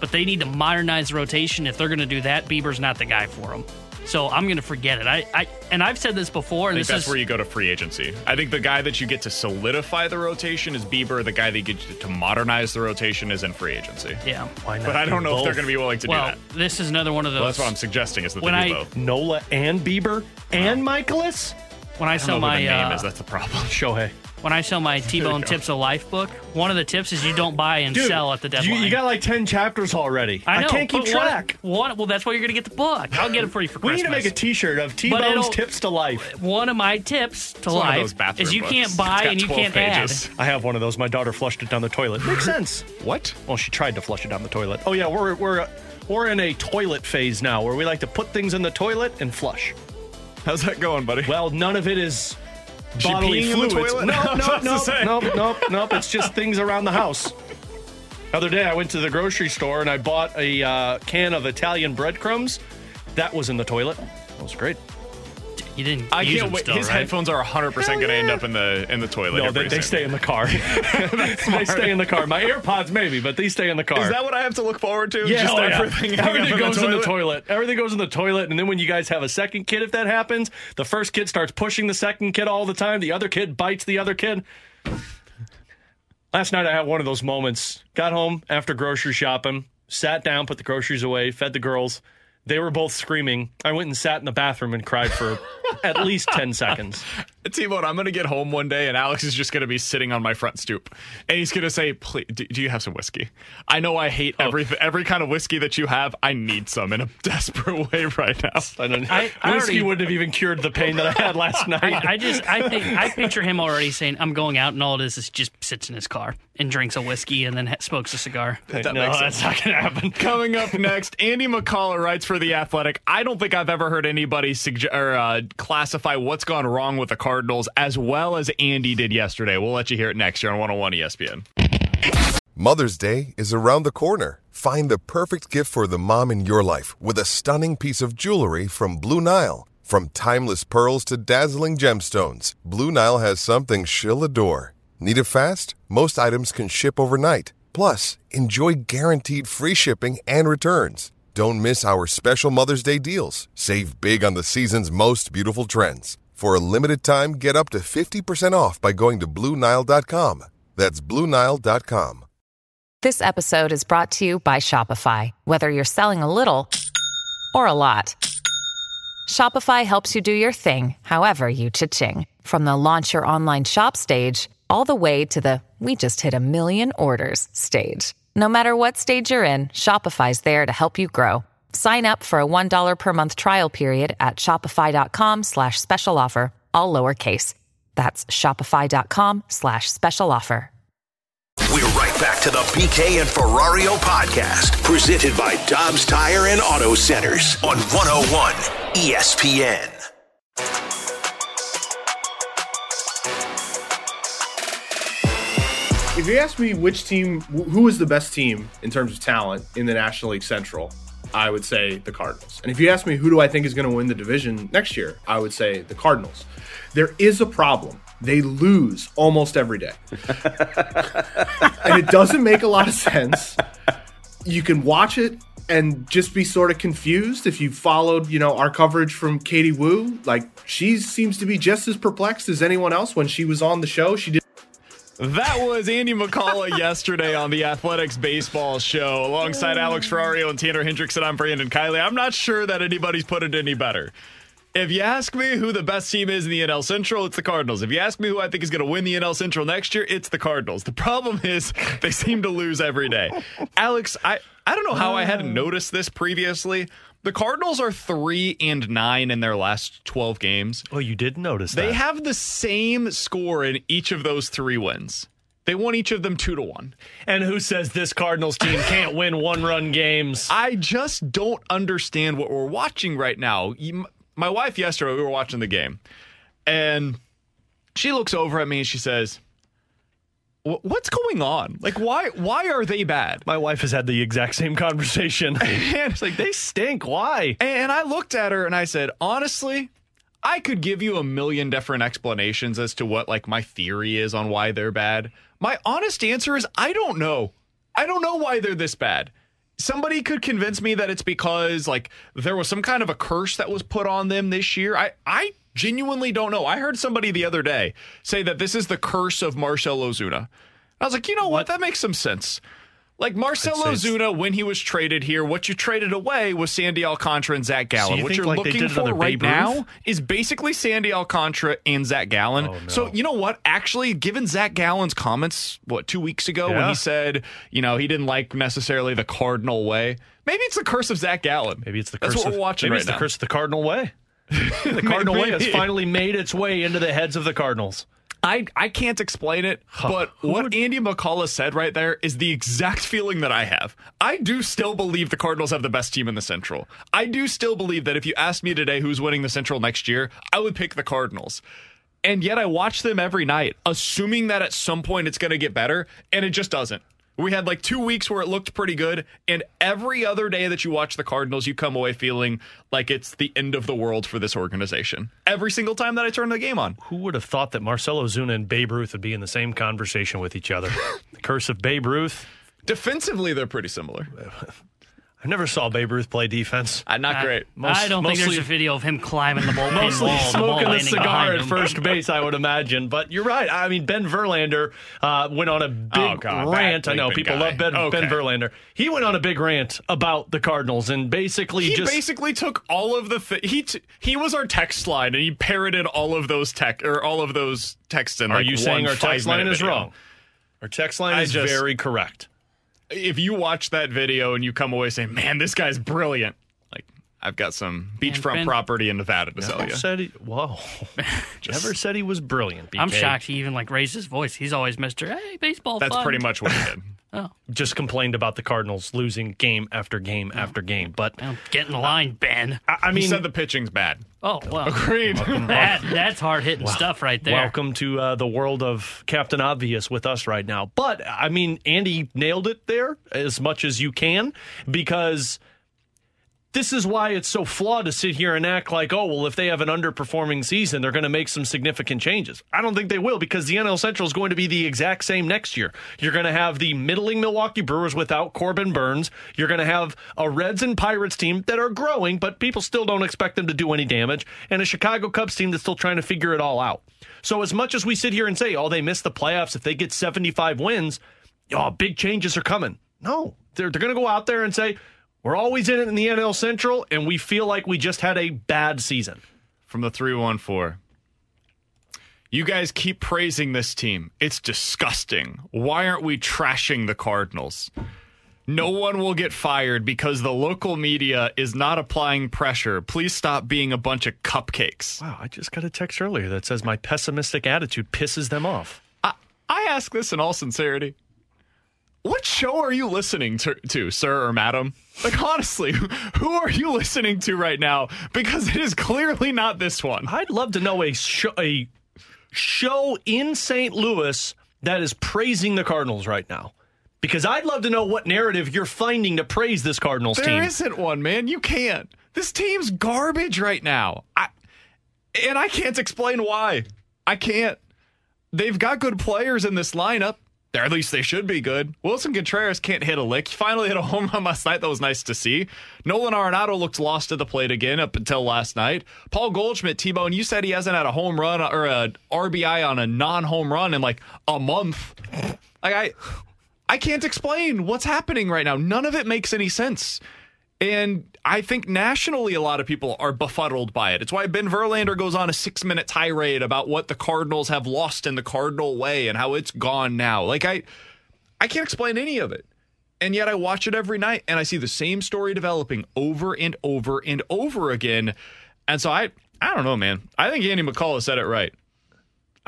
but they need to modernize the rotation. If they're going to do that, Bieber's not the guy for them. So I'm going to forget it. I, I. And I've said this before. I think this that's is where you go to free agency. I think the guy that you get to solidify the rotation is Bieber. The guy that you get to modernize the rotation is in free agency. Yeah, why not? But I don't know if they're going to be willing to well, do that. this is another one of those. Well, that's what I'm suggesting is that When they do I- both. Nola and Bieber and Mikolas? When I, I don't sell know my the name uh, is. That's the problem. Shohei. when I sell my T-Bone. Tips of Life book, one of the tips is you don't buy and Dude, sell at the deadline. you got like 10 chapters already. I, know, can't keep but one- track. One, well, that's why you're going to get the book. I'll get it for you for We Christmas. need to make a t shirt of T-Bone's Tips to Life. one of my tips to It's one of those life is you books. can't buy and you can't pages. I have one of those. My daughter flushed it down the toilet. Makes sense. What? Well, she tried to flush it down the toilet. Oh yeah, we're we're we're in a toilet phase now, where we like to put things in the toilet and flush. How's that going, buddy? Well, none of it is bodily peeing in the fluids. No, no, no, no, no, no. It's just things around the house. The other day, I went to the grocery store and I bought a uh, can of Italian breadcrumbs. That was in the toilet. That was great. You didn't. I use can't them wait. Still, His right? headphones are 100 percent going to end up in the in the toilet. No, they, they stay in the car. they stay in the car. My AirPods, maybe, but they stay in the car. Is that what I have to look forward to? Yeah, Just oh, yeah. everything, ending Everything goes in the toilet? toilet. Everything goes in the toilet, and then when you guys have a second kid, if that happens, the first kid starts pushing the second kid all the time. The other kid bites the other kid. Last night I had one of those moments. Got home after grocery shopping, sat down, put the groceries away, fed the girls. They were both screaming. I went and sat in the bathroom and cried for at least 10 seconds. T-Bone, I'm going to get home one day and Alex is just going to be sitting on my front stoop. And he's going to say, Please, do, do you have some whiskey? I know I hate oh. every, every kind of whiskey that you have. I need some in a desperate way right now. I don't I- I Whiskey already- wouldn't have even cured the pain that I had last night. I, I just I think I picture him already saying I'm going out and all it is is just sits in his car and drinks a whiskey and then smokes a cigar. That no, makes that's not going to happen. Coming up next, Andy McCullough writes for The Athletic. I don't think I've ever heard anybody sugge- or, uh, classify what's gone wrong with the Cardinals as well as Andy did yesterday. We'll let you hear it next year on 101 ESPN. Mother's Day is around the corner. Find the perfect gift for the mom in your life with a stunning piece of jewelry from Blue Nile. From timeless pearls to dazzling gemstones, Blue Nile has something she'll adore. Need it fast? Most items can ship overnight. Plus, enjoy guaranteed free shipping and returns. Don't miss our special Mother's Day deals. Save big on the season's most beautiful trends. For a limited time, get up to 50% off by going to BlueNile.com. That's BlueNile.com. This episode is brought to you by Shopify. Whether you're selling a little or a lot, Shopify helps you do your thing, however you cha-ching. From the launch your online shop stage, all the way to the we just hit a million orders stage. No matter what stage you're in, Shopify's there to help you grow. Sign up for a $1 per month trial period at shopify.com slash special offer, all lowercase. That's shopify.com slash special offer. We're right back to the BK and Ferrario podcast, presented by Dobbs Tire and Auto Centers on 101 ESPN. If you ask me which team, who is the best team in terms of talent in the National League Central, I would say the Cardinals. And if you ask me who do I think is going to win the division next year, I would say the Cardinals. There is a problem. They lose almost every day. and it doesn't make a lot of sense. You can watch it and just be sort of confused if you followed, you know, our coverage from Katie Woo. Like she seems to be just as perplexed as anyone else when she was on the show. She did That was Andy McCullough yesterday on the Athletics Baseball Show alongside Alex Ferrario and Tanner Hendrickson. I'm Brandon Kiley. I'm not sure that anybody's put it any better. If you ask me who the best team is in the NL Central, it's the Cardinals. If you ask me who I think is going to win the NL Central next year, it's the Cardinals. The problem is they seem to lose every day. Alex, I, I don't know how I hadn't noticed this previously. The Cardinals are three and nine in their last 12 games. Oh, you did notice that. They have the same score in each of those three wins. They won each of them two to one. And who says this Cardinals team can't win one run games? I just don't understand what we're watching right now. My wife yesterday, we were watching the game, and she looks over at me and she says, "Wh- "What's going on? Like, why? Why are they bad?" My wife has had the exact same conversation. and it's like they stink. Why? And I looked at her and I said, honestly, I could give you a million different explanations as to what like my theory is on why they're bad. My honest answer is I don't know. I don't know why they're this bad. Somebody could convince me that it's because like there was some kind of a curse that was put on them this year. I I genuinely don't know. I heard somebody the other day say that this is the curse of Marcell Ozuna. I was like, you know what? That makes some sense. Like Marcell Ozuna, when he was traded here, what you traded away was Sandy Alcantara and Zach Gallen. you what you're like looking for right now is basically Sandy Alcantara and Zach Gallen. Oh, So you know what? Actually, given Zach Gallen's comments, what two weeks ago when he said, you know, he didn't like necessarily the Cardinal way. Maybe it's the curse of Zach Gallen. Maybe it's the curse. That's what of we're watching maybe right it's the curse of the Cardinal way. the Cardinal way has finally made its way into the heads of the Cardinals. I, I can't explain it, but what Andy McCullough said right there is the exact feeling that I have. I do still believe the Cardinals have the best team in the Central. I do still believe that if you asked me today who's winning the Central next year, I would pick the Cardinals. And yet I watch them every night, assuming that at some point it's going to get better, and it just doesn't. We had like two weeks where it looked pretty good, and every other day that you watch the Cardinals, you come away feeling like it's the end of the world for this organization. Every single time that I turn the game on. Who would have thought that Marcell Ozuna and Babe Ruth would be in the same conversation with each other? the curse of Babe Ruth. Defensively, they're pretty similar. I never saw Babe Ruth play defense. Uh, not I- great. I don't think there's a video of him climbing the bullpen Mostly wall, and the ball smoking the cigar at first base, I would imagine. But you're right. I mean, Ben Verlander uh, went on a big Oh, God, rant. I know people guy. love Ben, Okay. ben Verlander. He went on a big rant about the Cardinals and basically He just basically took all of the th- he t- he was our text line and he parroted all of those tech or all of those texts in. Are like you saying our text line is video. wrong? Our text line I is just- very correct. If you watch that video and you come away saying, "Man, this guy's brilliant," like I've got some beachfront Ben- property in Nevada to sell Never you. said he, whoa. Never said he was brilliant. I'm shocked he even like raised his voice. He's always Mister Hey, baseball. That's fun." pretty much what he did. Oh, Just complained about the Cardinals losing game after game after game. But get in the line, Ben. I, I he mean, said the pitching's bad. Oh well, Agreed. that that's hard hitting stuff right there. Welcome to uh, the world of Captain Obvious with us right now. But I mean, Andy nailed it there as much as you can because this is why it's so flawed to sit here and act like, oh, well, if they have an underperforming season, they're going to make some significant changes. I don't think they will because the NL Central is going to be the exact same next year. You're going to have the middling Milwaukee Brewers without Corbin Burnes. You're going to have a Reds and Pirates team that are growing, but people still don't expect them to do any damage, and a Chicago Cubs team that's still trying to figure it all out. So, as much as we sit here and say, oh, they missed the playoffs, if they get 75 wins, oh, big changes are coming. No, they're, they're going to go out there and say, we're always in it in the NL Central, and we feel like we just had a bad season. From the three one four. You guys keep praising this team. It's disgusting. Why aren't we trashing the Cardinals? No one will get fired because the local media is not applying pressure. Please stop being a bunch of cupcakes. Wow, I just got a text earlier that says my pessimistic attitude pisses them off. I, I ask this in all sincerity. What show are you listening to, to, sir or madam? Like, honestly, who are you listening to right now? Because it is clearly not this one. I'd love to know a show, a show in St. Louis that is praising the Cardinals right now. Because I'd love to know what narrative you're finding to praise this Cardinals There team. isn't one, man. You can't. This team's garbage right now. I, and I can't explain why. I can't. They've got good players in this lineup. Or at least they should be good. Willson Contreras can't hit a lick. He finally hit a home run last night. That was nice to see. Nolan Arenado looked lost at the plate again up until last night. Paul Goldschmidt, T-Bone, you said he hasn't had a home run or a RBI on a non-home run in like a month. Like I, I can't explain what's happening right now. None of it makes any sense. And I think nationally, a lot of people are befuddled by it. It's why Ben Verlander goes on a six minute tirade about what the Cardinals have lost in the Cardinal way and how it's gone now. Like, I, I can't explain any of it. And yet I watch it every night and I see the same story developing over and over and over again. And so I, I don't know, man. I think Andy McCullough said it right.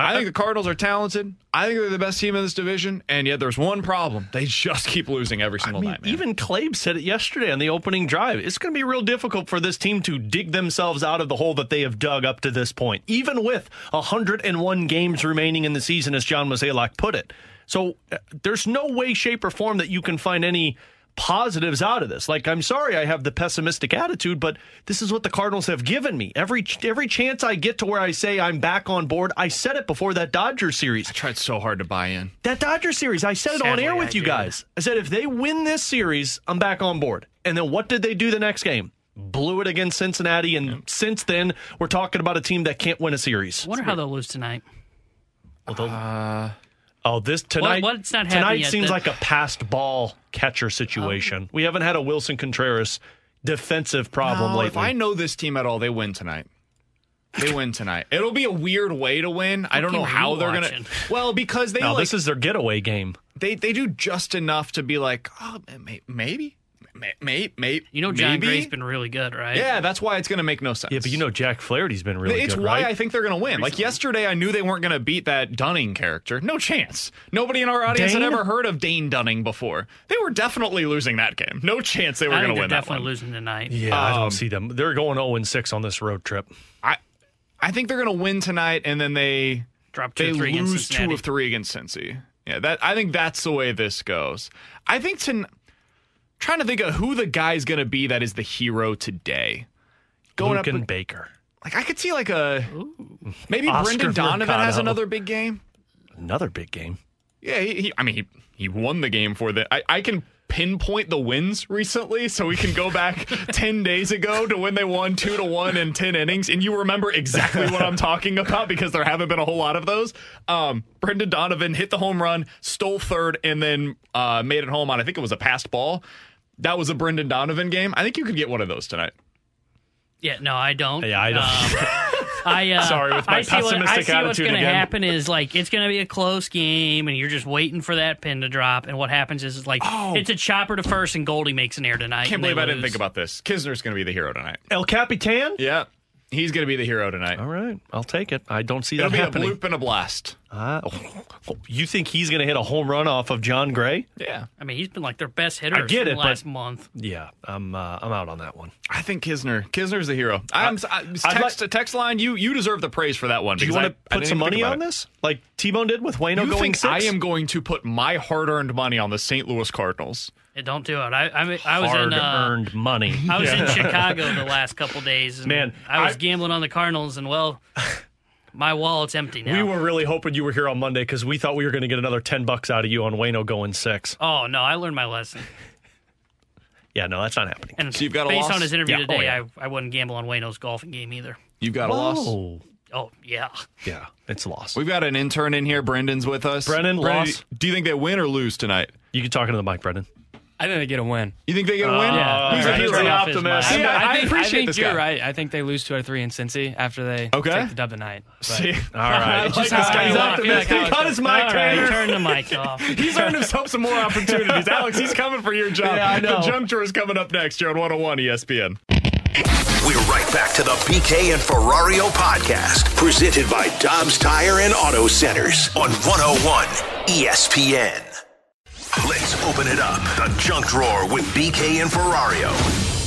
I think the Cardinals are talented. I think they're the best team in this division, and yet there's one problem: they just keep losing every single I mean, night. Man. Even Clabe said it yesterday on the opening drive. It's going to be real difficult for this team to dig themselves out of the hole that they have dug up to this point, even with 101 games remaining in the season, as John Mozeliak put it. So uh, there's no way, shape, or form that you can find any positives out of this. Like, I'm sorry I have the pessimistic attitude, but this is what the Cardinals have given me. Every every chance I get to where I say I'm back on board, I said it before that Dodger series. I tried so hard to buy in. That Dodger series, I said it on air with I you did. guys. I said if they win this series, I'm back on board. And then what did they do the next game? Blew it against Cincinnati, and since then we're talking about a team that can't win a series. I wonder how they'll lose tonight. Well, Uh, oh, this tonight. What- what's not happening tonight yet seems that- like a passed ball catcher situation. Oh. we haven't had a Willson Contreras defensive problem No, lately. If I know this team at all, they win tonight. They win tonight. It'll be a weird way to win. I don't know how they're gonna. watching? Well, because they now like, this is their getaway game. they they do just enough to be like, oh, maybe, may- may- maybe. You know, John maybe? Gray's been really good, right? Yeah, that's why it's gonna make no sense. Yeah, but you know Jack Flaherty's been really it's good, It's why right? I think they're going to win. Like yesterday, I knew they weren't going to beat that Dunning character. No chance. Nobody in our audience Dane? had ever heard of Dane Dunning before. They were definitely losing that game. No chance they were going think to they're win that definitely one. losing tonight. yeah, I Um, don't see them. They're going 0 and 6 on this road trip. I, I think they're going to win tonight, and then they Drop two they three lose two of three against Cincy. Yeah, that I think that's the way this goes. I think to trying to think of who the guy's going to be that is the hero today. Going Luke up, and Baker. like I could see like a maybe Oscar Brendan Donovan has another big game. Another big game. Yeah, he, he, I mean, he, he won the game for the. I, I can pinpoint the wins recently, so we can go back 10 days ago to when they won 2 to 1 in 10 innings, and you remember exactly what I'm talking about because there haven't been a whole lot of those. Um, Brendan Donovan hit the home run, stole third, and then uh, made it home on, I think it was a passed ball. That was a Brendan Donovan game. I think you could get one of those tonight. Yeah, no, I don't. Yeah, I don't. Um, I uh, Sorry, with my I see what, I pessimistic see what's attitude going to happen is like it's going to be a close game, and you're just waiting for that pin to drop. And what happens is, is like Oh. it's a chopper to first, and Goldie makes an air tonight. Can't believe I didn't think about this. Knizner's going to be the hero tonight. El Capitan? Yeah, he's going to be the hero tonight. All right, I'll take it. I don't see that happening. It'll that be happening. a bloop and a blast. Oh, you think he's going to hit a home run off of Jon Gray? Yeah. I mean, he's been like their best hitter I get it, last but- month. Yeah, I'm uh, I'm out on that one. I think Knizner. Knizner's the hero. I'm, I, I'd text, text line. You you deserve the praise for that one. Do you want I- I to put some money on it. this, like T-Bone did with Wayno You going think six? I am going to put my hard-earned money on the St. Louis Cardinals? Yeah, don't do it. I I, mean, I was in uh, hard-earned money. I was in Chicago the last couple days. And Man, I was I- gambling on the Cardinals, and well, my wallet's empty now. We were really hoping you were here on Monday because we thought we were going to get another ten bucks out of you on Wayno going six. oh no, I learned my lesson. Yeah, no, that's not happening. And So you've got a based loss? on his interview Yeah. today, Oh, yeah. I, I wouldn't gamble on Wayno's golfing game either. You've got a loss. Oh, Oh yeah, yeah, it's lost. We've got an intern in here. Brendan's with us. Brendan, loss. Do you think they win or lose tonight? You can talk into the mic, Brendan. I think they get a win. You think they get a win? Yeah. Who's Yeah. the He's hero? the Uh, optimist. I- Yeah, I, think, appreciate think this you're guy. right. I think they lose two out of three in Cincy after they Okay. take the dub tonight. But See, All right, It's just this how guy's I feel like optimistic. how He it got his mic All right, trainer. turn the mic off. He's earned himself some more opportunities. Alex, he's coming for your job. Yeah, I know. The junk drawer is coming up next here on 101 ESPN. We're right back to the BK and Ferrario podcast, presented by Dobbs Tire and Auto Centers on 101 ESPN. Let's open it up. The junk drawer with BK and Ferrario.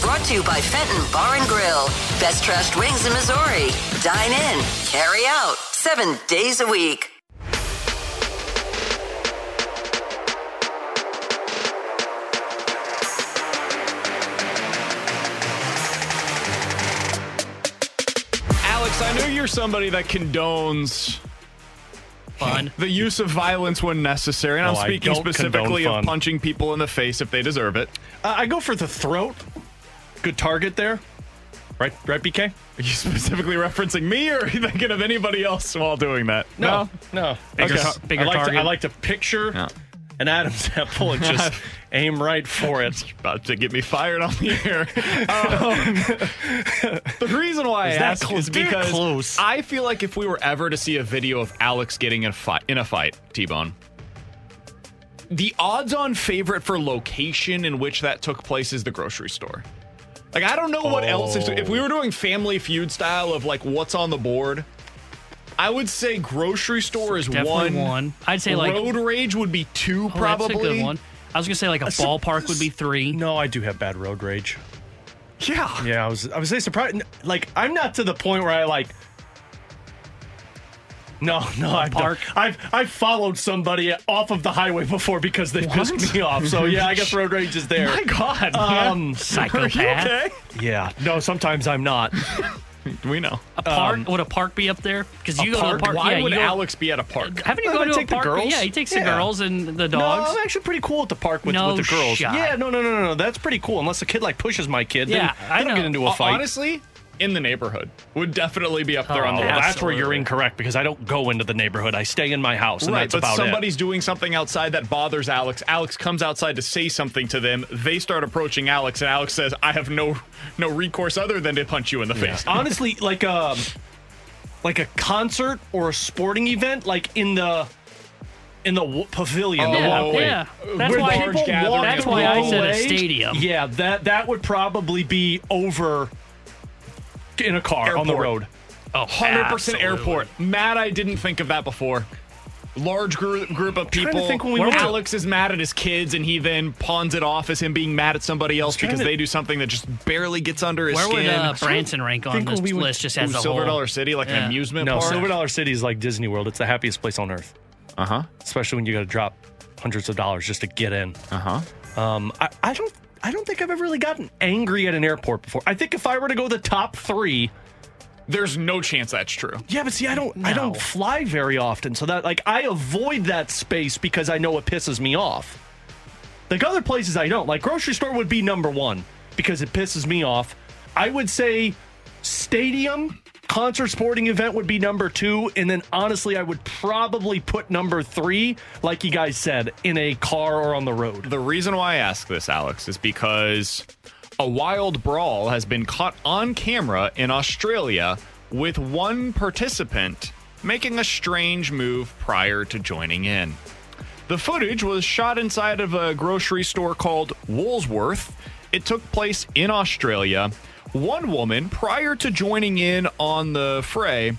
Brought to you by Fenton Bar and Grill. Best trashed wings in Missouri. Dine in, carry out, seven days a week. Alex, I know you're somebody that condones fun, the use of violence when necessary. And No, I'm speaking specifically of punching people in the face if they deserve it. Uh, I go for the throat. Good target there. Right, right, BK? Are you specifically referencing me, or are you thinking of anybody else while doing that? No, no. Bigger Okay. tar- bigger I like target. To, I like to picture an Adam's apple and just aim right for it. About to get me fired on the air. Um, the reason why Is I ask close? is because close. I feel like if we were ever to see a video of Alex getting in a fight, in a fight, T-Bone, the odds-on favorite for location in which that took place is the grocery store. Like I don't know what else. If, if we were doing Family Feud style of like what's on the board, I would say grocery store is Definitely one. one. I'd say, like- road rage would be two, Oh, probably. That's a good one. I was gonna say like a ballpark would be three. No, I do have bad road rage. Yeah. Yeah, I was I was say surprised. Like I'm not to the point where I like. No, no, I've park? Done, I've I've followed somebody off of the highway before because they pissed me off. So yeah, I guess road rage is there. My God, um. Psychopath. Are you okay? Yeah, no, sometimes I'm not. We know. A park Um, would a park be up there? Because you go park? to a park. Why yeah, would Alex be at a park? Haven't you gone to a the park? girls? Yeah, he takes the girls and the dogs. No. I'm actually pretty cool at the park with, No with the girls. shot. Yeah, no, no, no, no, no. That's pretty cool. Unless a kid like pushes my kid, Yeah, then I don't get into a fight. Honestly, in the neighborhood would definitely be up there on the Oh, list. that's where you're incorrect because I don't go into the neighborhood. I stay in my house, and right, that's but about somebody's doing something outside that bothers Alex. Alex comes outside to say something to them. They start approaching Alex, and Alex says, "I have no no recourse other than to punch you in the it. face." Honestly, like a like a concert or a sporting event, like in the in the w- pavilion, oh, the Yeah, walkway. yeah. That's where why- people walk That's why I said a stadium. Yeah, that that would probably be over in a car on the road. Oh, 100% absolutely. airport. Matt, I didn't think of that before. Large group, group of trying to people. think when we where went to- Alex is mad at his kids, and he then pawns it off as him being mad at somebody else because to- they do something that just barely gets under his skin. Where would uh, Branson rank on this we went- list? Just Ooh, as a Silver whole? Dollar City, like an amusement No, park. Silver Dollar City is like Disney World. It's the happiest place on earth, Uh huh. especially when you got to drop hundreds of dollars just to get in. Uh huh. Um, I, I don't, I don't think I've ever really gotten angry at an airport before. I think if I were to go the top three, There's no chance that's true. yeah, but see, I don't, I don't fly very often, so that like I avoid that space because I know it pisses me off. Like other places, I don't. Like grocery store would be number one because it pisses me off. I would say stadium. Concert sporting event would be number two. And then honestly, I would probably put number three, like you guys said, in a car or on the road. The reason why I ask this, Alex, is because a wild brawl has been caught on camera in Australia with one participant making a strange move prior to joining in. The footage was shot inside of a grocery store called Woolsworth. It took place in Australia. One woman, prior to joining in on the fray,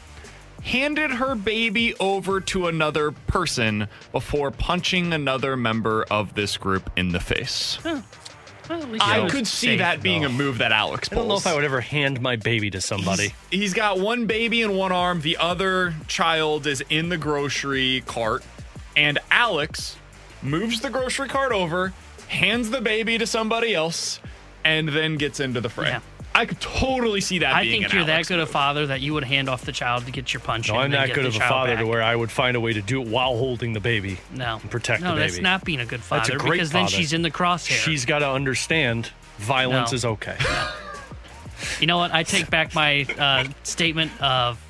handed her baby over to another person before punching another member of this group in the face. Well, I could see safe, that being though. a move that Alex I don't know if I would ever hand my baby to somebody. He's got one baby in one arm, the other child is in the grocery cart, and Alex moves the grocery cart over, hands the baby to somebody else, and then gets into the fray. Yeah. I could totally see that I think you're Alex that good a father that you would hand off the child to get your punch. No, in I'm not good of a father to where I would find a way to do it while holding the baby. No, and protect no, the baby. No, that's not being a good father. That's father a great because then she's in the crosshair. She's got to understand violence No. is okay. You know what? I take back my uh, statement of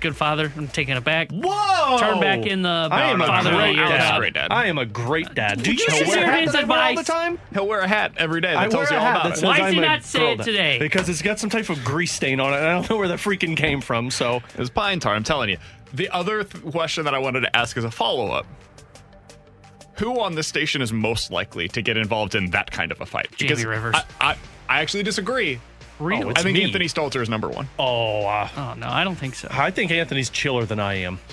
good father. I'm taking it back. Whoa! Turn back in the I am uh, a father of the great year dad. Great dad. I am a great uh, dad. Do you you see consider what his his all the time? He'll wear a hat every day that I tells wear you a all hat about that it. says Why does I'm he a not say girl it dad. today? Because it's got some type of grease stain on it. I don't know where the freaking came from. So It was pine tar, I'm telling you. The other th- question that I wanted to ask as a follow up Who on this station is most likely to get involved in that kind of a fight? Jamie Rivers. I, I, I actually disagree. Really? Oh, I think me. Anthony Stalter is number one. Oh, uh, Oh no, I don't think so. I think Anthony's chiller than I am.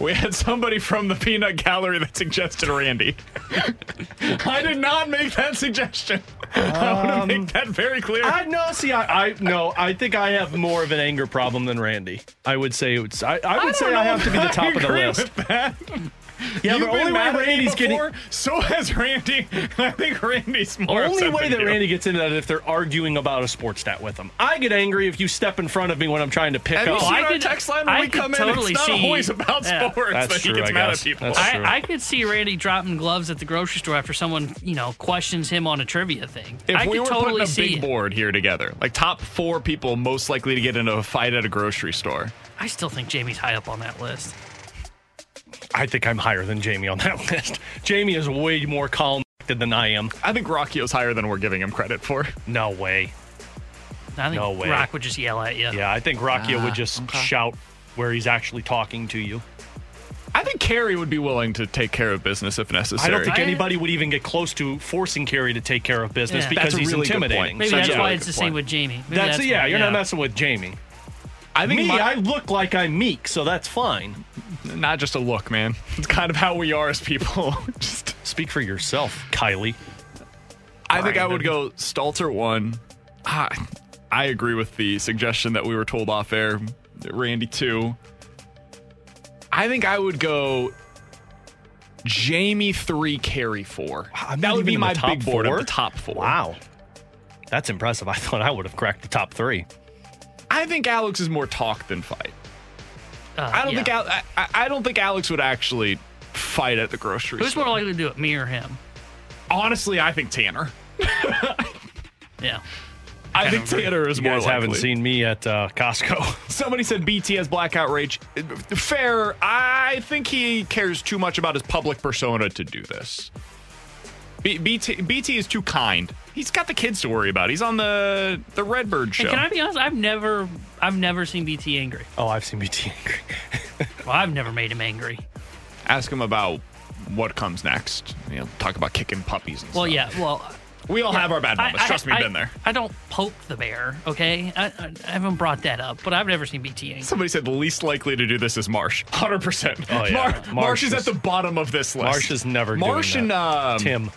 We had somebody from the Peanut Gallery that suggested Randy. I did not make that suggestion. I want to make that very clear. I no, see, I, I no, I think I have more of an anger problem than Randy. I would say it's. I, I would say don't I have to be if the I top of the agree list. With that. Yeah, You've but only way mad at Randy's getting before, so has Randy. I think Randy's more The Only upset way than that you. Randy gets into that is if they're arguing about a sports stat with him. I get angry if you step in front of me when I'm trying to pick Have you up. seen I our could- text line when I we could come in? totally It's not see- always about yeah. sports That's that he gets I mad guess. at people. I, I could see Randy dropping gloves at the grocery store after someone, you know, questions him on a trivia thing. If I we could were totally putting a big it. board here together, like top four people most likely to get into a fight at a grocery store, I still think Jamie's high up on that list. I think I'm higher than Jamie on that list. Jamie is way more calm than I am. I think Rocchio's higher than we're giving him credit for. No way. I think No way. Rock would just yell at you. Yeah, I think Rocchio Ah, would just okay. shout where he's actually talking to you. I think Carrie would be willing to take care of business if necessary. I don't think anybody would even get close to forcing Carrie to take care of business Yeah. because That's he's really intimidating. Maybe So, that's yeah, why good it's the point. same with Jamie. Maybe That's, yeah, why- you're not messing with Jamie. I think Me, my- I look like I'm meek, so that's fine. Not just a look, man. It's kind of how we are as people. just Speak for yourself, Kylie. I think I would go Stalter one. Ah, I agree with the suggestion that we were told off air. Randy two. I think I would go Jamie three, Carrie four. That would be my top big four? the top four. Wow. That's impressive. I thought I would have cracked the top three. I think Alex is more talk than fight. Uh, I don't yeah. think Al- I, I- I don't think Alex would actually fight at the grocery Who's store. more likely to do it, me or him? Honestly, I think Tanner. Yeah. I Kind think of agree. Tanner is You more guys likely. haven't seen me at uh, Costco. Somebody said BT has blackout rage. Fair. I think he cares too much about his public persona to do this. B- BT, BT is too kind. He's got the kids to worry about. He's on the the Redbird show. And can I be honest? I've never, I've never seen BT angry. Oh, I've seen BT angry. Well, I've never made him angry. Ask him about what comes next. You know, talk about kicking puppies and stuff. Well, stuff. yeah. Well, We all have our bad moments. Trust me, I, been there. I don't poke the bear. Okay, I, I, I haven't brought that up, but I've never seen BT angry. Somebody said the least likely to do this is Marsh. 100%. Oh, yeah. Mar- Marsh Marsh is is- at the bottom of this list. Marsh is never doing Marsh and that. um, Tim.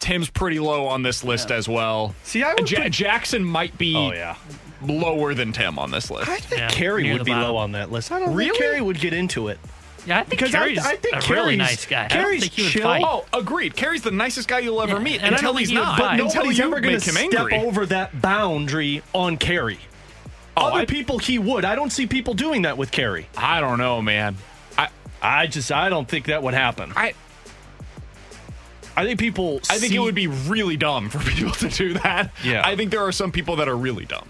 Tim's pretty low on this list as well. See, I would Ja- put- Jackson might be Oh, yeah. lower than Tim on this list. I think Yeah, Carrie would be bottom. low on that list. I don't Really? think Carrie would get into it. Yeah, I think Because I- Carrie's I think a really nice guy. I don't Carrie's think he would chill. fight. Oh, agreed. Carrie's the nicest guy you'll ever Yeah, meet and I don't until he's not. fight. Until Nobody's you ever going to him step angry. over that boundary on Carrie. Oh, Other I- people he would. I don't see people doing that with Carrie. I don't know, man. I I just I don't think that would happen. I I think people. I think see- it would be really dumb for people to do that. Yeah. I think there are some people that are really dumb.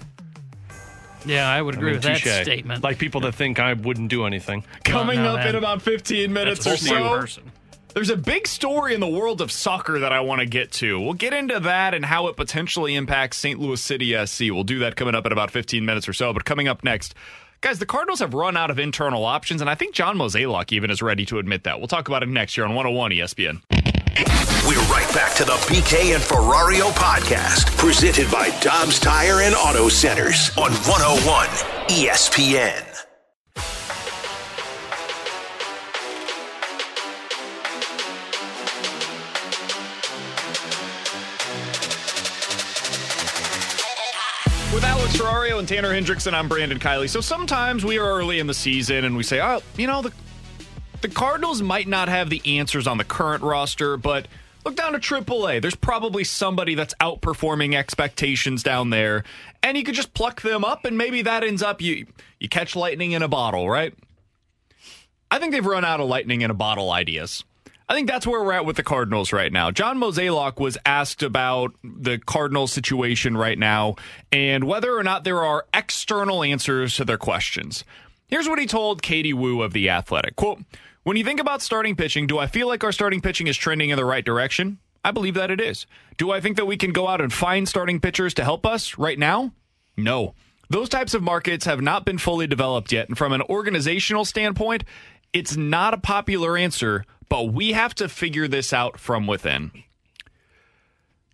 Yeah, I would I agree mean, with that statement. Like people that think I wouldn't do anything. Coming no, up man. in about 15 minutes That's or a whole new so. person. There's a big story in the world of soccer that I want to get to. We'll get into that and how it potentially impacts St. Louis City SC. We'll do that coming up in about 15 minutes or so. But coming up next, guys, the Cardinals have run out of internal options, and I think John Mozeliak even is ready to admit that. We'll talk about it next year on 101 ESPN. We're right back to the BK and Ferrario podcast, presented by Dobbs Tire and Auto Centers on 101 ESPN. With Alex Ferrario and Tanner Hendrickson, I'm Brandon Kiley. So sometimes we are early in the season and we say, oh, you know, the, the Cardinals might not have the answers on the current roster, but look down to AAA. There's probably somebody that's outperforming expectations down there, and you could just pluck them up, and maybe that ends up you you catch lightning in a bottle, right? I think they've run out of lightning in a bottle ideas. I think that's where we're at with the Cardinals right now. John Mozeliak was asked about the Cardinals situation right now and whether or not there are external answers to their questions. Here's what he told Katie Woo of The Athletic. Quote, when you think about starting pitching, do I feel like our starting pitching is trending in the right direction? I believe that it is. Do I think that we can go out and find starting pitchers to help us right now? No. Those types of markets have not been fully developed yet. And from an organizational standpoint, it's not a popular answer, but we have to figure this out from within.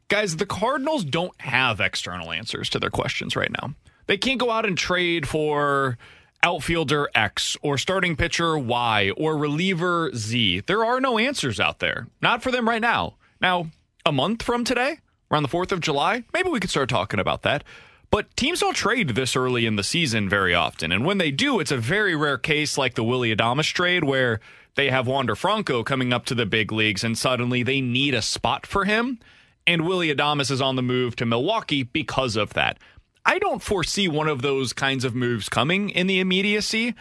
Guys, the Cardinals don't have external answers to their questions right now. They can't go out and trade for outfielder X or starting pitcher Y or reliever Z. There are no answers out there. Not for them right now. Now, a month from today, around the 4th of July, maybe we could start talking about that. But teams don't trade this early in the season very often. And when they do, it's a very rare case like the Willy Adames trade where they have Wander Franco coming up to the big leagues, and suddenly they need a spot for him. And Willy Adames is on the move to Milwaukee because of that. I don't foresee one of those kinds of moves coming in the immediacy.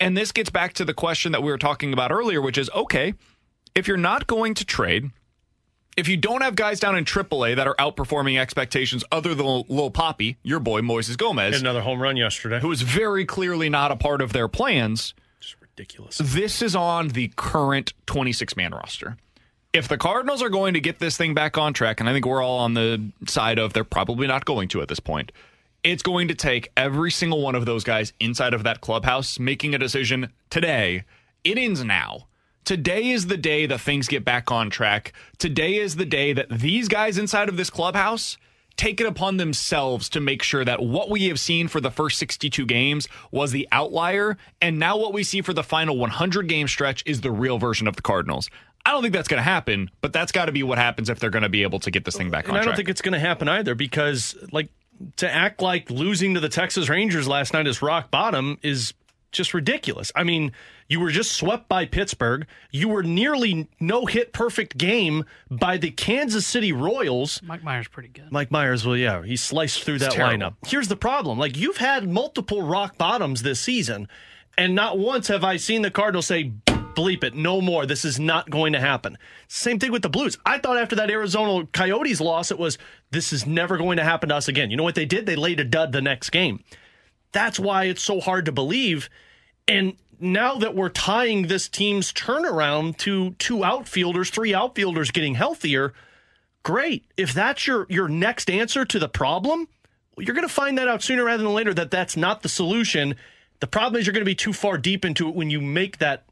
And this gets back to the question that we were talking about earlier, which is okay, if you're not going to trade, if you don't have guys down in AAA that are outperforming expectations other than Lil Poppy, your boy Moises Gomez, another home run yesterday. who is very clearly not a part of their plans, ridiculous. this is on the current 26 man roster. If the Cardinals are going to get this thing back on track, and I think we're all on the side of they're probably not going to at this point, it's going to take every single one of those guys inside of that clubhouse making a decision today. It ends now. Today is the day that things get back on track. Today is the day that these guys inside of this clubhouse take it upon themselves to make sure that what we have seen for the first 62 games was the outlier, and now what we see for the final 100 game stretch is the real version of the Cardinals. I don't think that's going to happen, but that's got to be what happens if they're going to be able to get this thing back And on I don't think it's going to happen either because, like, to act like losing to the Texas Rangers last night is rock bottom is just ridiculous. I mean, you were just swept by Pittsburgh. You were nearly no hit perfect game by the Kansas City Royals. Mike Myers pretty good. Mike Myers, well, yeah, he sliced through that terrible. lineup. Here's the problem: like you've had multiple rock bottoms this season, and not once have I seen the Cardinals say, "Bleep it, no more. This is not going to happen." Same thing with the Blues. I thought after that Arizona Coyotes loss, it was this is never going to happen to us again. You know what they did? They laid a dud the next game. That's why it's so hard to believe. And now that we're tying this team's turnaround to two outfielders, three outfielders getting healthier, great. If that's your your next answer to the problem, you're going to find that out sooner rather than later that that's not the solution. The problem is you're going to be too far deep into it when you make that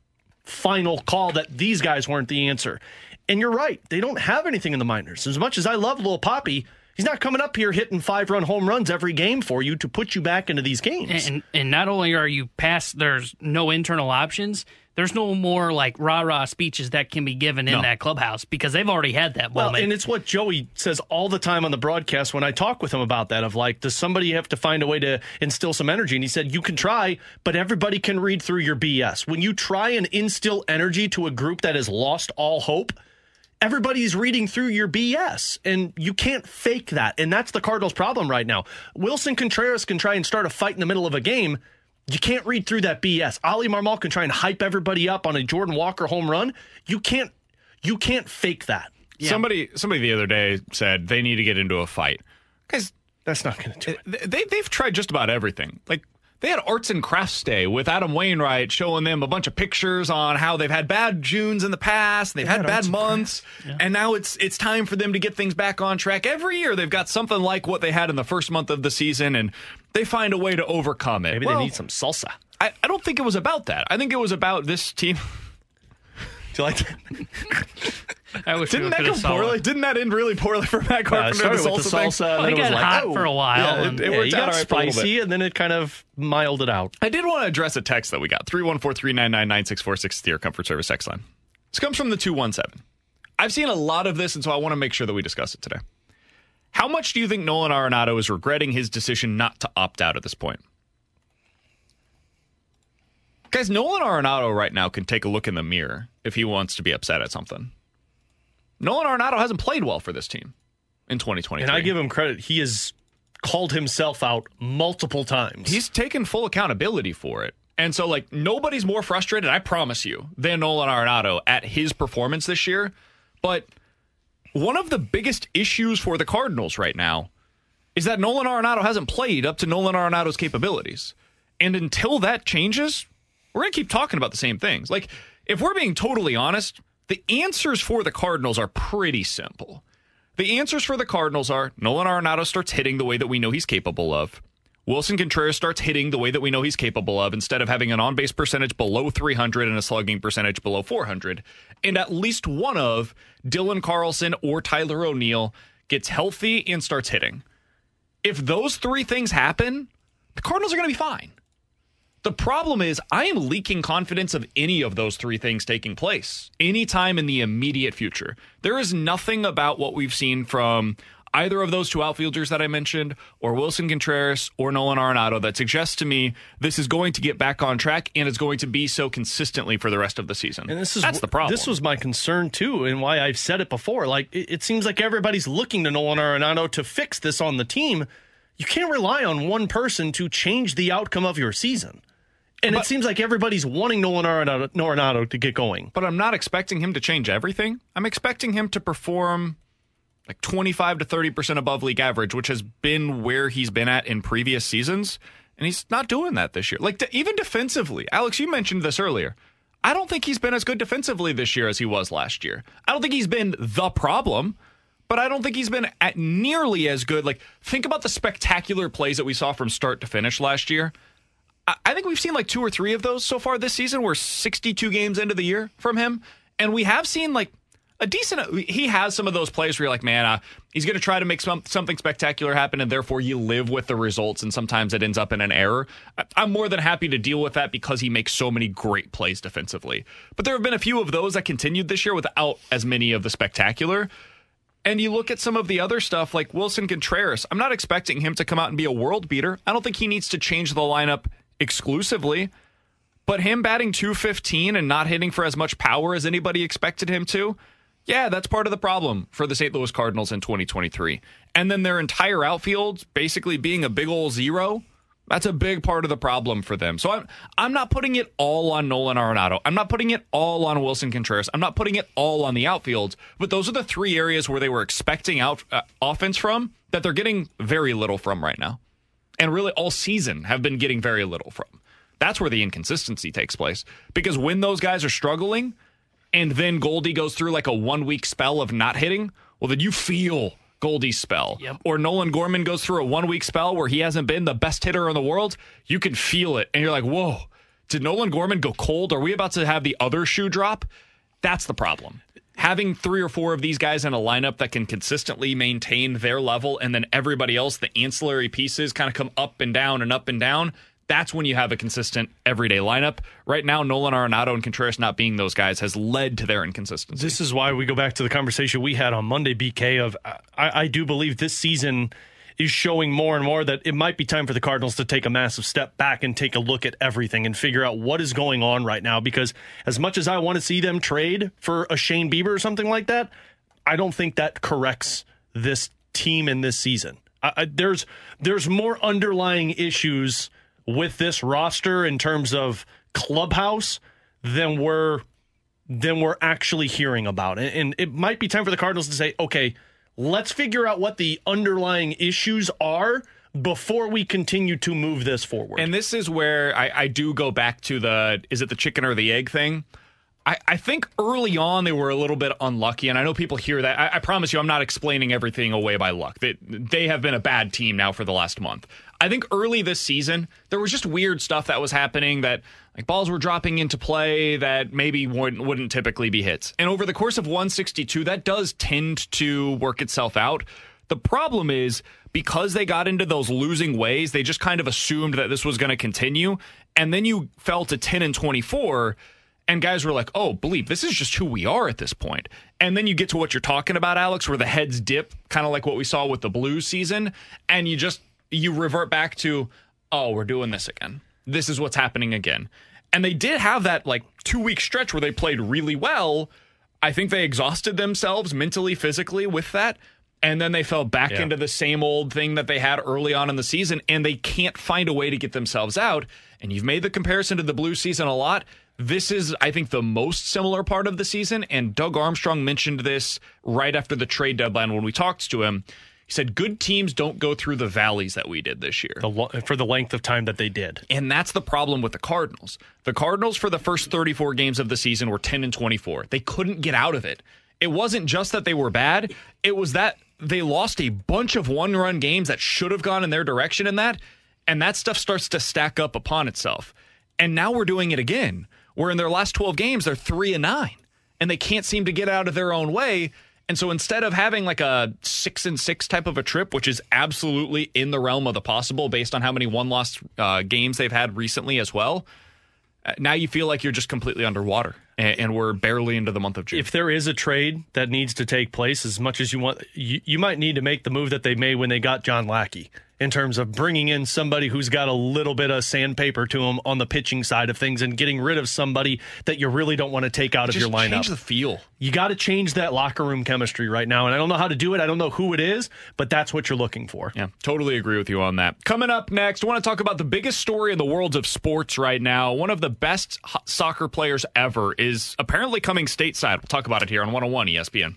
final call that these guys weren't the answer. And you're right, they don't have anything in the minors. As much as I love Lil Poppy, he's not coming up here hitting five run home runs every game for you to put you back into these games. And, and not only are you past, there's no internal options. There's no more like rah rah speeches that can be given in No. that clubhouse because they've already had that Well, moment. and it's what Joey says all the time on the broadcast when I talk with him about that of like, does somebody have to find a way to instill some energy? And he said, you can try, but everybody can read through your BS. When you try and instill energy to a group that has lost all hope, everybody's reading through your BS, and you can't fake that. And that's the Cardinals' problem right now. Willson Contreras can try and start a fight in the middle of a game. You can't read through that BS. Oli Marmol can try and hype everybody up on a Jordan Walker home run. You can't. You can't fake that. Somebody somebody the other day said they need to get into a fight. Guys, that's not going to do it. They they've tried just about everything. Like they had arts and crafts day with Adam Wainwright showing them a bunch of pictures on how they've had bad Junes in the past, and they've They had had bad arts and months, and now it's it's time for them to get things back on track. Every year they've got something like what they had in the first month of the season, and they find a way to overcome it. Maybe Well, they need some salsa. I, I don't think it was about that. I think it was about this team. Do you like that? I wish Didn't we that go poorly? Didn't that end really poorly for Matt Uh, it Carpenter? started the with the salsa thing? and Well, then it was got like, hot oh. for a while, Yeah, and- it, it Yeah, worked out got all right for a little spicy, and then it kind of miled it out. I did want to address a text that we got 314 399 9646 the Air Comfort Service X line. This comes from the 217. I've seen a lot of this, and so I want to make sure that we discuss it today. How much do you think Nolan Arenado is regretting his decision not to opt out at this point? Guys, Nolan Arenado right now can take a look in the mirror if he wants to be upset at something. Nolan Arenado hasn't played well for this team in 2020. And I give him credit. He has called himself out multiple times. He's taken full accountability for it. And so, like, nobody's more frustrated, I promise you, than Nolan Arenado at his performance this year. But one of the biggest issues for the Cardinals right now is that Nolan Arenado hasn't played up to Nolan Arenado's capabilities. And until that changes, we're going to keep talking about the same things. Like, if we're being totally honest, the answers for the Cardinals are pretty simple. The answers for the Cardinals are Nolan Arenado starts hitting the way that we know he's capable of. Willson Contreras starts hitting the way that we know he's capable of instead of having an on base percentage below 300 and a slugging percentage below 400. And at least one of Dylan Carlson or Tyler O'Neill gets healthy and starts hitting. If those three things happen, the Cardinals are going to be fine. The problem is, I am leaking confidence of any of those three things taking place anytime in the immediate future. There is nothing about what we've seen from either of those two outfielders that I mentioned, or Willson Contreras or Nolan Arenado, that suggests to me this is going to get back on track and it's going to be so consistently for the rest of the season. And this is that's the problem. This was my concern too, and why I've said it before. Like it, it seems like everybody's looking to Nolan Arenado to fix this on the team. You can't rely on one person to change the outcome of your season. And it seems like everybody's wanting Nolan Arenado, Arenado to get going. But I'm not expecting him to change everything. I'm expecting him to perform like 25 to 30% above league average, which has been where he's been at in previous seasons. And he's not doing that this year. Like, to, even defensively, Alex, you mentioned this earlier. I don't think he's been as good defensively this year as he was last year. I don't think he's been the problem, but I don't think he's been at nearly as good. Like, think about the spectacular plays that we saw from start to finish last year. I, think we've seen like two or three of those so far this season. We're 62 games into the year from him. And we have seen like a decent he has some of those plays where you're like man uh, he's going to try to make some, something spectacular happen and therefore you live with the results and sometimes it ends up in an error. I, i'm more than happy to deal with that because he makes so many great plays defensively. But there have been a few of those that continued this year without as many of the spectacular. And you look at some of the other stuff like willson contreras. I'm not expecting him to come out and be a world beater. I don't think he needs to change the lineup exclusively but him batting 215 and not hitting for as much power as anybody expected him to yeah, that's part of the problem for the St. Louis Cardinals in 2023. And then their entire outfield basically being a big old zero. That's a big part of the problem for them. So I'm I'm not putting it all on Nolan Arenado. I'm not putting it all on Willson Contreras. I'm not putting it all on the outfield. But those are the three areas where they were expecting out uh, offense from that they're getting very little from right now, and really all season have been getting very little from. That's where the inconsistency takes place because when those guys are struggling, and then Goldie goes through like a one week spell of not hitting, well, then you feel Goldie's spell. Yep. Or Nolan Gorman goes through a one week spell where he hasn't been the best hitter in the world. You can feel it. And you're like, whoa, did Nolan Gorman go cold? Are we about to have the other shoe drop? That's the problem. Having three or four of these guys in a lineup that can consistently maintain their level and then everybody else, the ancillary pieces, kind of come up and down and up and down that's when you have a consistent everyday lineup. Right now, Nolan Arenado and Contreras not being those guys has led to their inconsistency. This is why we go back to the conversation we had on Monday, BK. Of I, I do believe this season is showing more and more that it might be time for the Cardinals to take a massive step back and take a look at everything and figure out what is going on right now. Because as much as I want to see them trade for a Shane Bieber or something like that, I don't think that corrects this team in this season. I, I, there's there's more underlying issues with this roster in terms of clubhouse than we're than we're actually hearing about. And, and it might be time for the Cardinals to say, okay, let's figure out what the underlying issues are before we continue to move this forward. And this is where I, I do go back to the is it the chicken or the egg thing? I, I think early on they were a little bit unlucky, and I know people hear that. I, I promise you, I'm not explaining everything away by luck. They, they have been a bad team now for the last month. I think early this season, there was just weird stuff that was happening that like balls were dropping into play that maybe wouldn't, wouldn't typically be hits. And over the course of 162, that does tend to work itself out. The problem is because they got into those losing ways, they just kind of assumed that this was going to continue. And then you fell to 10 and 24 and guys were like, oh, believe this is just who we are at this point. And then you get to what you're talking about, Alex, where the heads dip, kind of like what we saw with the Blues season, and you just you revert back to, oh, we're doing this again. This is what's happening again. And they did have that like two week stretch where they played really well. I think they exhausted themselves mentally, physically with that. And then they fell back Yeah. into the same old thing that they had early on in the season, and they can't find a way to get themselves out. And you've made the comparison to the Blue season a lot. This is, I think, the most similar part of the season. And Doug Armstrong mentioned this right after the trade deadline when we talked to him. He said, Good teams don't go through the valleys that we did this year. The lo- for the length of time that they did. And that's the problem with the Cardinals. The Cardinals, for the first 34 games of the season, were 10 and 24. They couldn't get out of it. It wasn't just that they were bad, it was that they lost a bunch of one run games that should have gone in their direction in that. And that stuff starts to stack up upon itself. And now we're doing it again, where in their last 12 games, they're three and nine, and they can't seem to get out of their own way. And so instead of having like a six and six type of a trip, which is absolutely in the realm of the possible based on how many one loss uh, games they've had recently as well, uh, now you feel like you're just completely underwater. and, and we're barely into the month of June. If there is a trade that needs to take place, as much as you want, you, you might need to make the move that they made when they got John Lackey in terms of bringing in somebody who's got a little bit of sandpaper to him on the pitching side of things and getting rid of somebody that you really don't want to take out of your lineup. change the feel. You got to change that locker room chemistry right now. And I don't know how to do it. I don't know who it is, but that's what you're looking for. Yeah, totally agree with you on that. Coming up next, I want to talk about the biggest story in the world of sports right now. One of the best soccer players ever is apparently coming stateside. We'll talk about it here on 101 ESPN.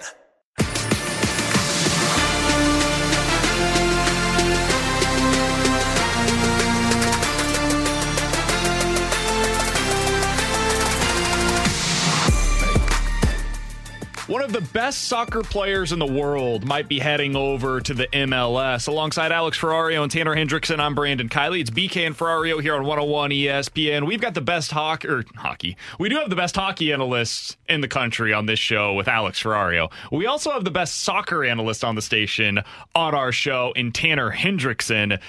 One of the best soccer players in the world might be heading over to the MLS. Alongside Alex Ferrario and Tanner Hendrickson, I'm Brandon Kiley. It's BK and Ferrario here on 101 ESPN. We've got the best hockey, or hockey. We do have the best hockey analysts in the country on this show with Alex Ferrario. We also have the best soccer analyst on the station on our show in Tanner Hendrickson.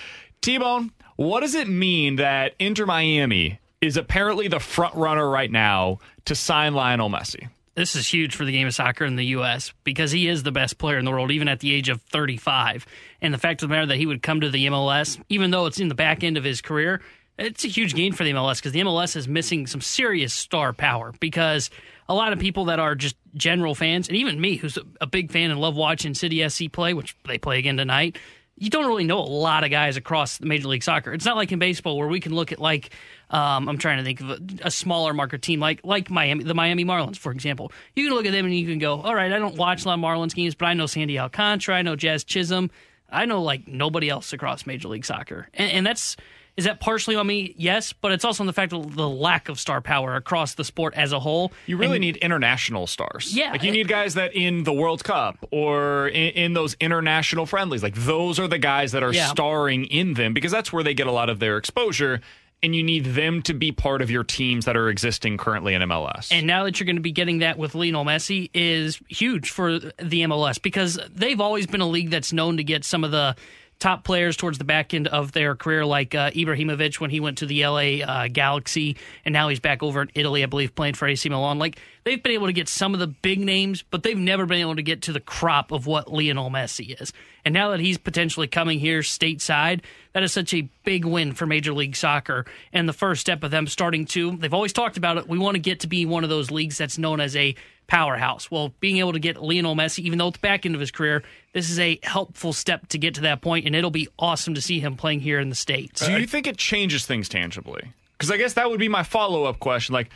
T-Bone, what does it mean that Inter Miami is apparently the front runner right now to sign Lionel Messi? This is huge for the game of soccer in the U.S. because he is the best player in the world, even at the age of 35. And the fact of the matter that he would come to the MLS, even though it's in the back end of his career, it's a huge gain for the MLS because the MLS is missing some serious star power because a lot of people that are just general fans, and even me, who's a big fan and love watching City SC play, which they play again tonight, you don't really know a lot of guys across Major League Soccer. It's not like in baseball where we can look at like um, I'm trying to think of a, a, smaller market team like like Miami, the Miami Marlins, for example. You can look at them and you can go, all right, I don't watch a lot of Marlins games, but I know Sandy Alcantara, I know Jazz Chisholm, I know like nobody else across Major League Soccer, and, and that's is that partially on me? Yes, but it's also on the fact of the lack of star power across the sport as a whole. You really And- need international stars. Yeah. Like you need guys that in the World Cup or in, in those international friendlies, like those are the guys that are Yeah. starring in them because that's where they get a lot of their exposure. And you need them to be part of your teams that are existing currently in MLS. And now that you're going to be getting that with Lionel Messi is huge for the MLS because they've always been a league that's known to get some of the top players towards the back end of their career, like uh, Ibrahimovic when he went to the LA uh, Galaxy, and now he's back over in Italy, I believe, playing for AC Milan. Like they've been able to get some of the big names, but they've never been able to get to the crop of what Lionel Messi is. And now that he's potentially coming here stateside, that is such a big win for Major League Soccer. And the first step of them starting to, they've always talked about it. We want to get to be one of those leagues that's known as a powerhouse. Well, being able to get Lionel Messi, even though it's back end of his career, this is a helpful step to get to that point, and it'll be awesome to see him playing here in the States. Do you uh, think it changes things tangibly? Because I guess that would be my follow up question. Like,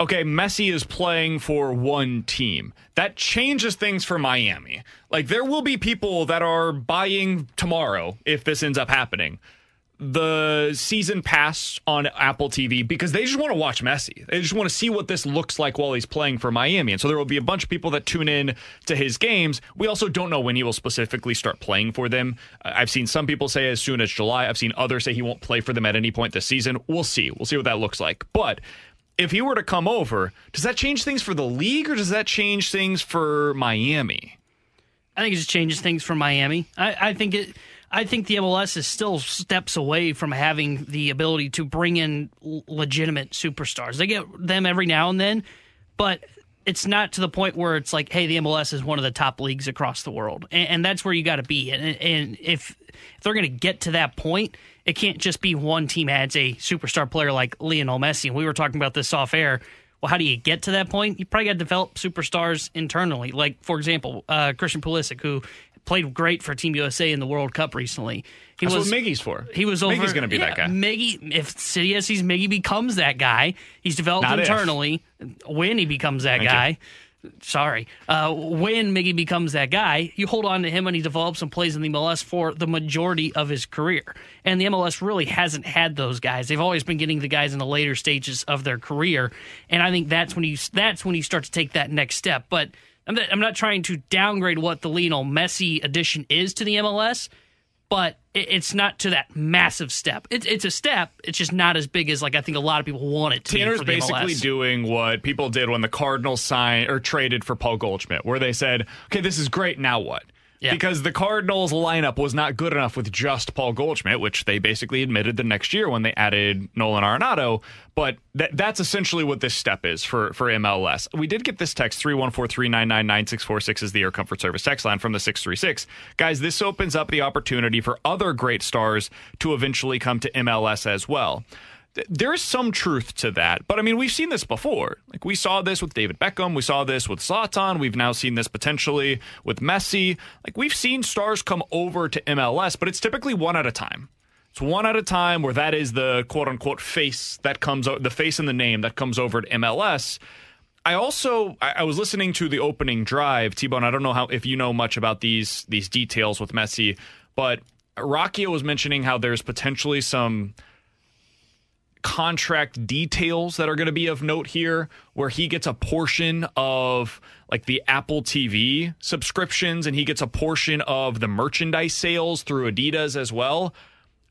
okay, Messi is playing for one team. That changes things for Miami. Like, there will be people that are buying tomorrow if this ends up happening. The season pass on Apple TV because they just want to watch Messi. They just want to see what this looks like while he's playing for Miami. And so there will be a bunch of people that tune in to his games. We also don't know when he will specifically start playing for them. I've seen some people say as soon as July. I've seen others say he won't play for them at any point this season. We'll see. We'll see what that looks like. But if he were to come over, does that change things for the league or does that change things for Miami? I think it just changes things for Miami. I, I think it. I think the MLS is still steps away from having the ability to bring in legitimate superstars. They get them every now and then, but it's not to the point where it's like, hey, the MLS is one of the top leagues across the world, and, and that's where you got to be. And, and if if they're going to get to that point, it can't just be one team adds a superstar player like Lionel Messi. And we were talking about this off air. Well, how do you get to that point? You probably got to develop superstars internally. Like, for example, uh, Christian Pulisic, who played great for Team USA in the World Cup recently. He That's was what Miggy's for. He was over. Miggy's gonna be that guy. Miggy, if City SC's Miggy becomes that guy, he's developed Not if. internally. When he becomes that Thank guy, sorry, uh, when Miggy becomes that guy, you hold on to him and he develops and plays in the MLS for the majority of his career. And the MLS really hasn't had those guys. They've always been getting the guys in the later stages of their career, and I think that's when you that's when you start to take that next step. But I'm not, I'm not trying to downgrade what the Lionel Messi addition is to the MLS but it- it's not to that massive step. It's it's a step. It's just not as big as like I think a lot of people want it to. Tanner's basically MLS. doing what people did when the Cardinals signed or traded for Paul Goldschmidt, where they said, "Okay, this is great. Now what?" Yeah. Because the Cardinals lineup was not good enough with just Paul Goldschmidt, which they basically admitted the next year when they added Nolan Arenado. But that, that's essentially what this step is for, for MLS. We did get this text 314-399-9646 is the Air Comfort Service text line from the 636. Guys, this opens up the opportunity for other great stars to eventually come to MLS as well there is some truth to that. But I mean, we've seen this before. Like we saw this with David Beckham, we saw this with Zlatan, we've now seen this potentially with Messi. Like we've seen stars come over to MLS, but it's typically one at a time. It's one at a time where that is the quote unquote face that comes the face and the name that comes over to MLS. I also I, was listening to the opening drive, T-Bone. I don't know how if you know much about these these details with Messi, but Rocchio was mentioning how there's potentially some contract details that are going to be of note here where he gets a portion of like the Apple TV subscriptions and he gets a portion of the merchandise sales through Adidas as well.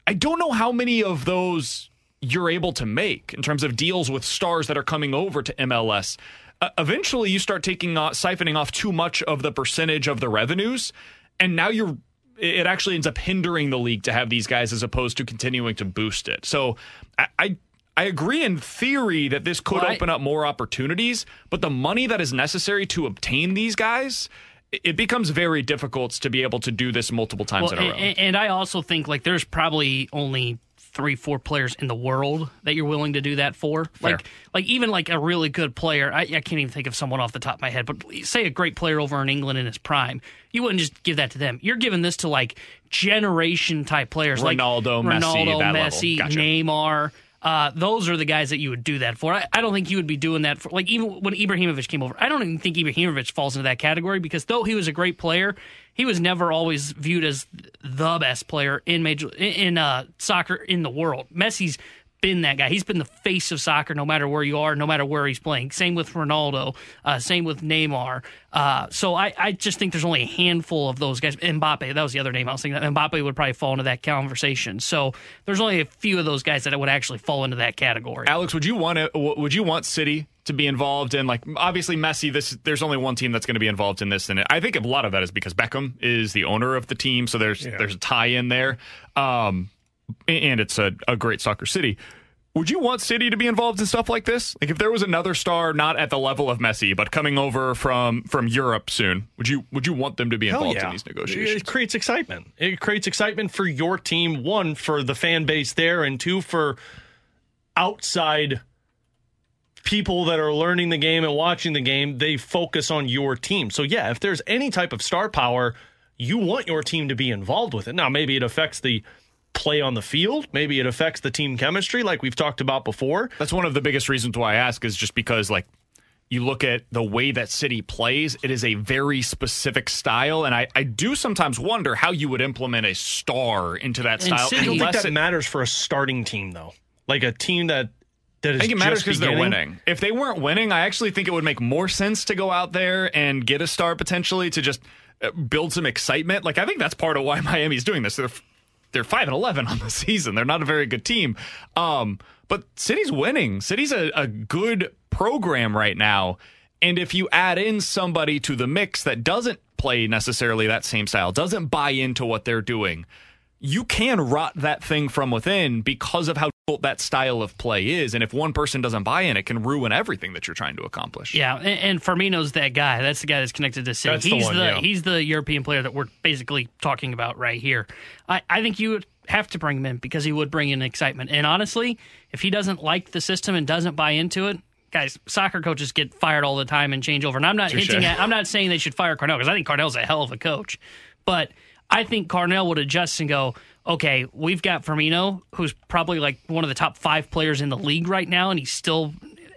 I don't know how many of those you're able to make in terms of deals with stars that are coming over to MLS. Uh, eventually, you start taking uh, siphoning off too much of the percentage of the revenues, and now you're it actually ends up hindering the league to have these guys as opposed to continuing to boost it. So I, I I agree in theory that this could well, open I, up more opportunities, but the money that is necessary to obtain these guys, it becomes very difficult to be able to do this multiple times well, in a row. And, and I also think like there's probably only three, four players in the world that you're willing to do that for. Fair. Like, like even like a really good player. I, I, can't even think of someone off the top of my head, but say a great player over in England in his prime. You wouldn't just give that to them. You're giving this to like generation type players, Ronaldo, like Ronaldo, Messi, gotcha. Neymar. Uh, those are the guys that you would do that for. I, I, don't think you would be doing that for, like, even when Ibrahimovic came over. I don't even think Ibrahimovic falls into that category because though he was a great player, he was never always viewed as the best player in major in uh, soccer in the world. Messi's been that guy. He's been the face of soccer no matter where you are, no matter where he's playing. Same with Ronaldo, uh, same with Neymar. Uh, so I, I, just think there's only a handful of those guys. Mbappe, that was the other name I was thinking. That Mbappe would probably fall into that conversation. So there's only a few of those guys that would actually fall into that category. Alex, would you want to, would you want City to be involved in like obviously Messi this there's only one team that's going to be involved in this and I think a lot of that is because Beckham is the owner of the team so there's yeah. there's a tie in there um and it's a, a great soccer city would you want City to be involved in stuff like this? Like if there was another star not at the level of Messi, but coming over from from Europe soon, would you would you want them to be involved yeah. in these negotiations? It creates excitement. It creates excitement for your team, one for the fan base there, and two for outside people that are learning the game and watching the game. They focus on your team. So yeah, if there's any type of star power, you want your team to be involved with it. Now maybe it affects the play on the field. Maybe it affects the team chemistry, like we've talked about before. That's one of the biggest reasons why I ask is just because, like, you look at the way that City plays, it is a very specific style. And I, I do sometimes wonder how you would implement a star into that and style. City, I don't think that it, matters for a starting team, though. Like a team that. That I think it matters because they're winning. If they weren't winning, I actually think it would make more sense to go out there and get a star potentially to just uh, build some excitement. Like I think that's part of why Miami's doing this. They're they're five and eleven on the season. They're not a very good team. Um, but City's winning. City's a, a good program right now. And if you add in somebody to the mix that doesn't play necessarily that same style, doesn't buy into what they're doing, you can rot that thing from within because of how that style of play is. And if one person doesn't buy in, it can ruin everything that you're trying to accomplish. Yeah, and, and Firmino's that guy. That's the guy that's connected to City. That's he's the, one, the yeah. he's the European player that we're basically talking about right here. I, I think you would have to bring him in because he would bring in excitement. And honestly, if he doesn't like the system and doesn't buy into it, guys, soccer coaches get fired all the time and change over. And I'm not Touché. hinting at I'm not saying they should fire Carnell because I think Carnell's a hell of a coach. But I think Carnell would adjust and go, okay, we've got Firmino, who's probably like one of the top five players in the league right now, and he's still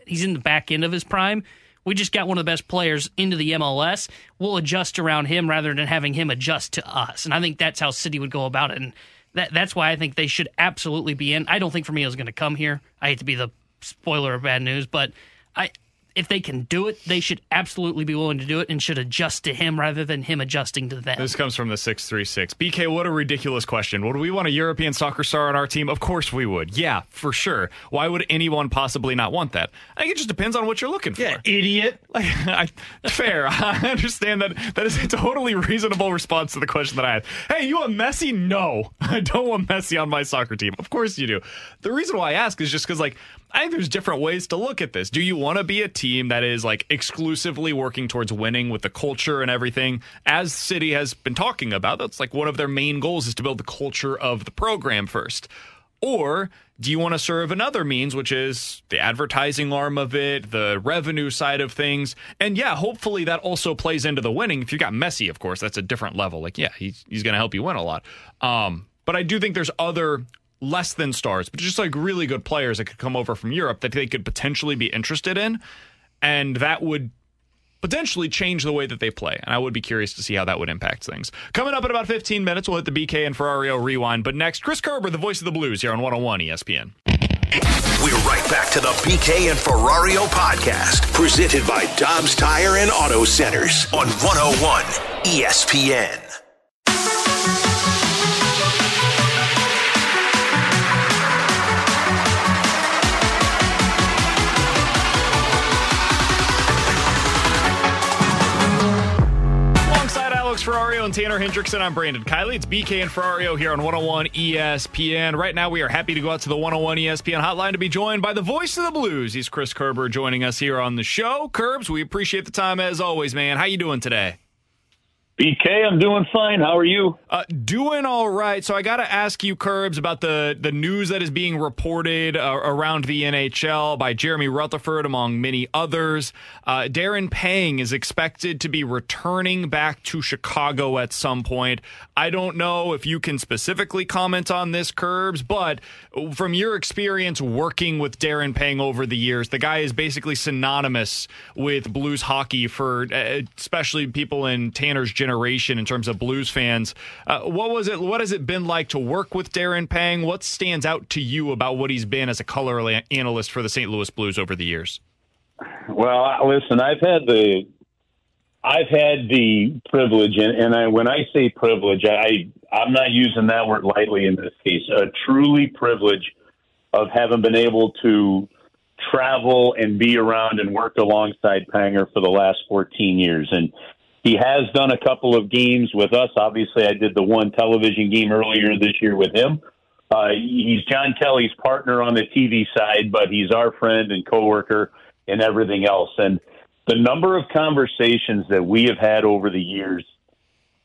he's in the back end of his prime. We just got one of the best players into the MLS. We'll adjust around him rather than having him adjust to us. And I think that's how City would go about it. And that that's why I think they should absolutely be in. I don't think Firmino's going to come here. I hate to be the spoiler of bad news, but I if they can do it, they should absolutely be willing to do it and should adjust to him rather than him adjusting to them. This comes from the 636. BK, what a ridiculous question. Would we want a European soccer star on our team? Of course we would. Yeah, for sure. Why would anyone possibly not want that? I think it just depends on what you're looking for. Yeah, idiot. Like, I, fair. I understand that that is a totally reasonable response to the question that I had. Hey, you want Messi? No. I don't want Messi on my soccer team. Of course you do. The reason why I ask is just because, like, I think there's different ways to look at this. Do you want to be a team that is like exclusively working towards winning with the culture and everything? As City has been talking about, that's like one of their main goals is to build the culture of the program first. Or do you want to serve another means, which is the advertising arm of it, the revenue side of things? And yeah, hopefully that also plays into the winning. If you got Messi, of course, that's a different level. Like, yeah, he's, he's going to help you win a lot. Um, but I do think there's other less than stars, but just like really good players that could come over from Europe that they could potentially be interested in. And that would potentially change the way that they play. And I would be curious to see how that would impact things. Coming up in about 15 minutes, we'll hit the BK and Ferrario rewind. But next, Chris Kerber, the voice of the Blues, here on 101 ESPN. We're right back to the BK and Ferrario podcast, presented by Dobbs Tire and Auto Centers on 101 ESPN. Ferrario and Tanner Hendrickson, I'm Brandon Kiley. It's BK and Ferrario here on 101 ESPN. Right now, we are happy to go out to the 101 ESPN hotline to be joined by the voice of the Blues. He's Chris Kerber joining us here on the show. Curbs, we appreciate the time as always, man. How you doing today? BK, I'm doing fine. How are you? Uh, doing all right. So I got to ask you, Curbs, about the the news that is being reported uh, around the NHL by Jeremy Rutherford, among many others. Uh, Darren Pang is expected to be returning back to Chicago at some point. I don't know if you can specifically comment on this, Curbs, but from your experience working with Darren Pang over the years, the guy is basically synonymous with Blues hockey for uh, especially people in Tanner's generation in terms of Blues fans. Uh, what was it? What has it been like to work with Darren Pang? What stands out to you about what he's been as a color analyst for the St. Louis Blues over the years? Well, listen, I've had the I've had the privilege, and, and I, when I say privilege, I I'm not using that word lightly in this case. A truly privilege of having been able to travel and be around and work alongside Panger for the last 14 years, and he has done a couple of games with us. Obviously, I did the one television game earlier this year with him. Uh, he's John Kelly's partner on the TV side, but he's our friend and coworker and everything else. And the number of conversations that we have had over the years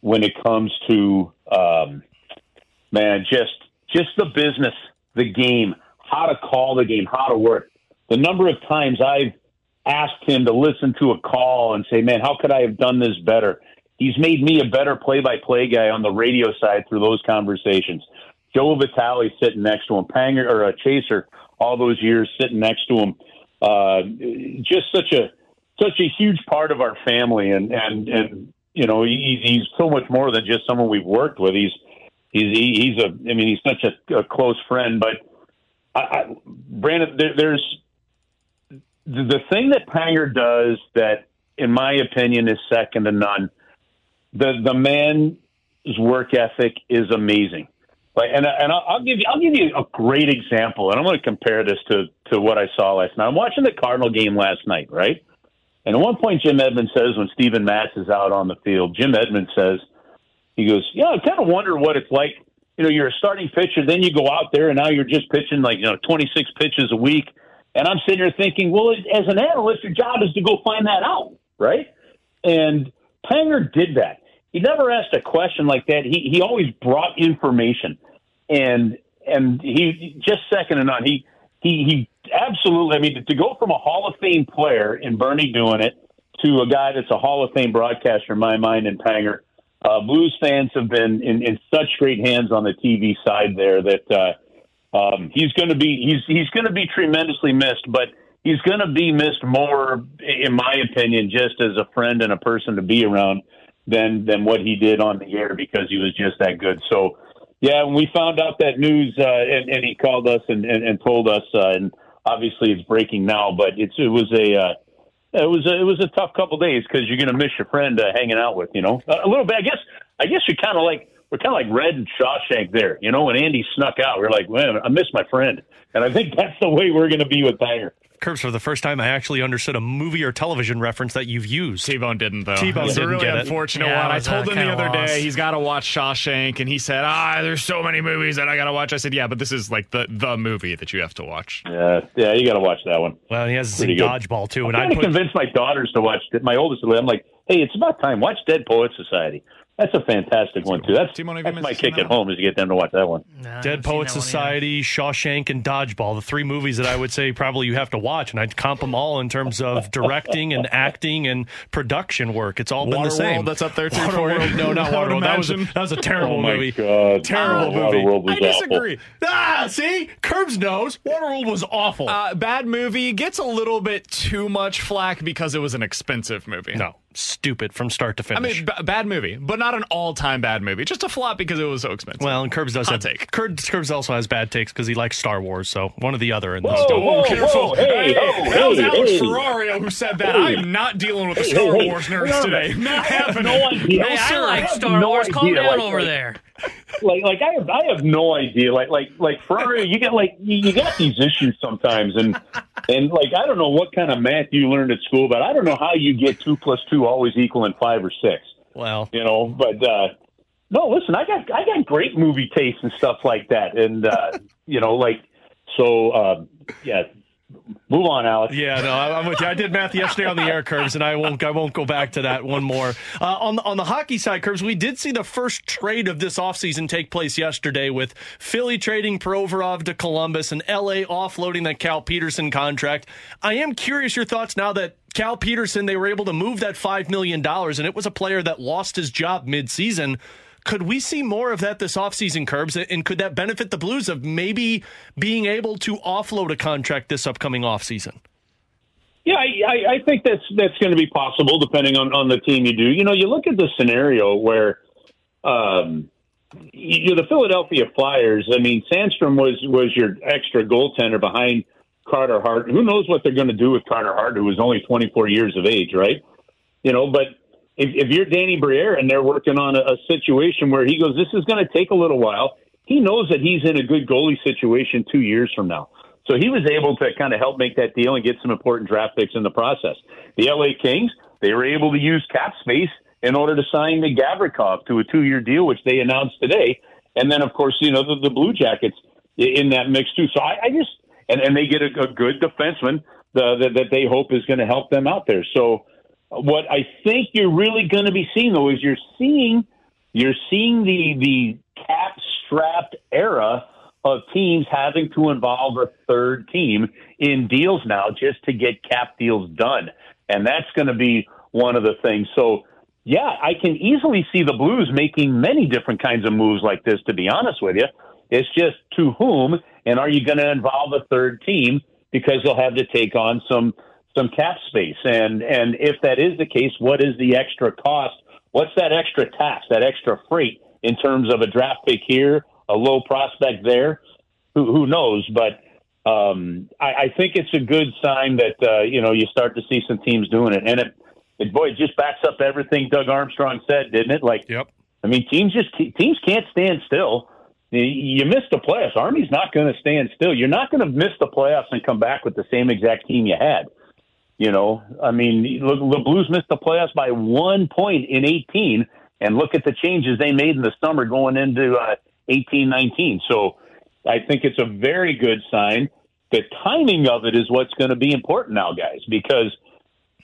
when it comes to um, man, just just the business, the game, how to call the game, how to work. The number of times I've asked him to listen to a call and say, "Man, how could I have done this better?" He's made me a better play-by-play guy on the radio side through those conversations. Joe Vitale sitting next to him, Panger or a Chaser, all those years sitting next to him. Uh, just such a such a huge part of our family, and and and you know he, he's so much more than just someone we've worked with. He's he's he's a I mean he's such a, a close friend. But I, I, Brandon, there, there's the thing that Panger does that, in my opinion, is second to none. The the man's work ethic is amazing. Like, and and I'll give you I'll give you a great example, and I'm going to compare this to to what I saw last night. I'm watching the Cardinal game last night, right? And at one point, Jim Edmonds says when Steven Matz is out on the field, Jim Edmonds says, he goes, "Yeah, I kind of wonder what it's like. You know, you're a starting pitcher, then you go out there, and now you're just pitching like you know 26 pitches a week." And I'm sitting here thinking, well, as an analyst, your job is to go find that out, right? And Panger did that. He never asked a question like that. He he always brought information, and and he just second to none. He he he absolutely. I mean, to go from a Hall of Fame player in Bernie doing it to a guy that's a Hall of Fame broadcaster in my mind in Panger. Uh, Blues fans have been in, in such great hands on the TV side there that uh, um, he's going to be he's he's going to be tremendously missed, but he's going to be missed more, in my opinion, just as a friend and a person to be around than than what he did on the air because he was just that good. So, yeah, when we found out that news, uh, and, and he called us and, and, and told us, uh, and obviously it's breaking now, but it's it was a uh, it was a, it was a tough couple days because you're going to miss your friend uh, hanging out with. You know, a little bit. I guess I guess you're kind of like we're kind of like Red and Shawshank there. You know, when Andy snuck out, we are like, man, I miss my friend, and I think that's the way we're going to be with Panger. Curbs for the first time I actually understood a movie or television reference that you've used. T-Bone didn't though. T-Bone It's a didn't really get unfortunate Yeah, one. I I told uh, him the other lost. day he's got to watch Shawshank, and he said, "Ah, there's so many movies that I got to watch." I said, "Yeah, but this is like the the movie that you have to watch." Yeah, yeah, you got to watch that one. Well, he has Pretty seen dodgeball too, and I'm I put convince my daughters to watch it. My oldest, I'm like, hey, it's about time. Watch Dead Poets Society. That's a fantastic one too. That's, that's my kick at home is to get them to watch that one. Dead Poet Society, Shawshank, and Dodgeball, the three movies that I would say probably you have to watch, and I'd comp them all in terms of directing and acting and production work. It's all been the same. Waterworld, that's up there too for you. Waterworld, no, not Waterworld. That was a, that was a terrible Oh, my movie. God. Terrible Oh, movie. Waterworld was I disagree. Ah, see, Curbs knows Waterworld was awful. Uh, bad movie gets a little bit too much flack because it was an expensive movie. no, stupid from start to finish. I mean, b- bad movie, but not an all-time bad movie. Just a flop because it was so expensive. well, and Curbs does Hot have take. Curbs, Curbs also has bad takes because he likes Star Wars, so one or the other. And Whoa, whoa, whoa, hey, oh, that was Alex hey. Ferrario who said that. Hey. I am not dealing with the Star hey, hey. Wars nerds No, no, today. Not I have happening. no idea. Hey, I like have Star no Wars. Calm idea. down Like- over like- there. like like I have I have no idea. Like like like Ferrari, you get like you, you got these issues sometimes, and and like I don't know what kind of math you learned at school, but I don't know how you get two plus two always equaling five or six. Well, You know, but uh no, listen, I got I got great movie taste and stuff like that, and uh you know, like so um yeah. Move on, Alex. Yeah, no, I'm with you. I did math yesterday on the air curves, and I won't. I won't go back to that one more. Uh, on the on the hockey side curves, we did see the first trade of this offseason take place yesterday with Philly trading Provorov to Columbus and LA offloading that Cal Petersen contract. I am curious your thoughts now that Cal Petersen they were able to move that five million dollars, and it was a player that lost his job mid-season. Could we see more of that this offseason, Curbs? And could that benefit the Blues of maybe being able to offload a contract this upcoming offseason? Yeah, I, I, think that's that's going to be possible depending on, on the team you do. You know, you look at the scenario where um, you the Philadelphia Flyers. I mean, Sandstrom was was your extra goaltender behind Carter Hart. Who knows what they're going to do with Carter Hart, who was only 24 years of age, right? You know, but if, if you're Danny Briere and they're working on a, a situation where he goes, this is going to take a little while. He knows that he's in a good goalie situation two years from now. So he was able to kind of help make that deal and get some important draft picks in the process. The LA Kings, they were able to use cap space in order to sign the Gavrikov to a two-year deal, which they announced today. And then, of course, you know, the, the Blue Jackets in that mix too. So I, I just, and, and they get a, a good defenseman that, that they hope is going to help them out there. So what I think you're really going to be seeing though is you're seeing, you're seeing the, the cap strapped era of teams having to involve a third team in deals now just to get cap deals done. And that's going to be one of the things. So, yeah, I can easily see the Blues making many different kinds of moves like this, to be honest with you. It's just to whom, and are you going to involve a third team because they'll have to take on some some cap space. And and if that is the case, what is the extra cost? What's that extra tax, that extra freight in terms of a draft pick here, a low prospect there? Who who knows? But um, I, I think it's a good sign that uh, you know you start to see some teams doing it, and it, it boy it just backs up everything Doug Armstrong said, didn't it? Like, yep. I mean, teams just teams can't stand still. You- You missed the playoffs. Army's not going to stand still. You're not going to miss the playoffs and come back with the same exact team you had. You know, I mean, look, the Blues missed the playoffs by one point in 18, and look at the changes they made in the summer going into uh, 18, 19. So I think it's a very good sign. The timing of it is what's going to be important now, guys, because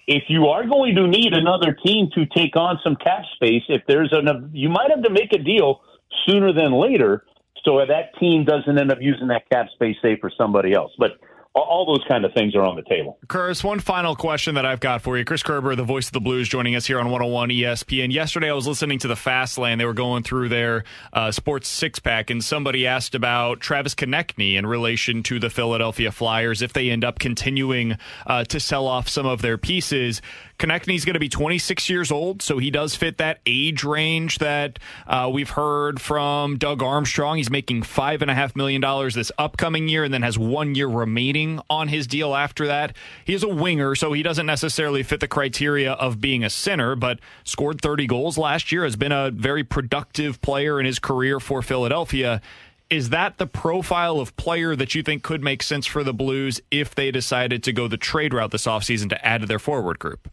if you are going to need another team to take on some cap space, if there's an, you might have to make a deal sooner than later so that team doesn't end up using that cap space, say, for somebody else. But all, those kind of things are on the table. Chris, one final question that I've got for you. Chris Kerber, the voice of the Blues, joining us here on 101 ESPN. Yesterday, I was listening to the Fast Lane. They were going through their uh, sports six pack, and somebody asked about Travis Konecny in relation to the Philadelphia Flyers if they end up continuing uh, to sell off some of their pieces. Konecny's going to be 26 years old, so he does fit that age range that uh, we've heard from Doug Armstrong. He's making five and a half million dollars this upcoming year, and then has one year remaining on his deal after that. He's a winger, so he doesn't necessarily fit the criteria of being a center, but scored 30 goals last year, has been a very productive player in his career for Philadelphia. Is that the profile of player that you think could make sense for the Blues if they decided to go the trade route this offseason to add to their forward group?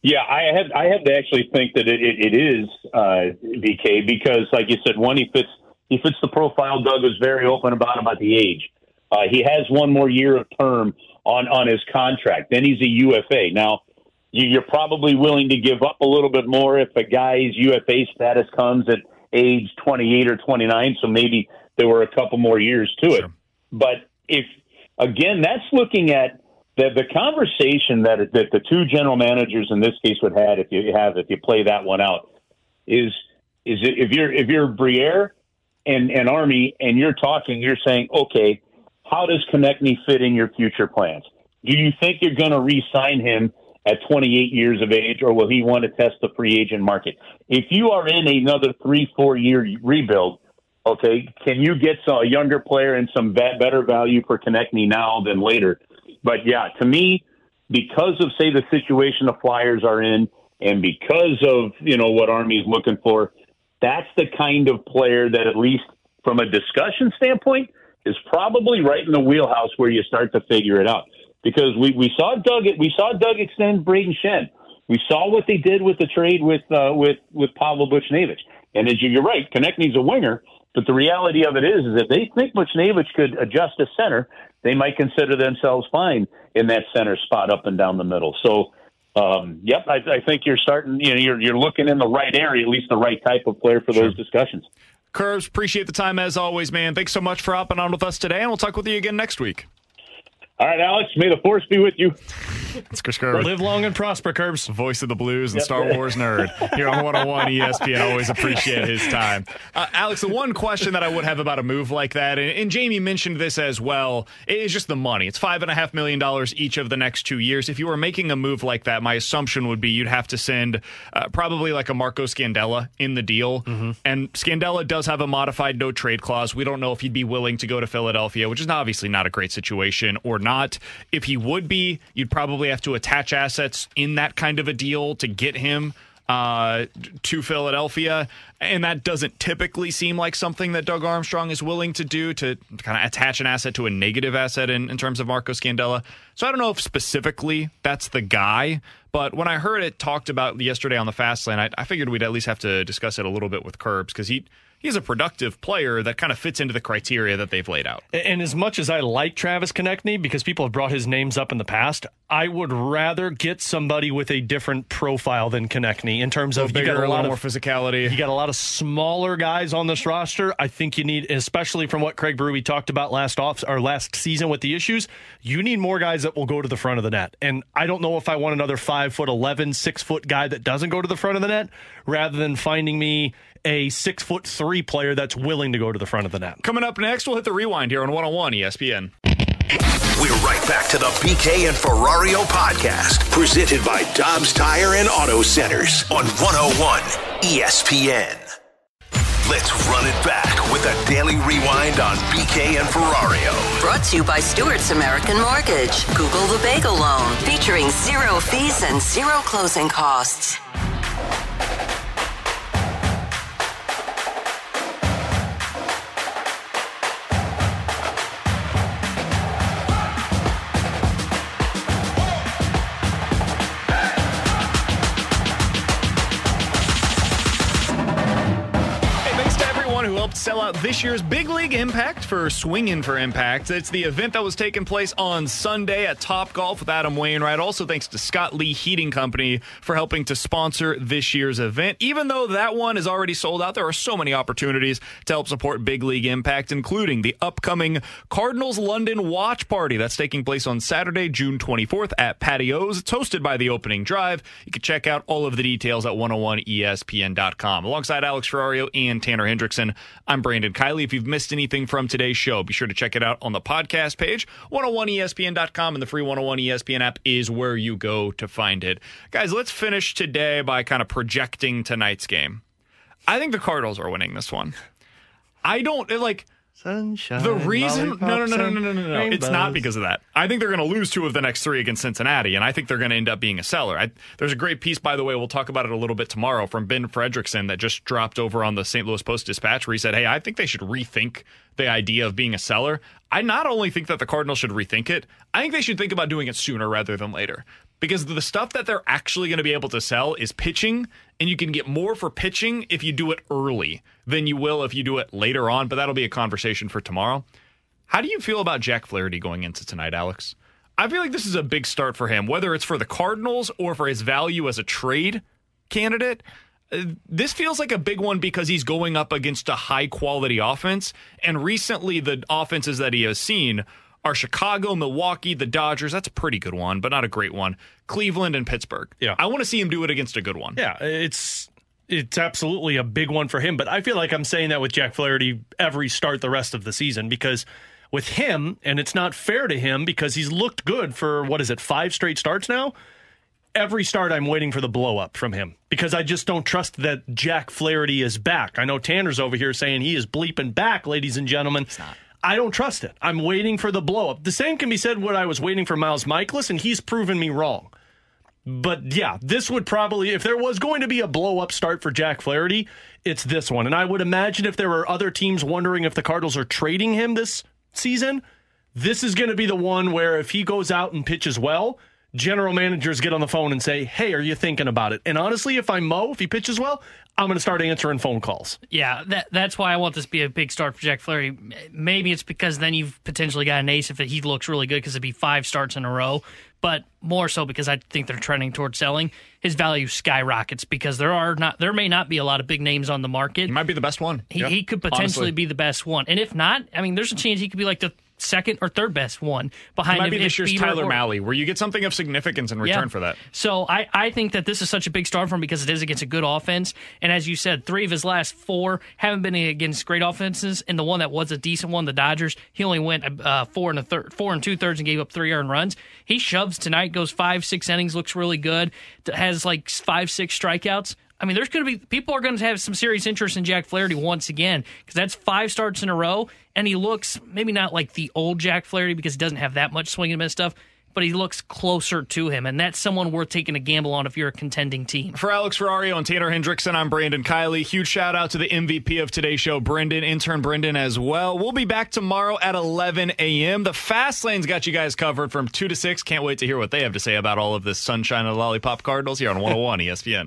Yeah, I have I have to actually think that it, it, it is uh, BK because, like you said, one he fits he fits the profile. Doug was very open about about the age. Uh, he has one more year of term on on his contract. Then he's a UFA. Now you, you're probably willing to give up a little bit more if a guy's UFA status comes at age 28 or 29. So maybe there were a couple more years to it. But if again, that's looking at the the conversation that that the two general managers in this case would have if you have if you play that one out is is it, if you're if you're Briere and and Army and you're talking, you're saying, okay, how does Konecny fit in your future plans? Do you think you're going to re-sign him at 28 years of age, or will he want to test the free agent market? If you are in another three, four year rebuild, okay, can you get a younger player and some better value for Konecny now than later? But yeah, to me, because of say the situation the Flyers are in, and because of you know what Army's looking for, that's the kind of player that at least from a discussion standpoint is probably right in the wheelhouse where you start to figure it out. Because we, we saw Doug we saw Doug extend Brayden Schenn. We saw what they did with the trade with uh, with with Pavel Buchnevich. And as you, you're right, Konecny's a winger, but the reality of it is, is if they think Buchnevich could adjust to center, they might consider themselves fine in that center spot up and down the middle. So, um, yep, I, I think you're starting. You know, you're you're looking in the right area, at least the right type of player for those discussions. Curbs, appreciate the time as always, man. Thanks so much for hopping on with us today, and we'll talk with you again next week. All right, Alex. May the force be with you. It's Chris Kerr. Live long and prosper, Curbs. Voice of the Blues and Yep. Star Wars nerd here on 101 ESPN. Always appreciate his time. Uh, Alex, the one question that I would have about a move like that, and, and Jamie mentioned this as well, is just the money. It's $5.5 million each of the next two years. If you were making a move like that, my assumption would be you'd have to send uh, probably like a Marco Scandella in the deal. And Scandella does have a modified no trade clause. We don't know if he'd be willing to go to Philadelphia, which is obviously not a great situation, or not. If he would be, you'd probably have to attach assets in that kind of a deal to get him uh, to Philadelphia. And that doesn't typically seem like something that Doug Armstrong is willing to do to kind of attach an asset to a negative asset in, in terms of Marco Scandella. So I don't know if specifically that's the guy, but when I heard it talked about yesterday on the fast lane, I, I figured we'd at least have to discuss it a little bit with Curbs because he. He's a productive player that kind of fits into the criteria that they've laid out. And as much as I like Travis Konecny, because people have brought his names up in the past, I would rather get somebody with a different profile than Konechny in terms of little you got bigger, a lot of more physicality. You got a lot of smaller guys on this roster. I think you need, especially from what Craig Berube talked about last off or last season with the issues, you need more guys that will go to the front of the net. And I don't know if I want another five foot 11, six foot guy that doesn't go to the front of the net, rather than finding me a six foot three player that's willing to go to the front of the net. Coming up next, we'll hit the rewind here on 101 ESPN. We're right back to the BK and Ferrario podcast, presented by Dobbs Tire and Auto Centers on 101 ESPN. Let's run it back with a daily rewind on BK and Ferrario. Brought to you by Stewart's American Mortgage. Google the Bagel Loan, featuring zero fees and zero closing costs. Who helped sell out this year's Big League Impact for Swingin' for Impact. It's the event that was taking place on Sunday at Top Golf with Adam Wainwright. Also, thanks to Scott Lee Heating Company for helping to sponsor this year's event. Even though that one is already sold out, there are so many opportunities to help support Big League Impact, including the upcoming Cardinals London Watch Party that's taking place on Saturday, June 24th at Patios. It's hosted by the opening drive. You can check out all of the details at 101ESPN.com. Alongside Alex Ferrario and Tanner Hendrickson, I'm Brandon Kiley. If you've missed anything from today's show, be sure to check it out on the podcast page. 101ESPN.com and the free 101 ESPN app is where you go to find it. Guys, let's finish today by kind of projecting tonight's game. I think the Cardinals are winning this one. I don't like Sunshine. The reason, no, no, no, no, no, no, no, no. It's not because of that. I think they're going to lose two of the next three against Cincinnati, and I think they're going to end up being a seller. I, there's a great piece, by the way, we'll talk about it a little bit tomorrow, from Ben Frederickson that just dropped over on the St. Louis Post Dispatch, where he said, "Hey, I think they should rethink the idea of being a seller." I not only think that the Cardinals should rethink it, I think they should think about doing it sooner rather than later. Because the stuff that they're actually going to be able to sell is pitching, and you can get more for pitching if you do it early than you will if you do it later on. But that'll be a conversation for tomorrow. How do you feel about Jack Flaherty going into tonight, Alex? I feel like this is a big start for him, whether it's for the Cardinals or for his value as a trade candidate. Uh, This feels like a big one because he's going up against a high quality offense. And recently, the offenses that he has seen are Chicago, Milwaukee, the Dodgers. That's a pretty good one, but not a great one. Cleveland and Pittsburgh. Yeah. I want to see him do it against a good one. Yeah, it's it's absolutely a big one for him. But I feel like I'm saying that with Jack Flaherty every start the rest of the season because with him, and it's not fair to him because he's looked good for what is it, five straight starts now. Every start, I'm waiting for the blow up from him because I just don't trust that Jack Flaherty is back. I know Tanner's over here saying he is bleeping back, ladies and gentlemen. I don't trust it. I'm waiting for the blow up. The same can be said what I was waiting for Miles Mikolas, and he's proven me wrong. But yeah, this would probably, if there was going to be a blow up start for Jack Flaherty, it's this one. And I would imagine if there were other teams wondering if the Cardinals are trading him this season, this is going to be the one where if he goes out and pitches well, general managers get on the phone and say, Hey, are you thinking about it? And honestly, if I'm Mo, if he pitches well, I'm going to start answering phone calls. Yeah, that, that's why I want this to be a big start for Jack Flaherty. Maybe it's because then you've potentially got an ace if he looks really good because it'd be five starts in a row. But more so because I think they're trending towards selling. His value skyrockets because there are not there may not be a lot of big names on the market. He might be the best one. He, Yeah, he could potentially honestly. be the best one, and if not, I mean, there's a chance he could be like the second or third best one behind He might him be this year's Tyler or- Malley, where you get something of significance in return Yeah. for that. So I, I think that this is such a big start for him because it is against a good offense. And as you said, three of his last four haven't been against great offenses. And the one that was a decent one, the Dodgers, he only went uh, four and a third, four and two thirds, and gave up three earned runs. He shoves tonight, goes five, six innings, looks really good, has like five, six strikeouts. I mean, there's going to be people are going to have some serious interest in Jack Flaherty once again because that's five starts in a row, and he looks maybe not like the old Jack Flaherty because he doesn't have that much swing and miss stuff, but he looks closer to him, and that's someone worth taking a gamble on if you're a contending team. For Alex Ferrario and Tanner Hendrickson, I'm Brandon Kiley. Huge shout out to the MVP of today's show, Brendan, intern Brendan as well. We'll be back tomorrow at 11 a.m. The Fast Lane's got you guys covered from 2 to 6. Can't wait to hear what they have to say about all of this sunshine and lollipop Cardinals here on 101 ESPN.